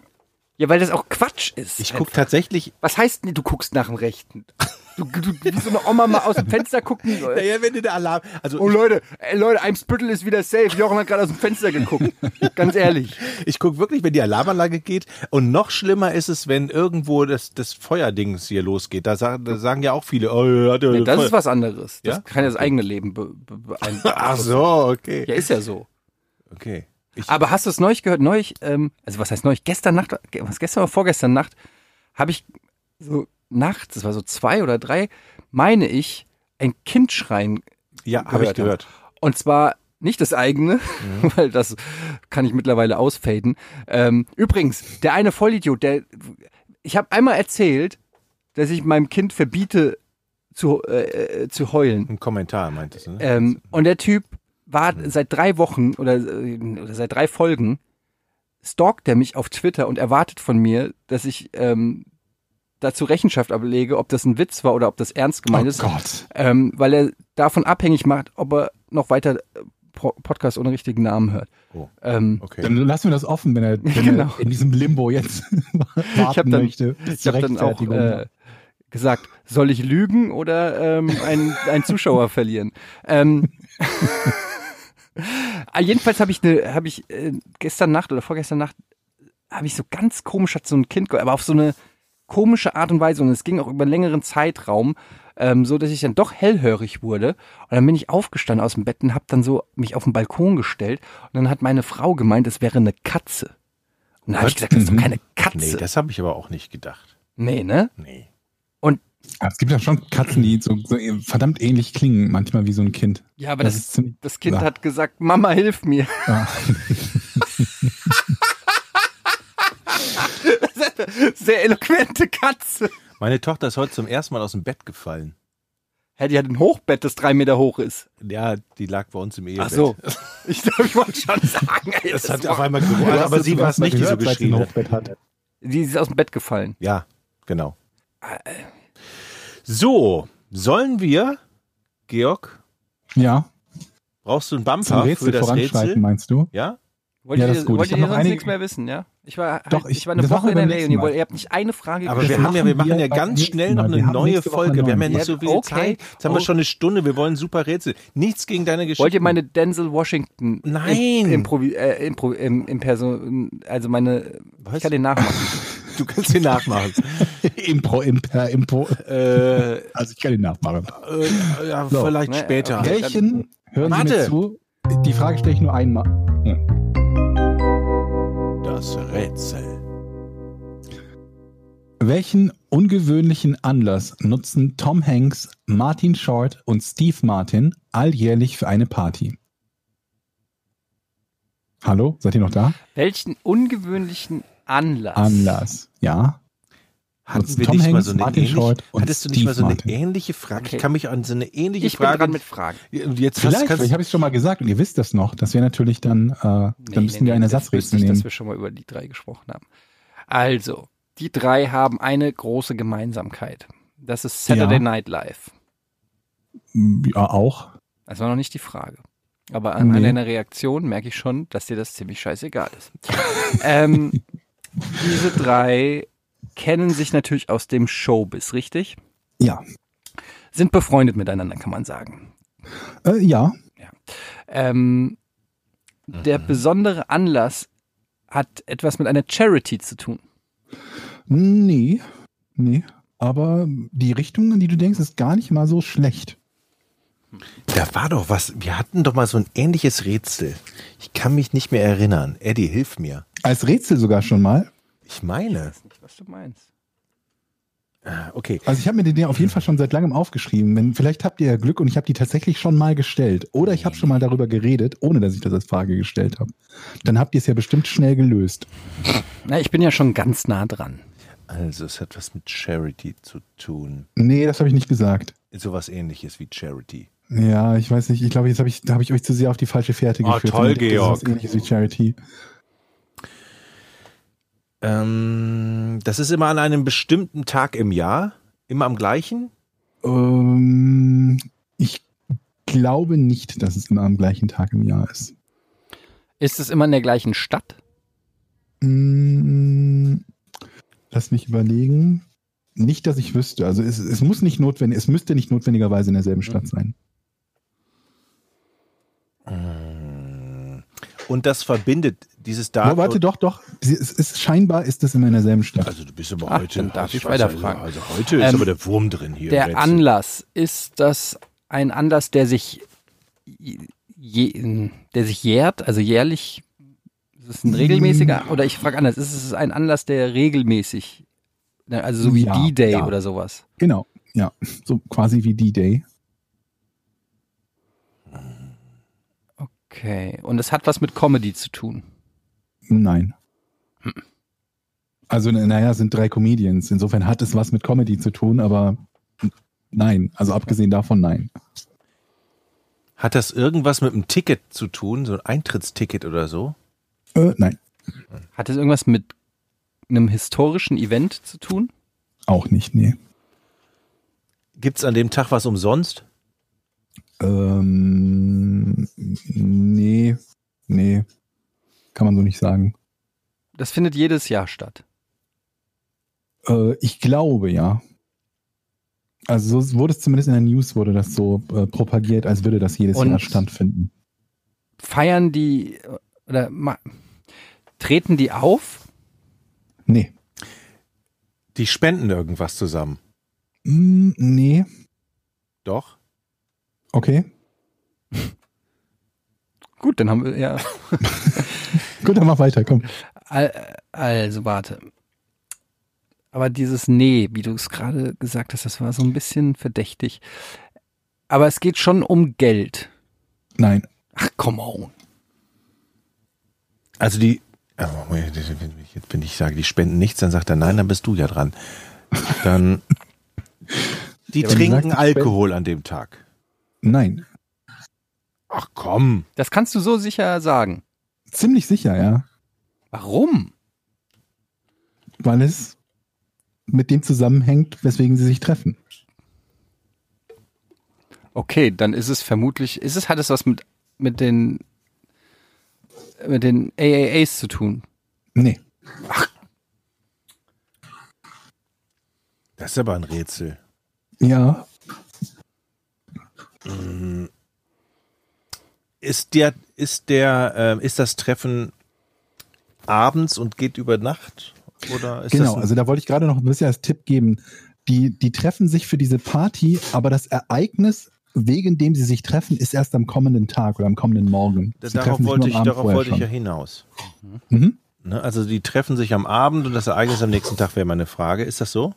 ja, weil das auch Quatsch ist. Ich guck tatsächlich. Was heißt denn, du guckst nach dem Rechten? Du, du, wie so eine Oma mal aus dem Fenster gucken. Naja, wenn du der Alarm, also Oh Leute, ey, Leute, Eimsbüttel ist wieder safe. Jochen hat gerade aus dem Fenster geguckt. Ganz ehrlich. Ich gucke wirklich, wenn die Alarmanlage geht. Und noch schlimmer ist es, wenn irgendwo das, das Feuerdings hier losgeht. Da sagen, da sagen ja auch viele, oh, hat ja Nee, das Feuer- ist was anderes. Das Ja? kann ja das eigene Leben be be beeinflussen. Ach so, okay. Ja, ist ja so. Okay. Ich, Aber hast du es neulich gehört? Neulich, ähm, also was heißt neulich? Gestern Nacht, was gestern oder vorgestern Nacht, habe ich so nachts, das war so zwei oder drei, meine ich, ein Kind schreien. ja, habe ich gehört gehört. Und zwar nicht das eigene, weil das kann ich mittlerweile ausfaden. Ähm, übrigens, der eine Vollidiot, der, ich habe einmal erzählt, dass ich meinem Kind verbiete zu, äh, äh, zu heulen. Ein Kommentar meintest du, ne? Ähm, und der Typ war seit drei Wochen oder, oder seit drei Folgen stalkt er mich auf Twitter und erwartet von mir, dass ich ähm, dazu Rechenschaft ablege, ob das ein Witz war oder ob das ernst gemeint oh ist, Gott. ähm, weil er davon abhängig macht, ob er noch weiter äh, Podcast ohne richtigen Namen hört. Oh. Ähm, okay. Dann lassen wir das offen, wenn er, wenn Genau. er in diesem Limbo jetzt warten dann- möchte. ich habe dann auch äh, gesagt, soll ich lügen oder ähm, einen, einen Zuschauer verlieren? Ähm, Ah, jedenfalls habe ich, ne, hab ich äh, gestern Nacht oder vorgestern Nacht habe ich so ganz komisch hat so ein Kind, aber auf so eine komische Art und Weise und es ging auch über einen längeren Zeitraum, ähm, so dass ich dann doch hellhörig wurde und dann bin ich aufgestanden aus dem Bett und habe dann so mich auf den Balkon gestellt und dann hat meine Frau gemeint, es wäre eine Katze. Und dann habe ich gesagt, das ist doch keine Katze. nee, das habe ich aber auch nicht gedacht. nee, ne? Nee. Aber es gibt ja schon Katzen, die so, so verdammt ähnlich klingen, manchmal wie so ein Kind. Ja, aber Das das, das Kind Ja. hat gesagt, Mama, hilf mir. Ja. Sehr eloquente Katze. Meine Tochter ist heute zum ersten Mal aus dem Bett gefallen. Hä, die hat ein Hochbett, das drei Meter hoch ist. Ja, die lag bei uns im Ehebett. Ach so. Ich glaube, ich wollte schon sagen. Ey, Das das hat ist auf einmal hast aber sie zum war es nicht, die so gehört, geschrien hat. Hochbett hatte. Die ist aus dem Bett gefallen. Ja, genau. So, sollen wir, Georg, Ja, brauchst du einen zum Bumper Rätsel für das voranschreiten, Rätsel? meinst du? Ja? Wollt Ja, ihr, das ist gut. wollt Ich ihr noch sonst einige- nichts mehr wissen, ja? Ich war, Doch, ich, ich- war eine Woche in beim LA und ihr, wollt, ihr habt nicht eine Frage Aber wir haben ja, wir machen ja ganz schnell noch eine neue Folge. Wir haben ja nicht so viel neue. Zeit. Okay. Jetzt haben wir Oh. schon eine Stunde. Wir wollen super Rätsel. Nichts gegen deine Geschichte. Wollt ihr meine Denzel Washington Nein. Im, Improvi äh, Impro im, im Person, also meine, Was? ich kann den nachmachen. Du kannst sie nachmachen. Impro, Imper, Impro. äh, Also ich kann ihn nachmachen. äh, ja, So. vielleicht Ne, später. okay. Welchen, hören Sie Warte. mir zu, die Frage stelle ich nur einmal. Das Rätsel. Welchen ungewöhnlichen Anlass nutzen Tom Hanks, Martin Short und Steve Martin alljährlich für eine Party? Hallo, seid ihr noch da? Welchen ungewöhnlichen Anlass? Anlass, ja. Hatten wir Tom nicht mal Hanks, so eine Martin ähnliche, hattest du nicht Steve mal so eine Martin. ähnliche Frage? Okay. Ich kann mich an so eine ähnliche Ich bin Frage. dran mit Fragen. Und jetzt hast, Vielleicht, kannst, vielleicht habe ich es schon mal gesagt und ihr wisst das noch. Das wäre natürlich dann, äh, dann müssten wir ein das wüsste Ersatzrätsel ich, dass nehmen. wir schon mal über die drei gesprochen haben. Also, die drei haben eine große Gemeinsamkeit. Das ist Saturday Ja. Night Live. Ja, auch. Das war noch nicht die Frage. Aber an Nee. deiner Reaktion merke ich schon, dass dir das ziemlich scheißegal ist. ähm, diese drei kennen sich natürlich aus dem Showbiz, richtig? Ja. Sind befreundet miteinander, kann man sagen. Äh, ja. Ähm, der besondere Anlass hat etwas mit einer Charity zu tun. Nee. Nee. Aber die Richtung, in die du denkst, ist gar nicht mal so schlecht. da war doch was. Wir hatten doch mal so ein ähnliches Rätsel. Ich kann mich nicht mehr erinnern. Eddie, hilf mir. Als Rätsel sogar schon mal. Ich meine. Was du meinst. Ah, Okay. Also ich habe mir die Dinge auf jeden Fall schon seit langem aufgeschrieben. Wenn, vielleicht habt ihr ja Glück und ich habe die tatsächlich schon mal gestellt. Oder ich habe schon mal darüber geredet, ohne dass ich das als Frage gestellt habe. Dann habt ihr es ja bestimmt schnell gelöst. Na, ich bin ja schon ganz nah dran. Also, es hat was mit Charity zu tun. Nee, das habe ich nicht gesagt. Sowas ähnliches wie Charity. Ja, ich weiß nicht. Ich glaube, jetzt habe ich, da habe ich euch zu sehr auf die falsche Fährte Oh, geführt. toll, Das ist Georg. was ähnliches wie Charity. Ähm, das ist immer an einem bestimmten Tag im Jahr. Immer am gleichen. Ähm, ich glaube nicht, dass es immer am gleichen Tag im Jahr ist. Ist es immer in der gleichen Stadt? Mm, Lass mich überlegen. Nicht, dass ich wüsste. Also es, es muss nicht notwendig, es müsste nicht notwendigerweise in derselben Stadt sein. Und das verbindet dieses Oh, Datum. warte, doch, doch. Es ist, scheinbar ist das immer in derselben Stadt. Also du bist aber Ach, heute. dann darf ich weiterfragen. Also, also heute ist Ähm, aber der Wurm drin hier. Der. Anlass, ist das ein Anlass, der sich, je, der sich jährt, also jährlich? Ist es ein regelmäßiger? Oder ich frage anders, ist es ein Anlass, der regelmäßig, also so wie Ja, D-Day ja. oder sowas? Genau, ja. So quasi wie D-Day. Okay. Und es hat was mit Comedy zu tun. Nein. Also, naja, sind drei Comedians. Insofern hat es was mit Comedy zu tun, aber nein. Also abgesehen davon, nein. Hat das irgendwas mit einem Ticket zu tun? So ein Eintrittsticket oder so? Äh, nein, Hat es irgendwas mit einem historischen Event zu tun? auch nicht, nee. Gibt es an dem Tag was umsonst? Ähm, nee, nee. Kann man so nicht sagen. Das findet jedes Jahr statt. Äh, ich glaube, ja. Also so wurde es zumindest in der News wurde das so äh, propagiert, als würde das jedes Und- Jahr stattfinden. Feiern die oder ma, treten die auf? Nee. Die spenden irgendwas zusammen. Mm, nee. Doch? Okay. Gut, dann haben wir ja. Gut, dann mach weiter, komm. Al- Also warte. Aber dieses Nee, wie du es gerade gesagt hast, das war so ein bisschen verdächtig. Aber es geht schon um Geld. Nein. Ach, come on. Also die. Oh, wenn ich- Jetzt, wenn ich sage, die spenden nichts, dann sagt er nein, dann bist du ja dran. Dann. Die Ja, trinken sagst, die Alkohol an dem Tag. Nein. Ach komm. Das kannst du so sicher sagen. Ziemlich sicher, ja. Warum? Weil es mit dem zusammenhängt, weswegen sie sich treffen. Okay, dann ist es vermutlich, ist es, hat es was mit, mit den, mit den AAAs zu tun? Nee. Das ist aber ein Rätsel. Ja. Ist der, ist der, ähm, ist das Treffen abends und geht über Nacht? Oder ist genau, also da wollte ich gerade noch ein bisschen als Tipp geben. Die, die treffen sich für diese Party, aber das Ereignis, wegen dem sie sich treffen, ist erst am kommenden Tag oder am kommenden Morgen. Sie darauf wollte ich, darauf wollte ich ja hinaus. Mhm. Ne? Also die treffen sich am Abend und das Ereignis am nächsten Tag wäre meine Frage. Ist das so?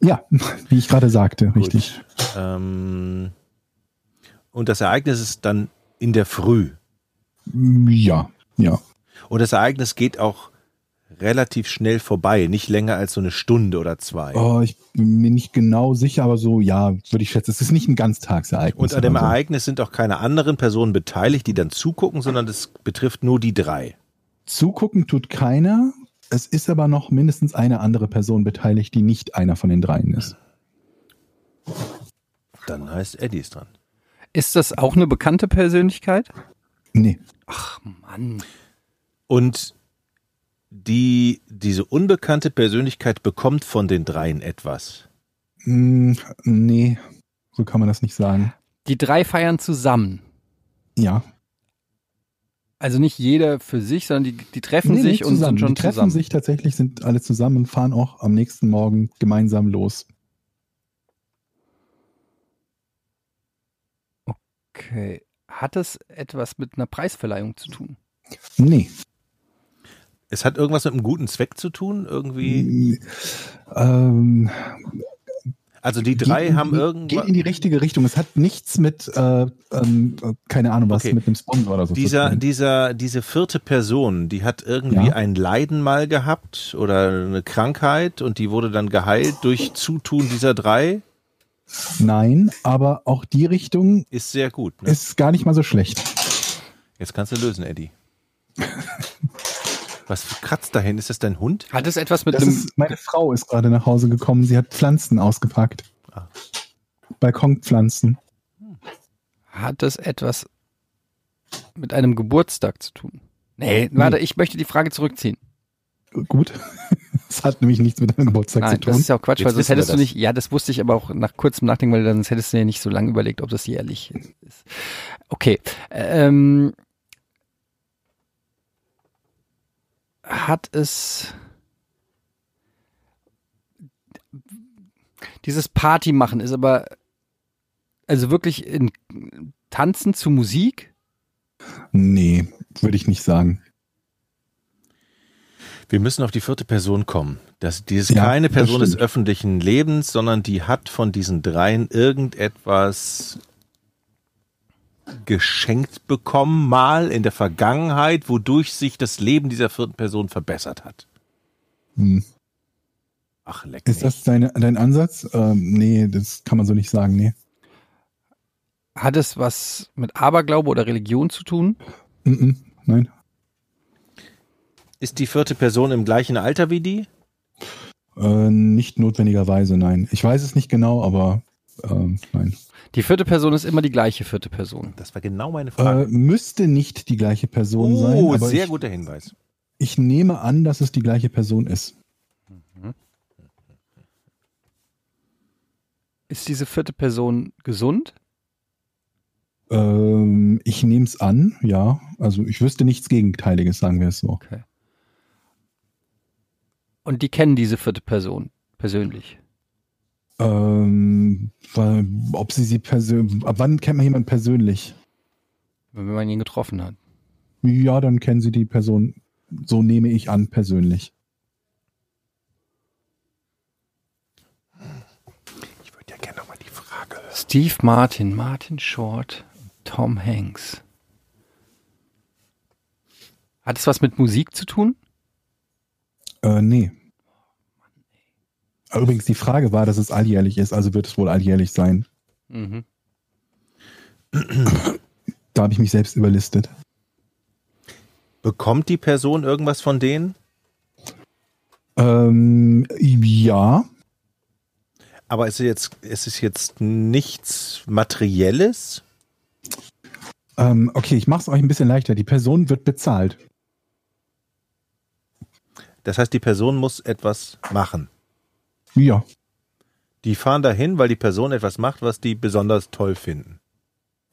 Ja, wie ich gerade sagte, richtig. Ähm, und das Ereignis ist dann in der Früh. Ja, ja. Und das Ereignis geht auch relativ schnell vorbei, nicht länger als so eine Stunde oder zwei. Oh, ich bin mir nicht genau sicher, aber so, ja, würde ich schätzen. Es ist nicht ein Ganztagsereignis. Und an dem so. Ereignis sind auch keine anderen Personen beteiligt, die dann zugucken, sondern das betrifft nur die drei. Zugucken tut keiner. Es ist aber noch mindestens eine andere Person beteiligt, die nicht einer von den dreien ist. Dann heißt Eddie ist dran. Ist das auch eine bekannte Persönlichkeit? Nee. Ach Mann. Und die, diese unbekannte Persönlichkeit bekommt von den dreien etwas. Hm, nee, so kann man das nicht sagen. Die drei feiern zusammen. Ja. Also nicht jeder für sich, sondern die, die treffen Nee, sich nee, und sind schon Die treffen zusammen. sich tatsächlich, sind alle zusammen und fahren auch am nächsten Morgen gemeinsam los. Okay. Hat es etwas mit einer Preisverleihung zu tun? Nee. Es hat irgendwas mit einem guten Zweck zu tun, irgendwie. Ähm, Also die drei geht in haben die, irgendwas. Geht in die richtige Richtung. Es hat nichts mit, äh, ähm, äh, keine Ahnung, was Okay. mit einem Sponsor oder so Dieser, zu tun. dieser, diese vierte Person, die hat irgendwie Ja. ein Leiden mal gehabt oder eine Krankheit und die wurde dann geheilt durch Zutun dieser drei. Nein, aber auch die Richtung Ist sehr gut. Ne? ist gar nicht mal so schlecht. Jetzt kannst du lösen, Eddie. Was kratzt dahin? Ist das dein Hund? Hat es etwas mit Das einem. ist, meine Frau ist gerade nach Hause gekommen. Sie hat Pflanzen ausgepackt. Ah. Balkonpflanzen. Hat es etwas mit einem Geburtstag zu tun? Nee, warte, ich möchte die Frage zurückziehen. Gut. Das hat nämlich nichts mit deinem Geburtstag Nein, zu tun. das ist ja auch Quatsch, Jetzt weil sonst hättest du nicht, ja, das wusste ich aber auch nach kurzem Nachdenken, weil sonst hättest du ja nicht so lange überlegt, ob das jährlich ist. Okay. Ähm, hat es dieses Party machen ist aber also wirklich in Tanzen zu Musik? nee, würde ich nicht sagen. Wir müssen auf die vierte Person kommen. Das, die ist Ja, keine Person des öffentlichen Lebens, sondern die hat von diesen dreien irgendetwas geschenkt bekommen, mal in der Vergangenheit, wodurch sich das Leben dieser vierten Person verbessert hat. Hm. Ach, leck Ist das deine, dein Ansatz? Ähm, nee, das kann man so nicht sagen, nee. Hat es was mit Aberglaube oder Religion zu tun? Mhm, nein. Ist die vierte Person im gleichen Alter wie die? Äh, nicht notwendigerweise, nein. Ich weiß es nicht genau, aber ähm, nein. Die vierte Person ist immer die gleiche vierte Person. Das war genau meine Äh, Frage. müsste nicht die gleiche Person sein, oh, aber sehr ich, guter Hinweis. ich nehme an, dass es die gleiche Person ist. Ist diese vierte Person gesund? Ähm, ich nehme es an, ja. Also ich wüsste nichts Gegenteiliges, sagen wir es so. Okay. Und die kennen diese vierte Person persönlich. Ähm, weil, ob sie sie persönlich, ab wann kennt man jemanden persönlich? Wenn man ihn getroffen hat. Ja, dann kennen sie die Person, so nehme ich an, persönlich. Ich würde ja gerne nochmal die Frage. Steve Martin, Martin Short, Tom Hanks. Hat es was mit Musik zu tun? Äh, nee. Übrigens, die Frage war, dass es alljährlich ist, also wird es wohl alljährlich sein. Mhm. Da habe ich mich selbst überlistet. Bekommt die Person irgendwas von denen? Ähm, ja, Aber ist es jetzt, ist es jetzt nichts Materielles? ähm, okay, ich mache es euch ein bisschen leichter. Die Person wird bezahlt. Das heißt, die Person muss etwas machen. Ja, Die fahren dahin, weil die Person etwas macht, was die besonders toll finden.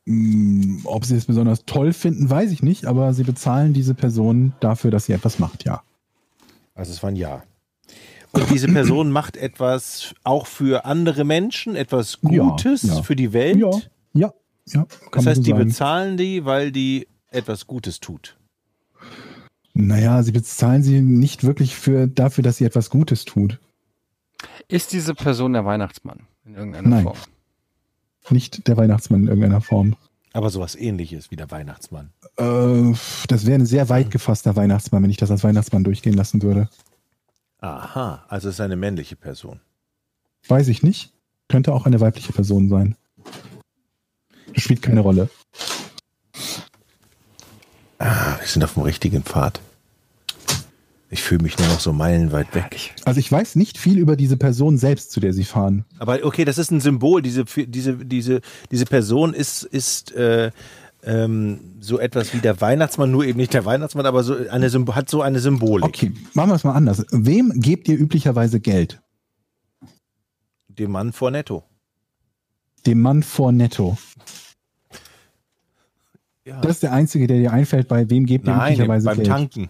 Mm, ob sie es besonders toll finden, weiß ich nicht, aber sie bezahlen diese Person dafür, dass sie etwas macht, ja. Also es war ein Ja. Und diese Person macht etwas auch für andere Menschen, etwas Ja, Gutes ja. für die Welt. Ja, ja, ja. das heißt, so die bezahlen die, weil die etwas Gutes tut. Naja, sie bezahlen sie nicht wirklich für, dafür, dass sie etwas Gutes tut. Ist diese Person der Weihnachtsmann in irgendeiner Nein. Form? Nicht der Weihnachtsmann in irgendeiner Form. Aber sowas ähnliches wie der Weihnachtsmann. Äh, das wäre ein sehr weit gefasster Weihnachtsmann, wenn ich das als Weihnachtsmann durchgehen lassen würde. Aha, also es ist eine männliche Person. Weiß ich nicht. Könnte auch eine weibliche Person sein. Das spielt keine Rolle. Ah, wir sind auf dem richtigen Pfad. Ich fühle mich nur noch so meilenweit weg. Also ich weiß nicht viel über diese Person selbst, zu der sie fahren. Aber okay, das ist ein Symbol. Diese, diese, diese, diese Person ist, ist äh, ähm, so etwas wie der Weihnachtsmann, nur eben nicht der Weihnachtsmann, aber so eine, hat so eine Symbolik. Okay, machen wir es mal anders. Wem gebt ihr üblicherweise Geld? Dem Mann vor Netto. Dem Mann vor Netto. Ja. Das ist der einzige, der dir einfällt, bei wem gebt ihr Nein, üblicherweise beim Geld? Tanken.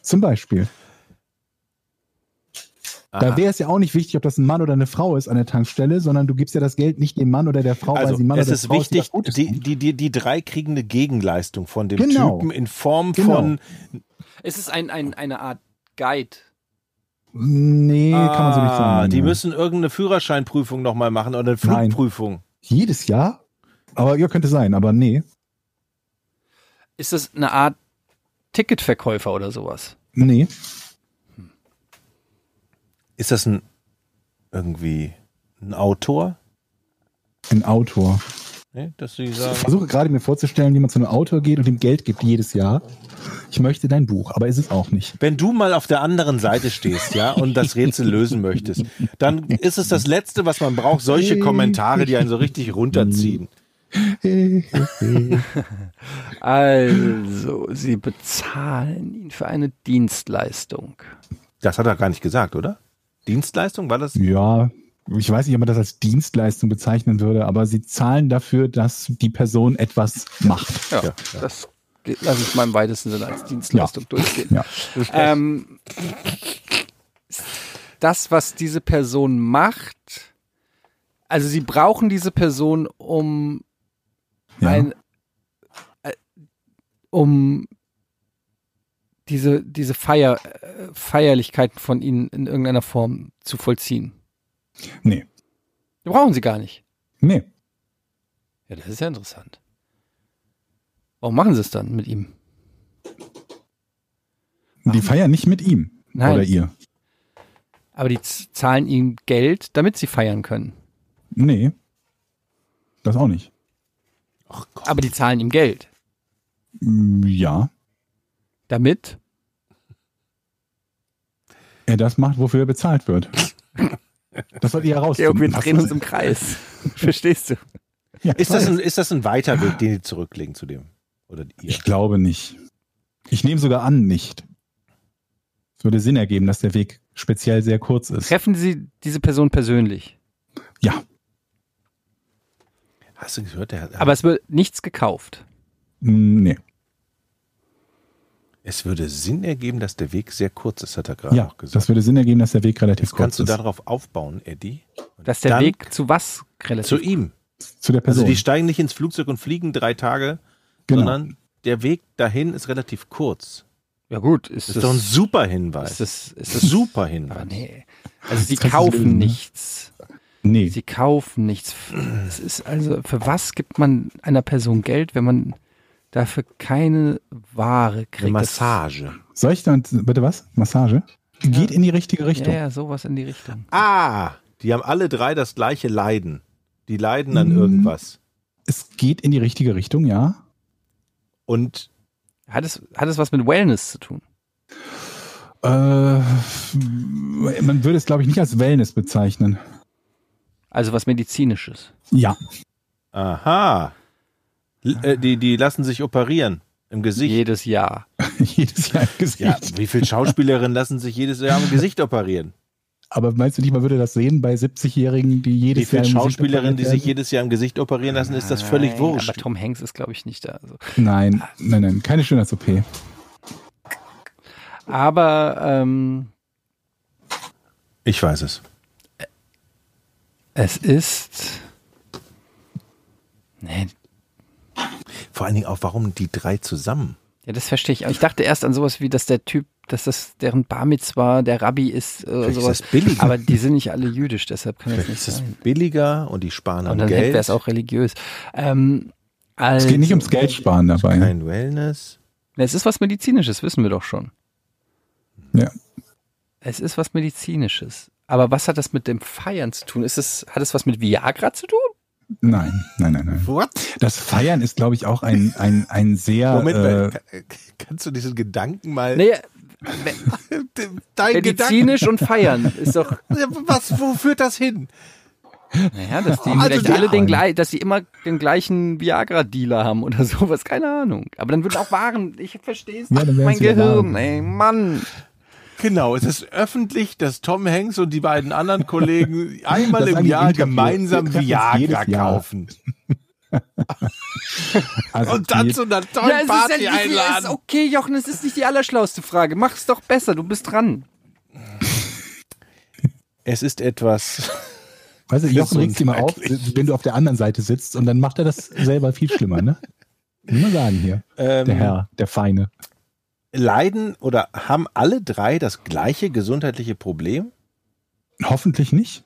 Zum Beispiel. Da Aha. wäre es ja auch nicht wichtig, ob das ein Mann oder eine Frau ist an der Tankstelle, sondern du gibst ja das Geld nicht dem Mann oder der Frau, weil Also, sie Mann es oder ist Frau wichtig, was Gutes die, tun. die, die, die drei kriegen eine Gegenleistung von dem Genau. Typen in Form Genau. von. es ist ein, ein, eine Art Guide. Nee, kann man so nicht Ah, sagen. Die ja. müssen irgendeine Führerscheinprüfung nochmal machen oder eine Nein. Flugprüfung. Jedes Jahr? Aber ja, könnte sein, aber nee. Ist es eine Art Ticketverkäufer oder sowas? Nee. Ist das ein irgendwie ein Autor? Ein Autor. Ne? Dass sie Ich sagen. versuche gerade mir vorzustellen, wie man zu einem Autor geht und ihm Geld gibt jedes Jahr. ich möchte dein Buch, aber ist es auch nicht. Wenn du mal auf der anderen Seite stehst, ja, und das Rätsel lösen möchtest, dann ist es das Letzte, was man braucht, solche Kommentare, die einen so richtig runterziehen. Also, sie bezahlen ihn für eine Dienstleistung. Das hat er gar nicht gesagt, oder? Dienstleistung, war das? Ja, ich weiß nicht, ob man das als Dienstleistung bezeichnen würde, aber sie zahlen dafür, dass die Person etwas macht. Ja, Ja, das lasse ich mal im weitesten Sinne als Dienstleistung durchgehen. Ja. Ähm, das, was diese Person macht, also sie brauchen diese Person, um Ja. ein, äh, um diese, diese Feier, äh, Feierlichkeiten von ihnen in irgendeiner Form zu vollziehen. Nee. Die brauchen sie gar nicht. Nee. Ja, das ist ja interessant. Warum machen sie es dann mit ihm? Die feiern nicht mit ihm Nein. oder ihr. Aber die zahlen ihm Geld, damit sie feiern können. Nee. Das auch nicht. Aber die zahlen ihm Geld. Mm, Ja. Damit? Er das macht, wofür er bezahlt wird. Das wollt ihr herausfinden. Georg, wir drehen uns im Kreis. Verstehst du? Ja, Ist das, ein, ist das ein weiter Weg, den die zurücklegen zu dem? Oder ihr? Ich glaube nicht. Ich nehme sogar an, nicht. Es würde Sinn ergeben, dass der Weg speziell sehr kurz ist. Treffen Sie diese Person persönlich. Ja. Hast du gehört? Der, Aber es wird nichts gekauft. Mm, Nee. es würde Sinn ergeben, dass der Weg sehr kurz ist, hat er gerade Ja, auch gesagt. das würde Sinn ergeben, dass der Weg relativ Jetzt kannst kurz du ist. darauf aufbauen, Eddie. Und Dass der Weg zu was relativ zu ihm. Zu der Also Person. die steigen nicht ins Flugzeug und fliegen drei Tage, genau. sondern der Weg dahin ist relativ kurz. Ja gut, ist Das das, ist doch ein super Hinweis. ist das, ist das super Aber Hinweis. nee. Also sie kannst du kaufen ne? nichts. Nee. Sie kaufen nichts. Es ist also, für was gibt man einer Person Geld, wenn man dafür keine Ware Eine kriegt? Das- Massage. Soll ich dann, bitte was? Massage? Geht in die richtige Ja, Richtung. ja, sowas in die Richtung. Ah, die haben alle drei das gleiche Leiden. Die leiden an Mhm. irgendwas. Es geht in die richtige Richtung, ja. Und Hat es, hat es was mit Wellness zu tun? Äh, man würde es, glaube ich, nicht als Wellness bezeichnen. Also was Medizinisches. Ja. aha. L äh, die, die lassen sich operieren im Gesicht. Jedes Jahr. Jedes Jahr im Gesicht. Ja, wie viele Schauspielerinnen lassen sich jedes Jahr im Gesicht operieren? Aber meinst du nicht, man würde das sehen bei 70-Jährigen, die Wie jedes viele Jahr im Gesicht Schauspielerinnen, die sich jedes Jahr im Gesicht operieren lassen, ist das völlig Nein, wurscht. Aber Tom Hanks ist, glaube ich, nicht da. Also. Nein, nein, nein, keine Schönheits-OP. Aber ähm, Ich weiß es. Es ist. Nee, Vor allen Dingen auch, warum die drei zusammen? ja, das verstehe ich. Ich dachte erst an sowas wie, dass der Typ, dass das deren Bar Mitzwa, der Rabbi ist, äh, Vielleicht ist sowas. das billiger. Aber die sind nicht alle jüdisch, deshalb kann das Vielleicht nicht ist es sein. billiger und die sparen Und an dann Geld. wäre es auch religiös. Ähm, also, Es geht nicht ums Geld sparen dabei. Kein Wellness. Es ist was Medizinisches, wissen wir doch schon. Ja. Es ist was Medizinisches. Aber was hat das mit dem Feiern zu tun? Ist es, hat es was mit Viagra zu tun? Nein, nein, nein, nein. What? Das Feiern ist, glaube ich, auch ein, ein, ein sehr. Moment mal, äh, kann- kannst du diesen Gedanken mal. Nee, dein medizinisch und feiern ist doch. Was, wo führt das hin? naja, dass die Also vielleicht die alle den gleichen, dass die immer den gleichen Viagra-Dealer haben oder sowas, keine Ahnung. Aber dann würden auch Waren, ich verstehe es, Ja, mein Gehirn, ey, Mann. Genau, es ist öffentlich, dass Tom Hanks und die beiden anderen Kollegen einmal im Jahr Interview. gemeinsam Viagra kaufen. also Und dann die- zu einer tollen Ja, es ist, Party ja, es ist einladen. okay, Jochen, es ist nicht die allerschlauste Frage. Mach's doch besser, du bist dran. Es ist etwas. Weißt du, Jochen regt mal auf, wenn du auf der anderen Seite sitzt und dann macht er das selber viel schlimmer, ne? Muss man sagen hier. Ähm, Der Herr, der Feine. Leiden oder haben alle drei das gleiche gesundheitliche Problem? Hoffentlich nicht.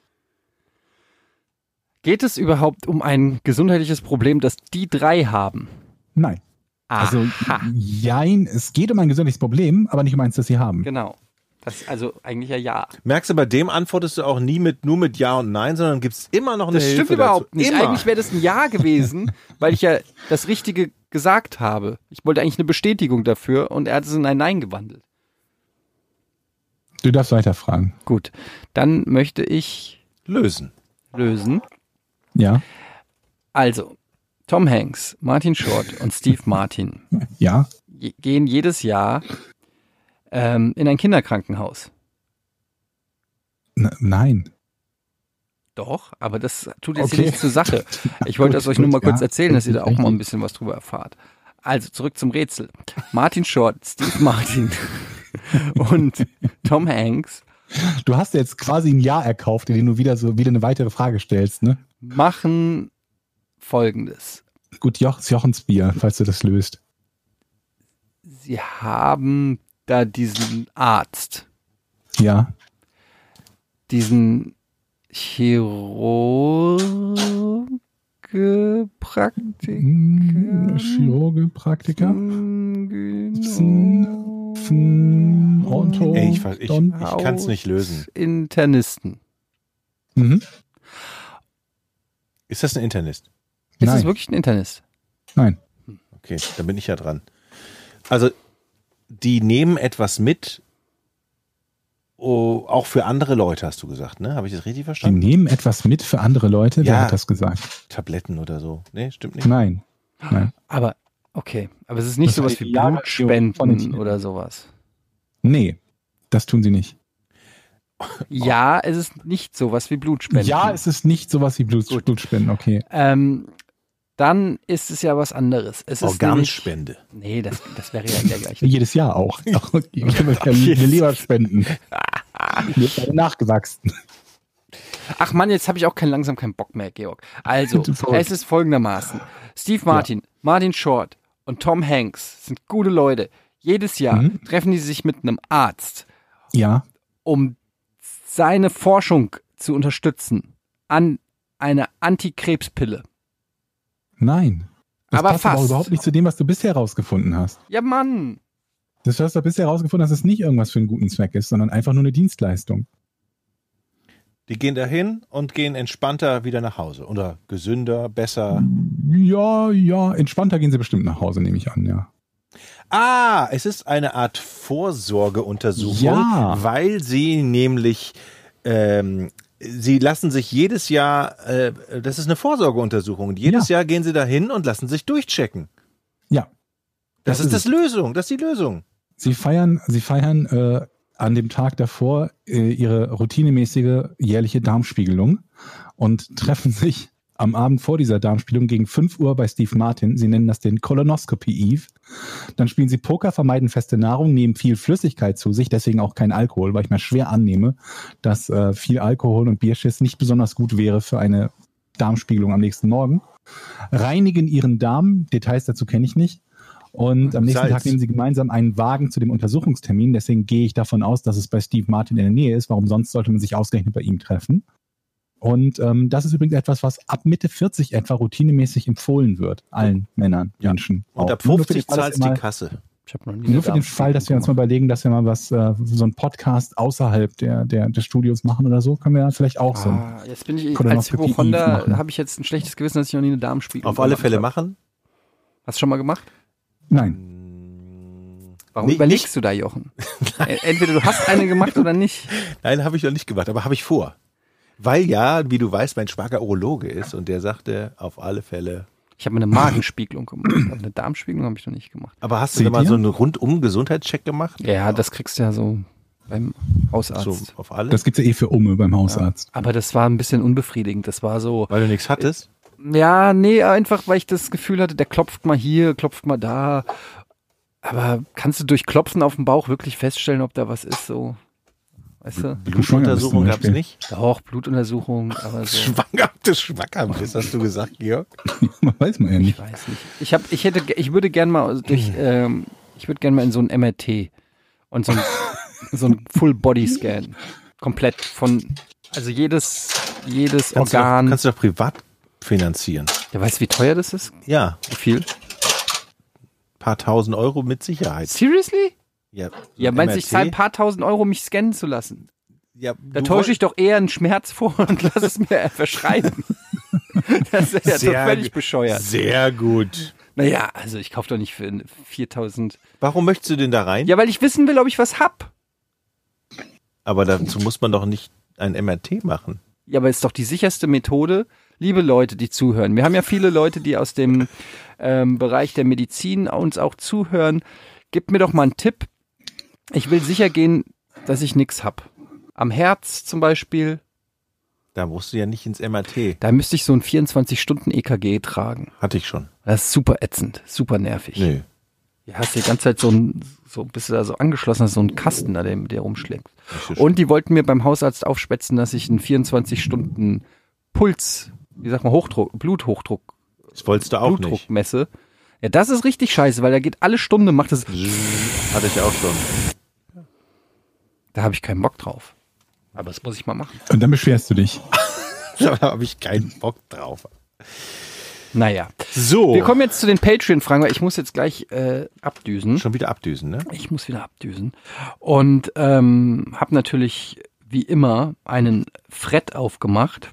Geht es überhaupt um ein gesundheitliches Problem, das die drei haben? Nein. Also, jein, es geht um ein gesundheitliches Problem, aber nicht um eins, das sie haben. Genau. Das also eigentlich ja ja. Merkst du, bei dem antwortest du auch nie mit nur mit Ja und Nein, sondern gibt's immer noch eine Das Hilfe stimmt überhaupt dazu. nicht. Immer. Eigentlich wäre das ein Ja gewesen, weil ich ja das richtige gesagt habe. Ich wollte eigentlich eine Bestätigung dafür und er hat es in ein Nein gewandelt. Du darfst weiter fragen. Gut, dann möchte ich Lösen. lösen. Ja? Also, Tom Hanks, Martin Short und Steve Martin Ja? gehen jedes Jahr ähm, in ein Kinderkrankenhaus. N nein. Doch, aber das tut jetzt Okay. hier nichts zur Sache. Ich wollte Gut, das euch nur mal kurz ja. erzählen, dass ihr da auch mal ein bisschen was drüber erfahrt. Also zurück zum Rätsel. Martin Short, Steve Martin und Tom Hanks Du hast jetzt quasi ein Ja erkauft, in dem du wieder so wieder eine weitere Frage stellst, ne? machen Folgendes. Gut, Joch, Jochensbier, falls du das löst. Sie haben da diesen Arzt, Ja. diesen Chirurge, Praktiker, Hm, Chirurge, Praktiker. Pfen, Ey, ich, ich, ich kann es nicht lösen. Internisten. Mhm. Ist das ein Internist? Ist Nein. es wirklich ein Internist? Nein. Okay, dann bin ich ja dran. Also, die nehmen etwas mit, oh, auch für andere Leute, hast du gesagt, ne? Habe ich das richtig Die verstanden? nehmen etwas mit für andere Leute. Wer Ja. hat das gesagt? Tabletten oder so. Nee, stimmt nicht. Nein. Nein. Aber, okay. Aber es ist nicht Das sowas wie die Blutspenden oder sowas. Nee. Das tun sie nicht. Ja, es ist nicht sowas wie Blutspenden. Ja, es ist nicht sowas wie Blut. Blutspenden, okay. ähm, dann ist es ja was anderes. Es ist Organspende. Nämlich, nee, das, das wäre ja der gleiche. Jedes Jahr auch. ich kann mir eine Leber spenden. Nachgewachsen. Ach Mann, jetzt habe ich auch kein, langsam keinen Bock mehr, Georg. Also, es ist folgendermaßen. Steve Martin, Martin Short und Tom Hanks sind gute Leute. Jedes Jahr Mhm. treffen die sich mit einem Arzt, Ja. um seine Forschung zu unterstützen an einer Antikrebspille. Nein. Das Aber passt fast. aber überhaupt nicht zu dem, was du bisher herausgefunden hast. Ja, Mann. Das hast du bisher herausgefunden, dass es nicht irgendwas für einen guten Zweck ist, sondern einfach nur eine Dienstleistung. Die gehen dahin und gehen entspannter wieder nach Hause. Oder gesünder, besser. Ja, ja, entspannter gehen sie bestimmt nach Hause, nehme ich an, ja. Ah, es ist eine Art Vorsorgeuntersuchung, Ja. weil sie nämlich, ähm, sie lassen sich jedes Jahr, äh, das ist eine Vorsorgeuntersuchung. Und jedes Jahr gehen sie dahin und lassen sich durchchecken. Ja. Das, ist es. das Lösung, das ist die Lösung. Sie feiern, sie feiern äh, an dem Tag davor äh, ihre routinemäßige jährliche Darmspiegelung und treffen sich am Abend vor dieser Darmspiegelung gegen 5 Uhr bei Steve Martin. Sie nennen das den Colonoscopy Eve. Dann spielen sie Poker, vermeiden feste Nahrung, nehmen viel Flüssigkeit zu sich, deswegen auch kein Alkohol, weil ich mir schwer annehme, dass äh, viel Alkohol und Bierschiss nicht besonders gut wäre für eine Darmspiegelung am nächsten Morgen. Reinigen ihren Darm, Details dazu kenne ich nicht. Und am nächsten Salz. Tag nehmen sie gemeinsam einen Wagen zu dem Untersuchungstermin. Deswegen gehe ich davon aus, dass es bei Steve Martin in der Nähe ist. Warum sonst sollte man sich ausgerechnet bei ihm treffen? Und ähm, das ist übrigens etwas, was ab Mitte 40 etwa routinemäßig empfohlen wird, allen Männern, Ja. Menschen. Und auch. ab Nur für den 50 Fall, dass zahlst wir die Kasse. Ich habe noch nie Nur für den Fall, dass wir uns mal überlegen, dass wir mal was, äh, so ein Podcast außerhalb der, der, des Studios machen oder so, können wir ja vielleicht auch so. Ah, jetzt bin ich als Hypochonder habe ich jetzt ein schlechtes Gewissen, dass ich noch nie eine Darmspiegelung Auf alle Fälle habe. machen. Hast du schon mal gemacht? Nein. Warum Nee, überlegst du da, Jochen? Äh, Entweder du hast eine gemacht oder nicht. Nein, habe ich noch nicht gemacht, aber habe ich vor. Weil ja, wie du weißt, mein Schwager Urologe ist und der sagte, auf alle Fälle. Ich habe mir eine Magenspiegelung gemacht, aber eine Darmspiegelung habe ich noch nicht gemacht. Aber hast du da mal so einen rundum Gesundheitscheck gemacht? Ja, das kriegst du ja so beim Hausarzt. So auf alle? Das gibt's ja eh für Umme beim Hausarzt. Aber das war ein bisschen unbefriedigend. Das war so, Weil du nichts hattest? ja, nee, einfach weil ich das Gefühl hatte, der klopft mal hier, klopft mal da. Aber kannst du durch Klopfen auf dem Bauch wirklich feststellen, ob da was ist? So, weißt du? Blutuntersuchung gab es nicht? Doch, Blutuntersuchung, aber so. Schwanger, das schwanger bist, hast du gesagt, Georg? Weiß man ja Ich nicht. weiß nicht. Ich habe, ich hätte, ich würde gern mal durch, ähm, ich würde gern mal in so ein MRT und so ein, so ein Full Body Scan, komplett von, also jedes, jedes Kannst du, doch, Organ. kannst du doch privat finanzieren. Ja, weißt du, wie teuer das ist? Ja, Wie viel? paar tausend Euro mit Sicherheit. Seriously? Ja, Ja, meinst du, ich zahle ein paar tausend Euro, mich scannen zu lassen? Ja, Da täusche ich doch eher einen Schmerz vor und lass es mir verschreiben. Das ist ja Sehr doch völlig gut. bescheuert. Sehr gut. Naja, also ich kaufe doch nicht für 4000. Warum möchtest du denn da rein? Ja, weil ich wissen will, ob ich was hab. Aber dazu muss man doch nicht ein MRT machen. Ja, aber ist doch die sicherste Methode. Liebe Leute, die zuhören. Wir haben ja viele Leute, die aus dem ähm, Bereich der Medizin uns auch zuhören. Gebt mir doch mal einen Tipp. Ich will sicher gehen, dass ich nichts hab. Am Herz zum Beispiel, Da musst du ja nicht ins MRT. da müsste ich so ein 24-Stunden-EKG tragen. Hatte ich schon. Das ist super ätzend, super nervig. Nö. Du hast die ganze Zeit so ein, so bist du da so angeschlossen, hast so einen Kasten da, der, der rumschlägt. Das Und die wollten mir beim Hausarzt aufspetzen, dass ich einen 24 Stunden Puls, wie sagt man, Hochdruck, Bluthochdruck, Das wolltest du auch Blutdruck nicht. messe. Ja, das ist richtig scheiße, weil da geht alle Stunde, macht es, Hatte ich auch schon. Da habe ich keinen Bock drauf. Aber das muss ich mal machen. Und dann beschwerst du dich. Da habe ich keinen Bock drauf. Naja. So. Wir kommen jetzt zu den Patreon-Fragen, weil ich muss jetzt gleich äh, abdüsen. schon wieder abdüsen, ne? Ich muss wieder abdüsen. Und ähm, habe natürlich wie immer einen Fred aufgemacht.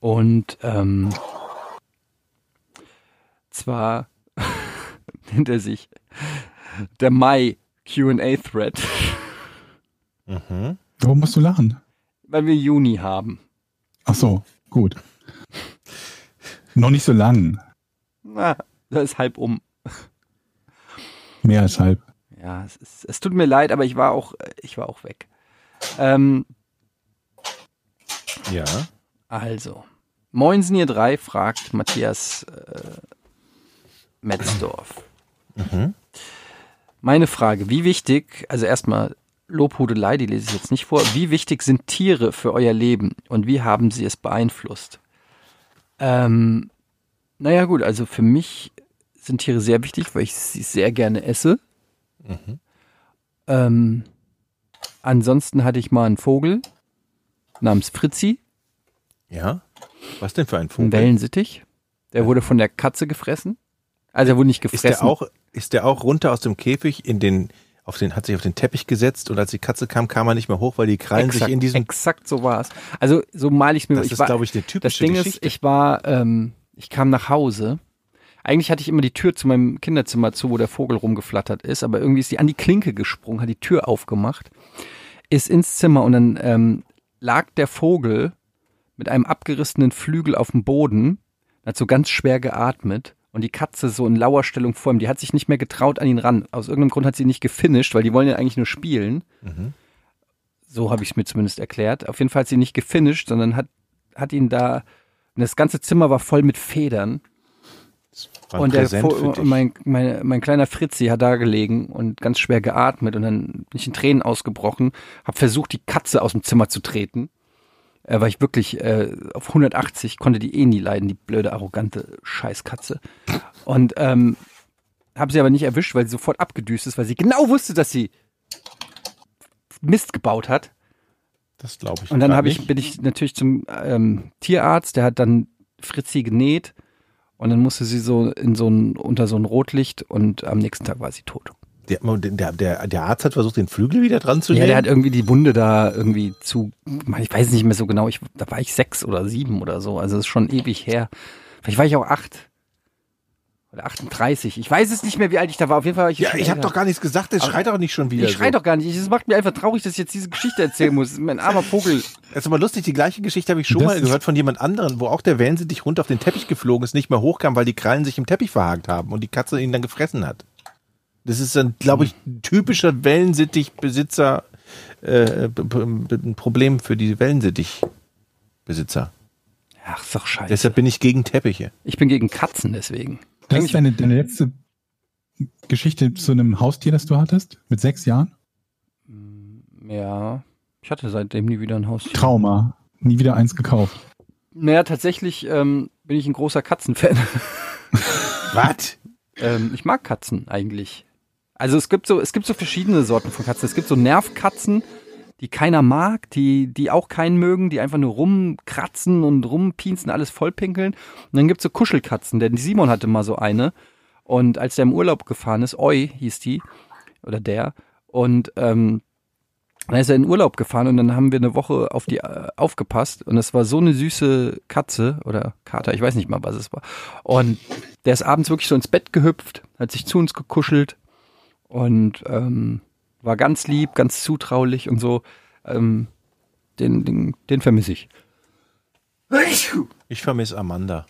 Und ähm, zwar nennt er sich der Mai QA-Thread, Warum musst du lachen? weil wir Juni haben. Ach so, gut. Noch nicht so lang. Na, das ist halb um. Mehr als halb. Ja, es, ist, es tut mir leid, aber ich war auch, ich war auch weg. Ähm, Ja. Also, Moinsen ihr drei, fragt Matthias äh, Metzdorf. Meine Frage, wie wichtig, also erstmal Lobhudelei, die lese ich jetzt nicht vor, wie wichtig sind Tiere für euer Leben und wie haben sie es beeinflusst? Ähm, naja gut, also für mich sind Tiere sehr wichtig, weil ich sie sehr gerne esse. Ähm, ansonsten hatte ich mal einen Vogel namens Fritzi, Ja. Was denn für ein Ein Vogel? Wellensittich. Der wurde von der Katze gefressen. Also er wurde nicht Ist gefressen. der auch, ist der auch runter aus dem Käfig in den, auf den, hat sich auf den Teppich gesetzt und als die Katze kam, kam er nicht mehr hoch, weil die Krallen exakt, sich in diesem, exakt so war es. Also so mal ich es mir. das ich ist, glaube ich, eine das typische Ding Geschichte. ist, ich war, ähm, ich kam nach Hause. Eigentlich hatte ich immer die Tür zu meinem Kinderzimmer zu, wo der Vogel rumgeflattert ist, aber irgendwie ist die an die Klinke gesprungen, hat die Tür aufgemacht, ist ins Zimmer und dann ähm, lag der Vogel mit einem abgerissenen Flügel auf dem Boden, hat so ganz schwer geatmet und die Katze so in Lauerstellung vor ihm, die hat sich nicht mehr getraut an ihn ran. Aus irgendeinem Grund hat sie nicht gefinisht, weil die wollen ja eigentlich nur spielen. So habe ich es mir zumindest erklärt. Auf jeden Fall hat sie nicht gefinisht, sondern hat, hat ihn da, und das ganze Zimmer war voll mit Federn. Und der mein, mein, mein kleiner Fritzi hat da gelegen und ganz schwer geatmet und dann bin ich in Tränen ausgebrochen, habe versucht, die Katze aus dem Zimmer zu treten. Äh, weil ich wirklich äh, auf 180 konnte die eh nie leiden, die blöde, arrogante Scheißkatze. Und ähm, habe sie aber nicht erwischt, weil sie sofort abgedüst ist, weil sie genau wusste, dass sie Mist gebaut hat. das glaube ich. Und dann habe ich, bin ich natürlich zum ähm, Tierarzt, der hat dann Fritzi genäht und dann musste sie so in so ein, unter so ein Rotlicht und am nächsten Tag war sie tot. Der, der, der, der Arzt hat versucht, den Flügel wieder dran zu Ja, nehmen. der hat irgendwie die Wunde da irgendwie zu, ich weiß nicht mehr so genau, ich, da war ich sechs oder sieben oder so, also das ist schon ewig her. Vielleicht war ich auch acht. Oder 38. Ich weiß es nicht mehr, wie alt ich da war. Auf jeden Fall war ich ja, ich habe doch gar nichts gesagt, der schreit doch nicht schon wieder. Ich schrei doch gar nicht. Es macht mir einfach traurig, dass ich jetzt diese Geschichte erzählen muss. Mein armer Vogel. Das ist aber lustig, die gleiche Geschichte habe ich schon Das mal gehört von jemand anderen, wo auch der Wellensittich runter auf den Teppich geflogen ist, nicht mehr hochkam, weil die Krallen sich im Teppich verhakt haben und die Katze ihn dann gefressen hat. Das ist dann, glaube ich, ein typischer Wellensittich-Besitzer, äh, ein Problem für die Wellensittich-Besitzer. Ach, ist doch scheiße. Deshalb bin ich gegen Teppiche. Ich bin gegen Katzen deswegen. Das ist deine, deine letzte Geschichte zu einem Haustier, das du hattest? Mit sechs Jahren? Ja. Ich hatte seitdem nie wieder ein Haustier. Trauma. Nie wieder eins gekauft. Naja, tatsächlich ähm, bin ich ein großer Katzenfan. Was? ähm, ich mag Katzen eigentlich. Also es gibt so, es gibt so verschiedene Sorten von Katzen. Es gibt so Nervkatzen, die keiner mag, die, die auch keinen mögen, die einfach nur rumkratzen und rumpiensen, alles vollpinkeln. Und dann gibt's so Kuschelkatzen, denn Simon hatte mal so eine. Und als der im Urlaub gefahren ist, Oi hieß die, oder der, und ähm, dann ist er in Urlaub gefahren und dann haben wir eine Woche auf die äh, aufgepasst und es war so eine süße Katze oder Kater, ich weiß nicht mal, was es war. Und der ist abends wirklich so ins Bett gehüpft, hat sich zu uns gekuschelt und ähm, war ganz lieb, ganz zutraulich und so. Ähm, den, den, den vermisse ich. Ich vermisse Amanda,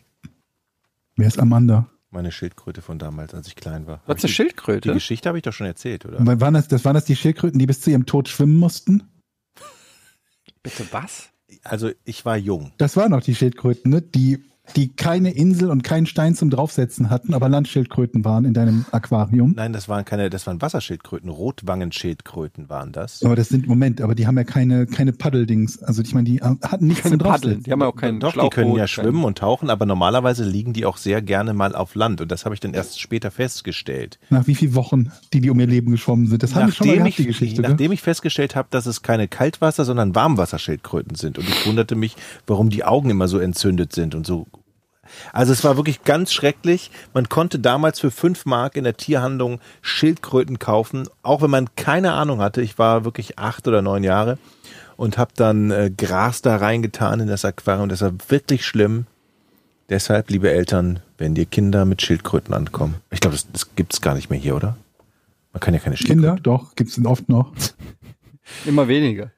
Wer ist Amanda? meine Schildkröte von damals, als ich klein war. Was ich eine Schildkröte? Die Geschichte habe ich doch schon erzählt, oder? Waren das, das waren das die Schildkröten, die bis zu ihrem Tod schwimmen mussten? Bitte was? Also ich war jung. Das waren noch die Schildkröten, ne? die, die keine Insel und keinen Stein zum Draufsetzen hatten, aber Landschildkröten waren in deinem Aquarium. Nein, das waren keine, das waren Wasserschildkröten, Rotwangenschildkröten waren das. Aber das sind, Moment, aber die haben ja keine, keine Paddeldings. Also ich meine, die äh, hatten nichts Keine zum Paddeln. Draufsetzen. Die haben ja auch keinen Doch, die können ja schwimmen und tauchen, aber normalerweise liegen die auch sehr gerne mal auf Land und das habe ich dann erst später festgestellt. Nach wie vielen Wochen, die die um ihr Leben geschwommen sind. Das haben wir schon mal gehabt, die ich, Geschichte. ne? nachdem ich festgestellt habe, dass es keine Kaltwasser, sondern Warmwasserschildkröten sind und ich wunderte mich, warum die Augen immer so entzündet sind und so. Also es war wirklich ganz schrecklich. Man konnte damals für fünf Mark in der Tierhandlung Schildkröten kaufen, auch wenn man keine Ahnung hatte. Ich war wirklich acht oder neun Jahre und habe dann äh, Gras da reingetan in das Aquarium. Das war wirklich schlimm. Deshalb, liebe Eltern, wenn dir Kinder mit Schildkröten ankommen. Ich glaube, das, das gibt's gar nicht mehr hier, oder? Man kann ja keine Schildkröten. Kinder, doch, gibt's es oft noch. Immer weniger.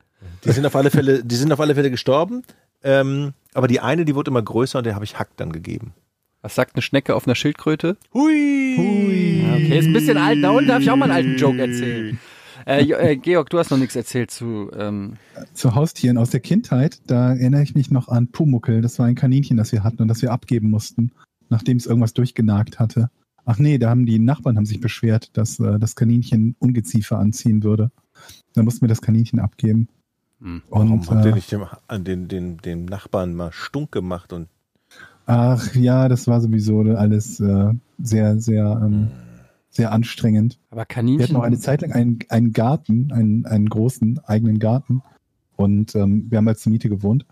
Die sind auf alle Fälle, die sind auf alle Fälle gestorben. Ähm, aber die eine, die wurde immer größer und der habe ich Hack dann gegeben. Was sagt eine Schnecke auf einer Schildkröte? Hui. Hui. Ja, okay, ist ein bisschen alt. Da unten darf ich auch mal einen alten Joke erzählen. Äh, äh, Georg, du hast noch nichts erzählt zu. Ähm, Zu Haustieren aus der Kindheit, da erinnere ich mich noch an Pumuckel. Das war ein Kaninchen, das wir hatten und das wir abgeben mussten, nachdem es irgendwas durchgenagt hatte. Ach nee, da haben die Nachbarn haben sich beschwert, dass äh, das Kaninchen Ungeziefer anziehen würde. Da mussten wir das Kaninchen abgeben. Hm. Warum Und, habt ihr äh, nicht dem, an den, den, dem Nachbarn mal stunk gemacht und ach ja, das war sowieso alles äh, sehr, sehr, ähm, sehr anstrengend. aber Wir Kaninchen. hatten auch eine Zeit lang einen, einen Garten, einen, einen großen eigenen Garten. Und ähm, wir haben als zur Miete gewohnt.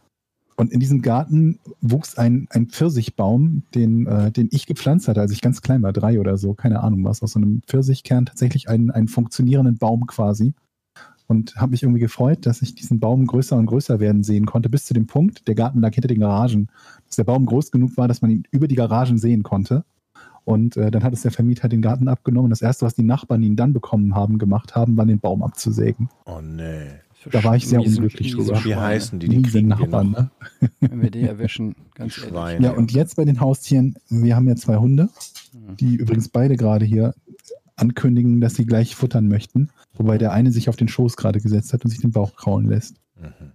Und in diesem Garten wuchs ein, ein Pfirsichbaum, den, äh, den ich gepflanzt hatte, als ich ganz klein war, drei oder so, keine Ahnung was, aus so einem Pfirsichkern tatsächlich einen, einen funktionierenden Baum quasi. Und habe mich irgendwie gefreut, dass ich diesen Baum größer und größer werden sehen konnte, bis zu dem Punkt, der Garten lag hinter den Garagen, dass der Baum groß genug war, dass man ihn über die Garagen sehen konnte. Und äh, dann hat es der Vermieter den Garten abgenommen. Das erste, was die Nachbarn ihn dann bekommen haben, gemacht haben, war den Baum abzusägen. oh nee. Da war ich sehr Miesen- unglücklich miese drüber. Wie heißen die? Die Miese kriegen wir Nachbarn, noch. ne? Wenn wir die erwischen, ganz Die ehrlich. Schweine. Ja, und jetzt bei den Haustieren, wir haben ja zwei Hunde, Mhm. die übrigens beide gerade hier ankündigen, dass sie gleich futtern möchten. Wobei der eine sich auf den Schoß gerade gesetzt hat und sich den Bauch kraulen lässt. Mhm.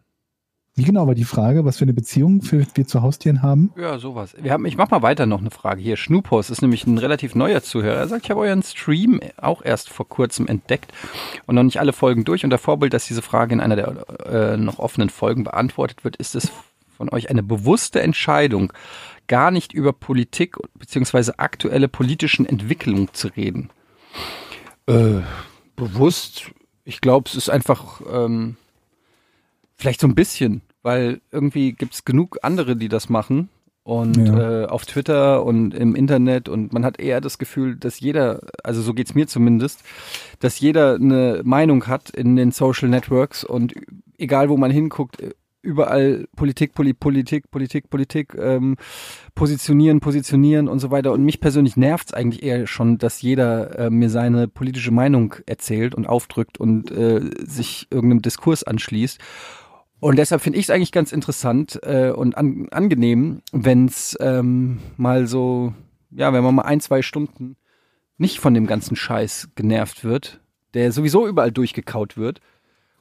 Wie genau war die Frage, was für eine Beziehung für, wir zu Haustieren haben? Ja, sowas. Wir haben, ich mach mal weiter noch eine Frage. Hier, Schnoopos ist nämlich ein relativ neuer Zuhörer. Er sagt, ich habe euren Stream auch erst vor kurzem entdeckt und noch nicht alle Folgen durch. Unter Vorbild, dass diese Frage in einer der äh, noch offenen Folgen beantwortet wird, ist es von euch eine bewusste Entscheidung, gar nicht über Politik beziehungsweise aktuelle politischen Entwicklungen zu reden. Äh, bewusst, ich glaube, es ist einfach ähm, vielleicht so ein bisschen, weil irgendwie gibt es genug andere, die das machen. Und Ja. äh, auf Twitter und im Internet und man hat eher das Gefühl, dass jeder, also so geht's mir zumindest, dass jeder eine Meinung hat in den Social Networks und egal wo man hinguckt, überall Politik, Poli Politik, Politik, Politik, ähm, positionieren, positionieren und so weiter. Und mich persönlich nervt's eigentlich eher schon, dass jeder äh, mir seine politische Meinung erzählt und aufdrückt und äh, sich irgendeinem Diskurs anschließt. Und deshalb finde ich es eigentlich ganz interessant äh, und an, angenehm, wenn es ähm, mal so, ja, wenn man mal ein, zwei Stunden nicht von dem ganzen Scheiß genervt wird, der sowieso überall durchgekaut wird.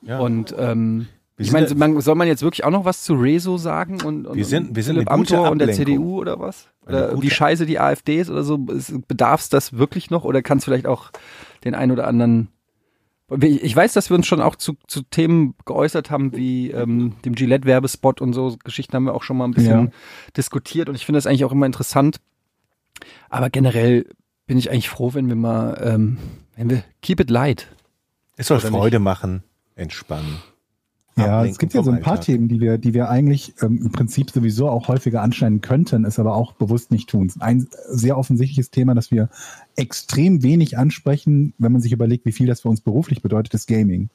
Ja. Und ähm, Wir ich meine, man, soll man jetzt wirklich auch noch was zu Rezo sagen und, und Wir sind- wir sind Philipp Amthor und der. CDU oder was? Oder wie scheiße die AfD ist oder so? Bedarf es das wirklich noch oder kann es vielleicht auch den ein oder anderen ich weiß, dass wir uns schon auch zu, zu Themen geäußert haben, wie ähm, dem Gillette-Werbespot und so Geschichten haben wir auch schon mal ein bisschen Ja. diskutiert und ich finde das eigentlich auch immer interessant. Aber generell bin ich eigentlich froh, wenn wir mal, ähm, wenn wir keep it light. Es soll Freude machen, entspannen. Ja, es gibt ja so ein paar Alltag. Themen, die wir, die wir eigentlich ähm, im Prinzip sowieso auch häufiger anschneiden könnten, es aber auch bewusst nicht tun. Ein sehr offensichtliches Thema, das wir extrem wenig ansprechen, wenn man sich überlegt, wie viel das für uns beruflich bedeutet, ist Gaming.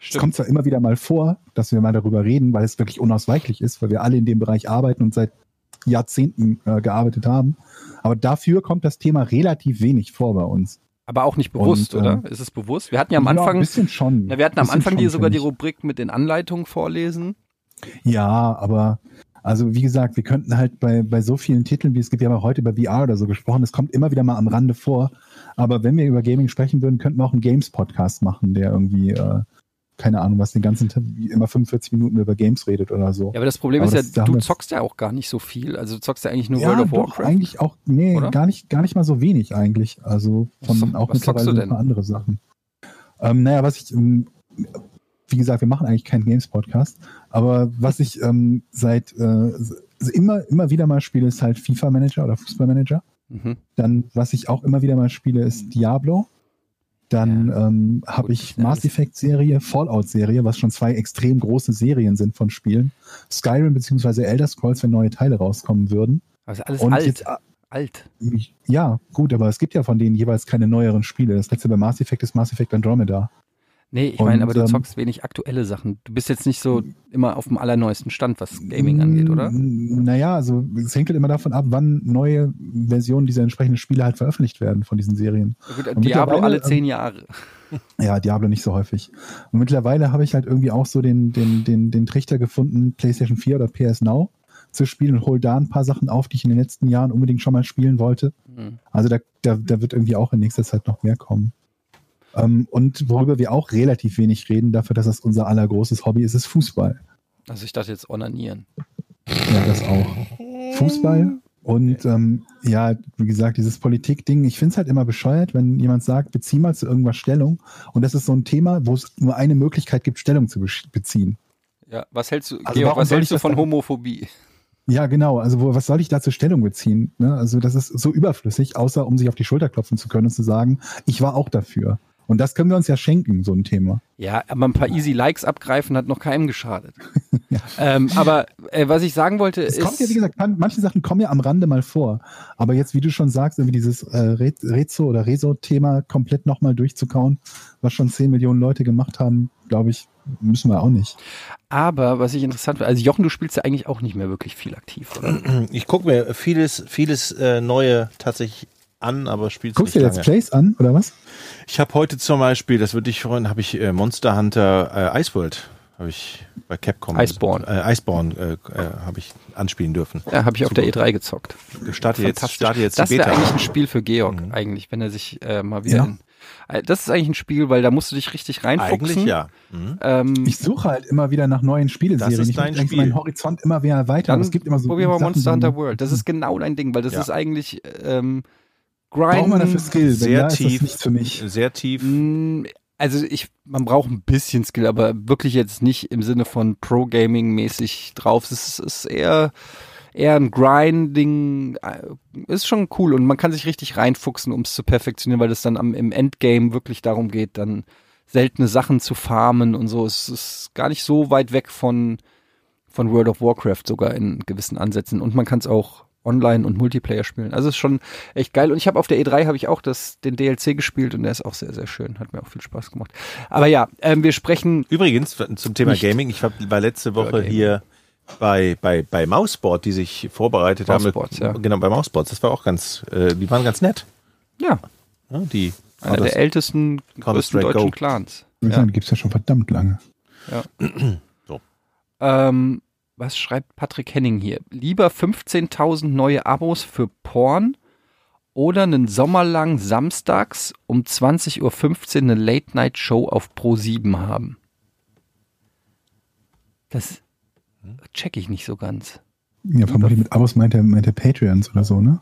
Es kommt zwar immer wieder mal vor, dass wir mal darüber reden, weil es wirklich unausweichlich ist, weil wir alle in dem Bereich arbeiten und seit Jahrzehnten äh, gearbeitet haben. Aber dafür kommt das Thema relativ wenig vor bei uns. Aber auch nicht bewusst, Und, oder? Ist es bewusst? Wir hatten ja am Ja, Anfang, ein bisschen schon. ja, wir hatten am Anfang hier sogar die. Rubrik mit den Anleitungen vorlesen. Ja, aber also wie gesagt, wir könnten halt bei, bei so vielen Titeln, wie es gibt, wir haben ja heute über VR oder so gesprochen, es kommt immer wieder mal am Rande vor. Aber wenn wir über Gaming sprechen würden, könnten wir auch einen Games-Podcast machen, der irgendwie, äh, keine Ahnung, was den ganzen Tag immer 45 Minuten über Games redet oder so. Ja, aber das Problem Aber ist ja, das- da haben du zockst ja auch gar nicht so viel. Also du zockst ja eigentlich nur ja, World of Warcraft. eigentlich auch, nee, Oder? gar nicht, gar nicht mal so wenig eigentlich. Also von Was auch was mittlerweile ein paar andere Sachen. Ähm, naja, was ich, ähm, wie gesagt, wir machen eigentlich keinen Games-Podcast, aber was ich ähm, seit äh, immer, immer wieder mal spiele, ist halt FIFA-Manager oder Fußballmanager. Mhm. Dann, was ich auch immer wieder mal spiele, ist Diablo. Dann ähm, habe ich ja Mass alles- Effect-Serie, Fallout-Serie, was schon zwei extrem große Serien sind von Spielen. Skyrim bzw. Elder Scrolls, wenn neue Teile rauskommen würden. Also alles Und alt. jetzt alt. ja, gut, aber es gibt ja von denen jeweils keine neueren Spiele. Das letzte bei Mass Effect ist Mass Effect Andromeda. Nee, ich meine, aber du ähm, zockst wenig aktuelle Sachen. Du bist jetzt nicht so immer auf dem allerneuesten Stand, was Gaming angeht, oder? Naja, also es hängt halt immer davon ab, wann neue Versionen dieser entsprechenden Spiele halt veröffentlicht werden von diesen Serien. Ja, gut, Diablo alle zehn Jahre. Ja, Diablo nicht so häufig. Und mittlerweile habe ich halt irgendwie auch so den, den, den, den Trichter gefunden, PlayStation 4 oder PS Now zu spielen und hol da ein paar Sachen auf, die ich in den letzten Jahren unbedingt schon mal spielen wollte. Hm. Also da, da, da wird irgendwie auch in nächster Zeit noch mehr kommen. Ähm, und worüber wir auch relativ wenig reden, dafür, dass das unser allergroßes Hobby ist, ist Fußball. Also ich dachte jetzt onanieren. Ja, das auch. Fußball und ähm, ja, wie gesagt, dieses Politikding, ich finde es halt immer bescheuert, wenn jemand sagt, bezieh mal zu irgendwas Stellung. Und das ist so ein Thema, wo es nur eine Möglichkeit gibt, Stellung zu beziehen. Ja, was hältst du, Also Georg, was soll hältst ich du von Homophobie? Ja, genau. Also wo, was soll ich da zur Stellung beziehen? Ne? Also das ist so überflüssig, außer um sich auf die Schulter klopfen zu können und zu sagen, ich war auch dafür. Und das können wir uns ja schenken, so ein Thema. Ja, aber ein paar easy Likes abgreifen hat noch keinem geschadet. ähm, aber äh, was ich sagen wollte Es ist, kommt ja, wie gesagt, man- manche Sachen kommen ja am Rande mal vor. Aber jetzt, wie du schon sagst, irgendwie dieses äh, Re- Rezo- oder Rezo-Thema komplett nochmal durchzukauen, was schon 10 Millionen Leute gemacht haben, glaube ich, müssen wir auch nicht. aber was ich interessant finde, also Jochen, du spielst ja eigentlich auch nicht mehr wirklich viel aktiv, oder? Ich gucke mir vieles, vieles äh, Neue tatsächlich an, aber spiel's Guckst du nicht dir Let's lange. Plays an, oder was? Ich habe heute zum Beispiel, das würde dich freuen, habe ich äh, Monster Hunter äh, Iceworld, habe ich bei Capcom. Iceborne. Äh, Iceborne äh, äh, habe ich anspielen dürfen. Ja, habe ich auf der E3 gezockt. Starte jetzt, starte jetzt das wäre eigentlich ein Spiel für Georg, Mhm. eigentlich, wenn er sich äh, mal wieder Ja. in, Äh, Das ist eigentlich ein Spiel, weil da musst du dich richtig reinfuchsen. Eigentlich ja. Mhm. Ähm, Ich suche halt immer wieder nach neuen Spieleserien. Das ist ich dein eigentlich Spiel. meinen Horizont immer wieder erweitern. dann Es gibt immer so probier mal Monster Hunter World. Das ist genau dein Ding, weil das Ja. ist eigentlich ähm, Braucht man dafür Grind. Skill? Sehr ja, ist tief. das nichts für mich. Sehr tief. Mm, Also ich, man braucht ein bisschen Skill, aber wirklich jetzt nicht im Sinne von Pro-Gaming-mäßig drauf. Es ist, ist eher, eher ein Grinding, äh, ist schon cool und man kann sich richtig reinfuchsen, um es zu perfektionieren, weil es dann am, im Endgame wirklich darum geht, dann seltene Sachen zu farmen und so. Es ist gar nicht so weit weg von, von World of Warcraft sogar in gewissen Ansätzen und man kann es auch online und Multiplayer spielen. Also es ist schon echt geil. Und ich habe auf der E3 habe ich auch das, den DLC gespielt und der ist auch sehr, sehr schön. Hat mir auch viel Spaß gemacht. Aber ja, ähm, wir sprechen. Übrigens, zum Thema. Gaming, ich war, war letzte Woche hier bei, bei, bei Mouseboard, die sich vorbereitet Mouseboards, haben. ja. Genau, bei Mouseboards. Das war auch ganz, äh, die waren ganz nett. Ja, Ja, die einer der ältesten, größten deutschen Go. Clans. Ja. die gibt's ja schon verdammt lange. Ähm, was schreibt Patrick Henning hier? Lieber 15.000 neue Abos für Porn oder einen Sommer lang samstags um 20.15 Uhr eine Late-Night-Show auf Pro7 haben? Das check ich nicht so ganz. Ja, vermutlich mit Abos meint er, meint er Patreons oder so, ne?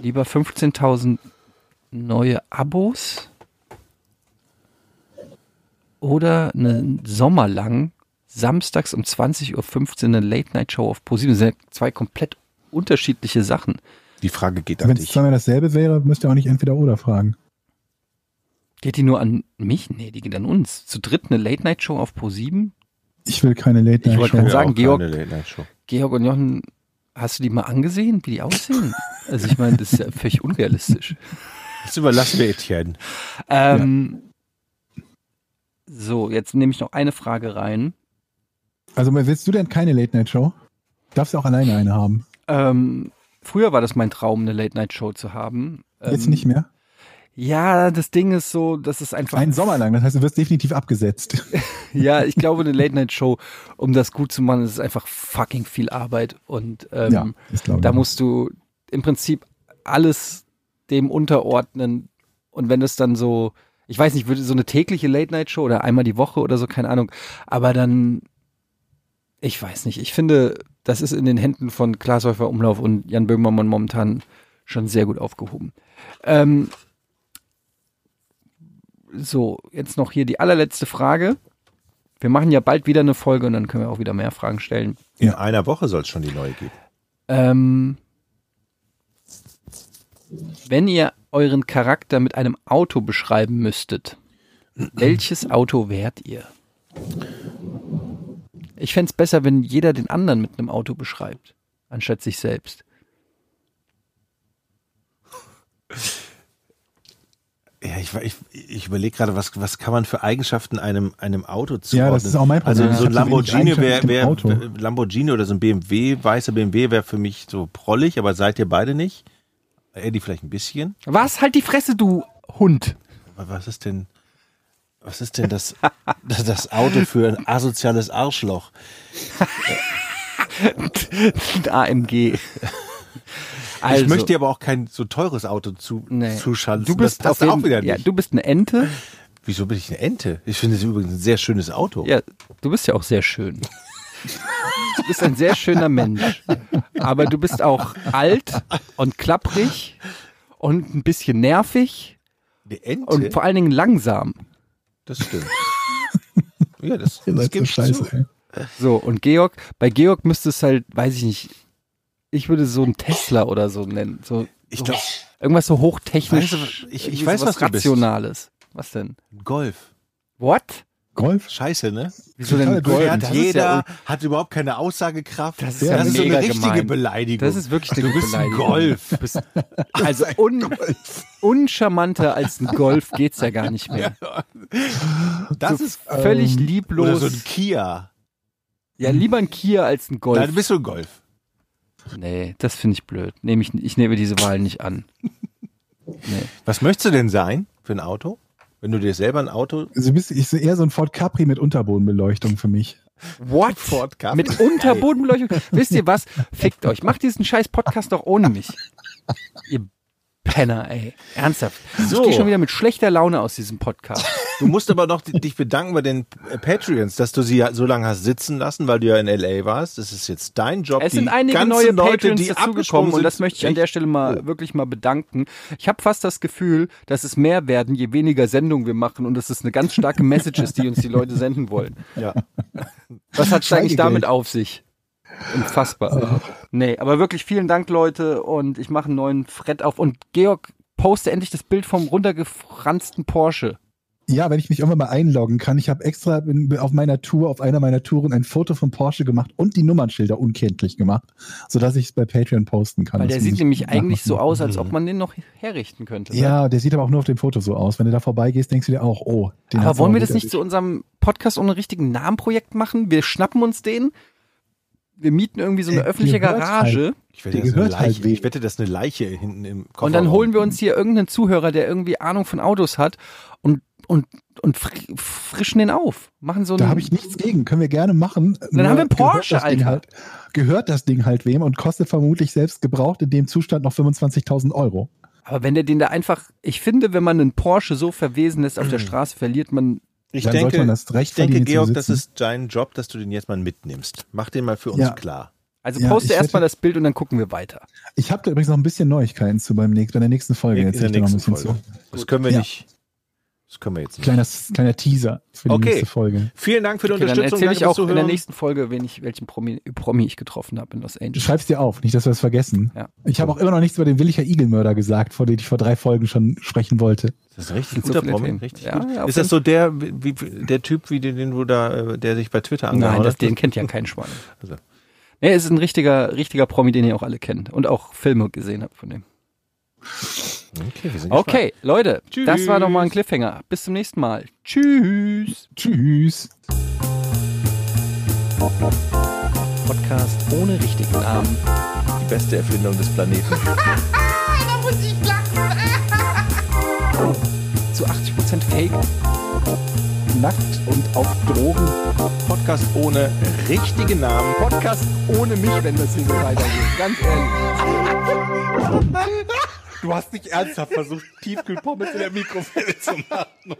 Lieber 15.000 neue Abos oder einen Sommer lang samstags um 20.15 Uhr eine Late-Night-Show auf ProSieben. Das sind ja zwei komplett unterschiedliche Sachen. Die Frage geht an Wenn es dich. zweimal dasselbe wäre, müsst ihr auch nicht entweder oder fragen. Geht die nur an mich? Nee, die geht an uns. Zu dritt eine Late-Night-Show auf ProSieben? Ich will keine Late Ich Night wollte Show. gerade sagen, Georg- keine Late-Night-Show. Georg und Jochen, hast du die mal angesehen, wie die aussehen? Also ich meine, das ist ja völlig unrealistisch. Das überlassen wir Etienne. Ähm, So, jetzt nehme ich noch eine Frage rein. Also willst du denn keine Late-Night-Show? Darfst du auch alleine eine haben? Ähm, früher war das mein Traum, eine Late-Night-Show zu haben. Ähm, Jetzt nicht mehr? Ja, das Ding ist so, das ist einfach. Einen Sommer lang, das heißt, du wirst definitiv abgesetzt. Ja, ich glaube, eine Late-Night-Show, um das gut zu machen, ist einfach fucking viel Arbeit. Und ähm, ja, da musst du im Prinzip alles dem unterordnen. Und wenn das dann so, ich weiß nicht, würde so eine tägliche Late-Night-Show oder einmal die Woche oder so, keine Ahnung, aber dann, ich weiß nicht, ich finde, das ist in den Händen von Klaas Häufer Umlauf und Jan Böhmermann momentan schon sehr gut aufgehoben. Ähm, so, jetzt noch hier die allerletzte Frage. Wir machen ja bald wieder eine Folge und dann können wir auch wieder mehr Fragen stellen. In einer Woche soll es schon die neue geben. Ähm, wenn ihr euren Charakter mit einem Auto beschreiben müsstet, welches Auto wärt ihr? Ich fänd's besser, wenn jeder den anderen mit einem Auto beschreibt, anstatt sich selbst. Ja, ich, ich, ich überlege gerade, was, was kann man für Eigenschaften einem, einem Auto zuordnen? Ja, das ist auch mein Problem. Also so ein Lamborghini wäre wär, wär- Lamborghini oder so ein BMW, weißer BMW wäre für mich so prollig, aber seid ihr beide nicht? Eddie vielleicht ein bisschen. Was? Halt die Fresse, du Hund! Aber was ist denn, was ist denn das, das, Auto für ein asoziales Arschloch? Ein AMG. Also, ich möchte dir aber auch kein so teures Auto zu, nee. zuschanzen. Du bist das passt auch jeden, wieder ja, nicht. du bist eine Ente. Wieso bin ich eine Ente? Ich finde es übrigens ein sehr schönes Auto. Ja, du bist ja auch sehr schön. Du bist ein sehr schöner Mensch. Aber du bist auch alt und klapprig und ein bisschen nervig Eine Ente? und vor allen Dingen langsam. Das stimmt. ja, das, Ihr das seid so scheiße, zu. So, und Georg, bei Georg müsste es halt, weiß ich nicht, ich würde so einen Tesla oder so nennen. So, Ich so glaube, irgendwas so hochtechnisch. Weißt du, ich- ich weiß, so was bist. Rationales. Was denn? Golf. What? Golf? Scheiße, ne? Wieso denn. Golf? Hat jeder, ja, hat überhaupt keine Aussagekraft. Das ist Ja, das ist so mega eine richtige gemein. Beleidigung. Das ist wirklich eine du bist ein Beleidigung. Golf. Du bist, also un, uncharmanter als ein Golf geht's ja gar nicht mehr. Das ist Völlig oder lieblos. so ein Kia. ja, lieber ein Kia als ein Golf. Nein, du bist so ein Golf. nee, das finde ich blöd. Nehme ich, ich nehme diese Wahl nicht an. Nee. Was möchtest du denn sein für ein Auto? Wenn du dir selber ein Auto Also bist, ich sehe eher so ein Ford Capri mit Unterbodenbeleuchtung für mich. What? Ford Capri? Mit Unterbodenbeleuchtung? Wisst ihr was? Fickt euch. Macht diesen scheiß Podcast doch ohne mich. Ihr Penner, ey. Ernsthaft. So. Ich gehe schon wieder mit schlechter Laune aus diesem Podcast. Du musst aber noch dich bedanken bei den Patreons, dass du sie ja so lange hast sitzen lassen, weil du ja in LA warst. Das ist jetzt dein Job. Es die sind einige neue Leute, Patrons die dazugekommen und das möchte ich an der Stelle mal wirklich mal bedanken. Ich habe fast das Gefühl, dass es mehr werden, je weniger Sendungen wir machen und dass es eine ganz starke Message ist, die uns die Leute senden wollen. Ja. Was hat es eigentlich damit auf sich? Unfassbar. Nee, aber wirklich vielen Dank, Leute. Und ich mache einen neuen Fred auf. Und Georg, poste endlich das Bild vom runtergefransten Porsche. Ja, wenn ich mich irgendwann mal einloggen kann. Ich habe extra in, auf meiner Tour, auf einer meiner Touren ein Foto von Porsche gemacht und die Nummernschilder unkenntlich gemacht, sodass ich es bei Patreon posten kann. Weil der sieht ich nämlich eigentlich so aus, als ob man den noch herrichten könnte. ne? Ja, der sieht aber auch nur auf dem Foto so aus. Wenn du da vorbeigehst, denkst du dir auch, oh, den Aber wollen wir das nicht zu unserem Podcast ohne richtigen Namenprojekt machen? Wir schnappen uns den, wir mieten irgendwie so eine Äh, öffentliche gehört Garage Ich wette, das ist eine gehört halt ich wette, das ist eine Leiche hinten im Kofferraum. und dann holen wir uns hier irgendeinen Zuhörer, der irgendwie Ahnung von Autos hat und, und, und fri- frischen den auf. Machen so Da habe ich nichts gegen, können wir gerne machen. Dann haben wir einen Porsche, gehört das Ding Alter. Halt, gehört das Ding halt wem und kostet vermutlich selbst gebraucht in dem Zustand noch 25.000 Euro. Aber wenn der den da einfach, ich finde, wenn man einen Porsche so verwesen lässt auf der Straße, verliert man. Ich Dann denke, sollte man das Recht ich denke Georg, das ist dein Job, dass du den jetzt mal mitnimmst. Mach den mal für uns Ja. klar. Also Ja, poste ich erstmal das Bild und dann gucken wir weiter. Ich habe da übrigens noch ein bisschen Neuigkeiten zu beim nächsten, bei der nächsten Folge. In Jetzt der noch ein nächsten bisschen Folge. Das können wir Ja. nicht. Das können wir jetzt nicht. Kleiner, kleiner Teaser für die Okay. nächste Folge. Vielen Dank für die Okay, dann Unterstützung. erzähle ich auch in der nächsten Folge, wen ich, welchen Promi, Promi ich getroffen habe in Los Du Angeles. schreibst dir auf, nicht, dass wir es vergessen. Ja. Ich habe auch immer noch nichts über den Willicher Igelmörder gesagt, vor dem ich vor drei Folgen schon sprechen wollte. Das ist ein richtig so guter viele Promi. Richtig Ja, gut. ja, ist das so der, wie, der Typ, wie den, den du da, äh, der sich bei Twitter angehauen Nein, das, den kennt ja kein Schwein. Also. Nee, es ist ein richtiger, richtiger Promi, den ihr auch alle kennt und auch Filme gesehen habt von dem. Okay, wir sind Okay, Leute, das Tschüss. war doch mal ein Cliffhanger. Bis zum nächsten Mal. Tschüss. Tschüss. Podcast ohne richtigen Namen. Die beste Erfindung des Planeten. Da muss ich lachen. Zu 80% Fake. Nackt und auf Drogen. Podcast ohne richtigen Namen. Podcast ohne mich, wenn das hier so weitergeht. Ganz ehrlich. Du hast nicht ernsthaft versucht, Tiefkühlpommes in der Mikrowelle zu machen.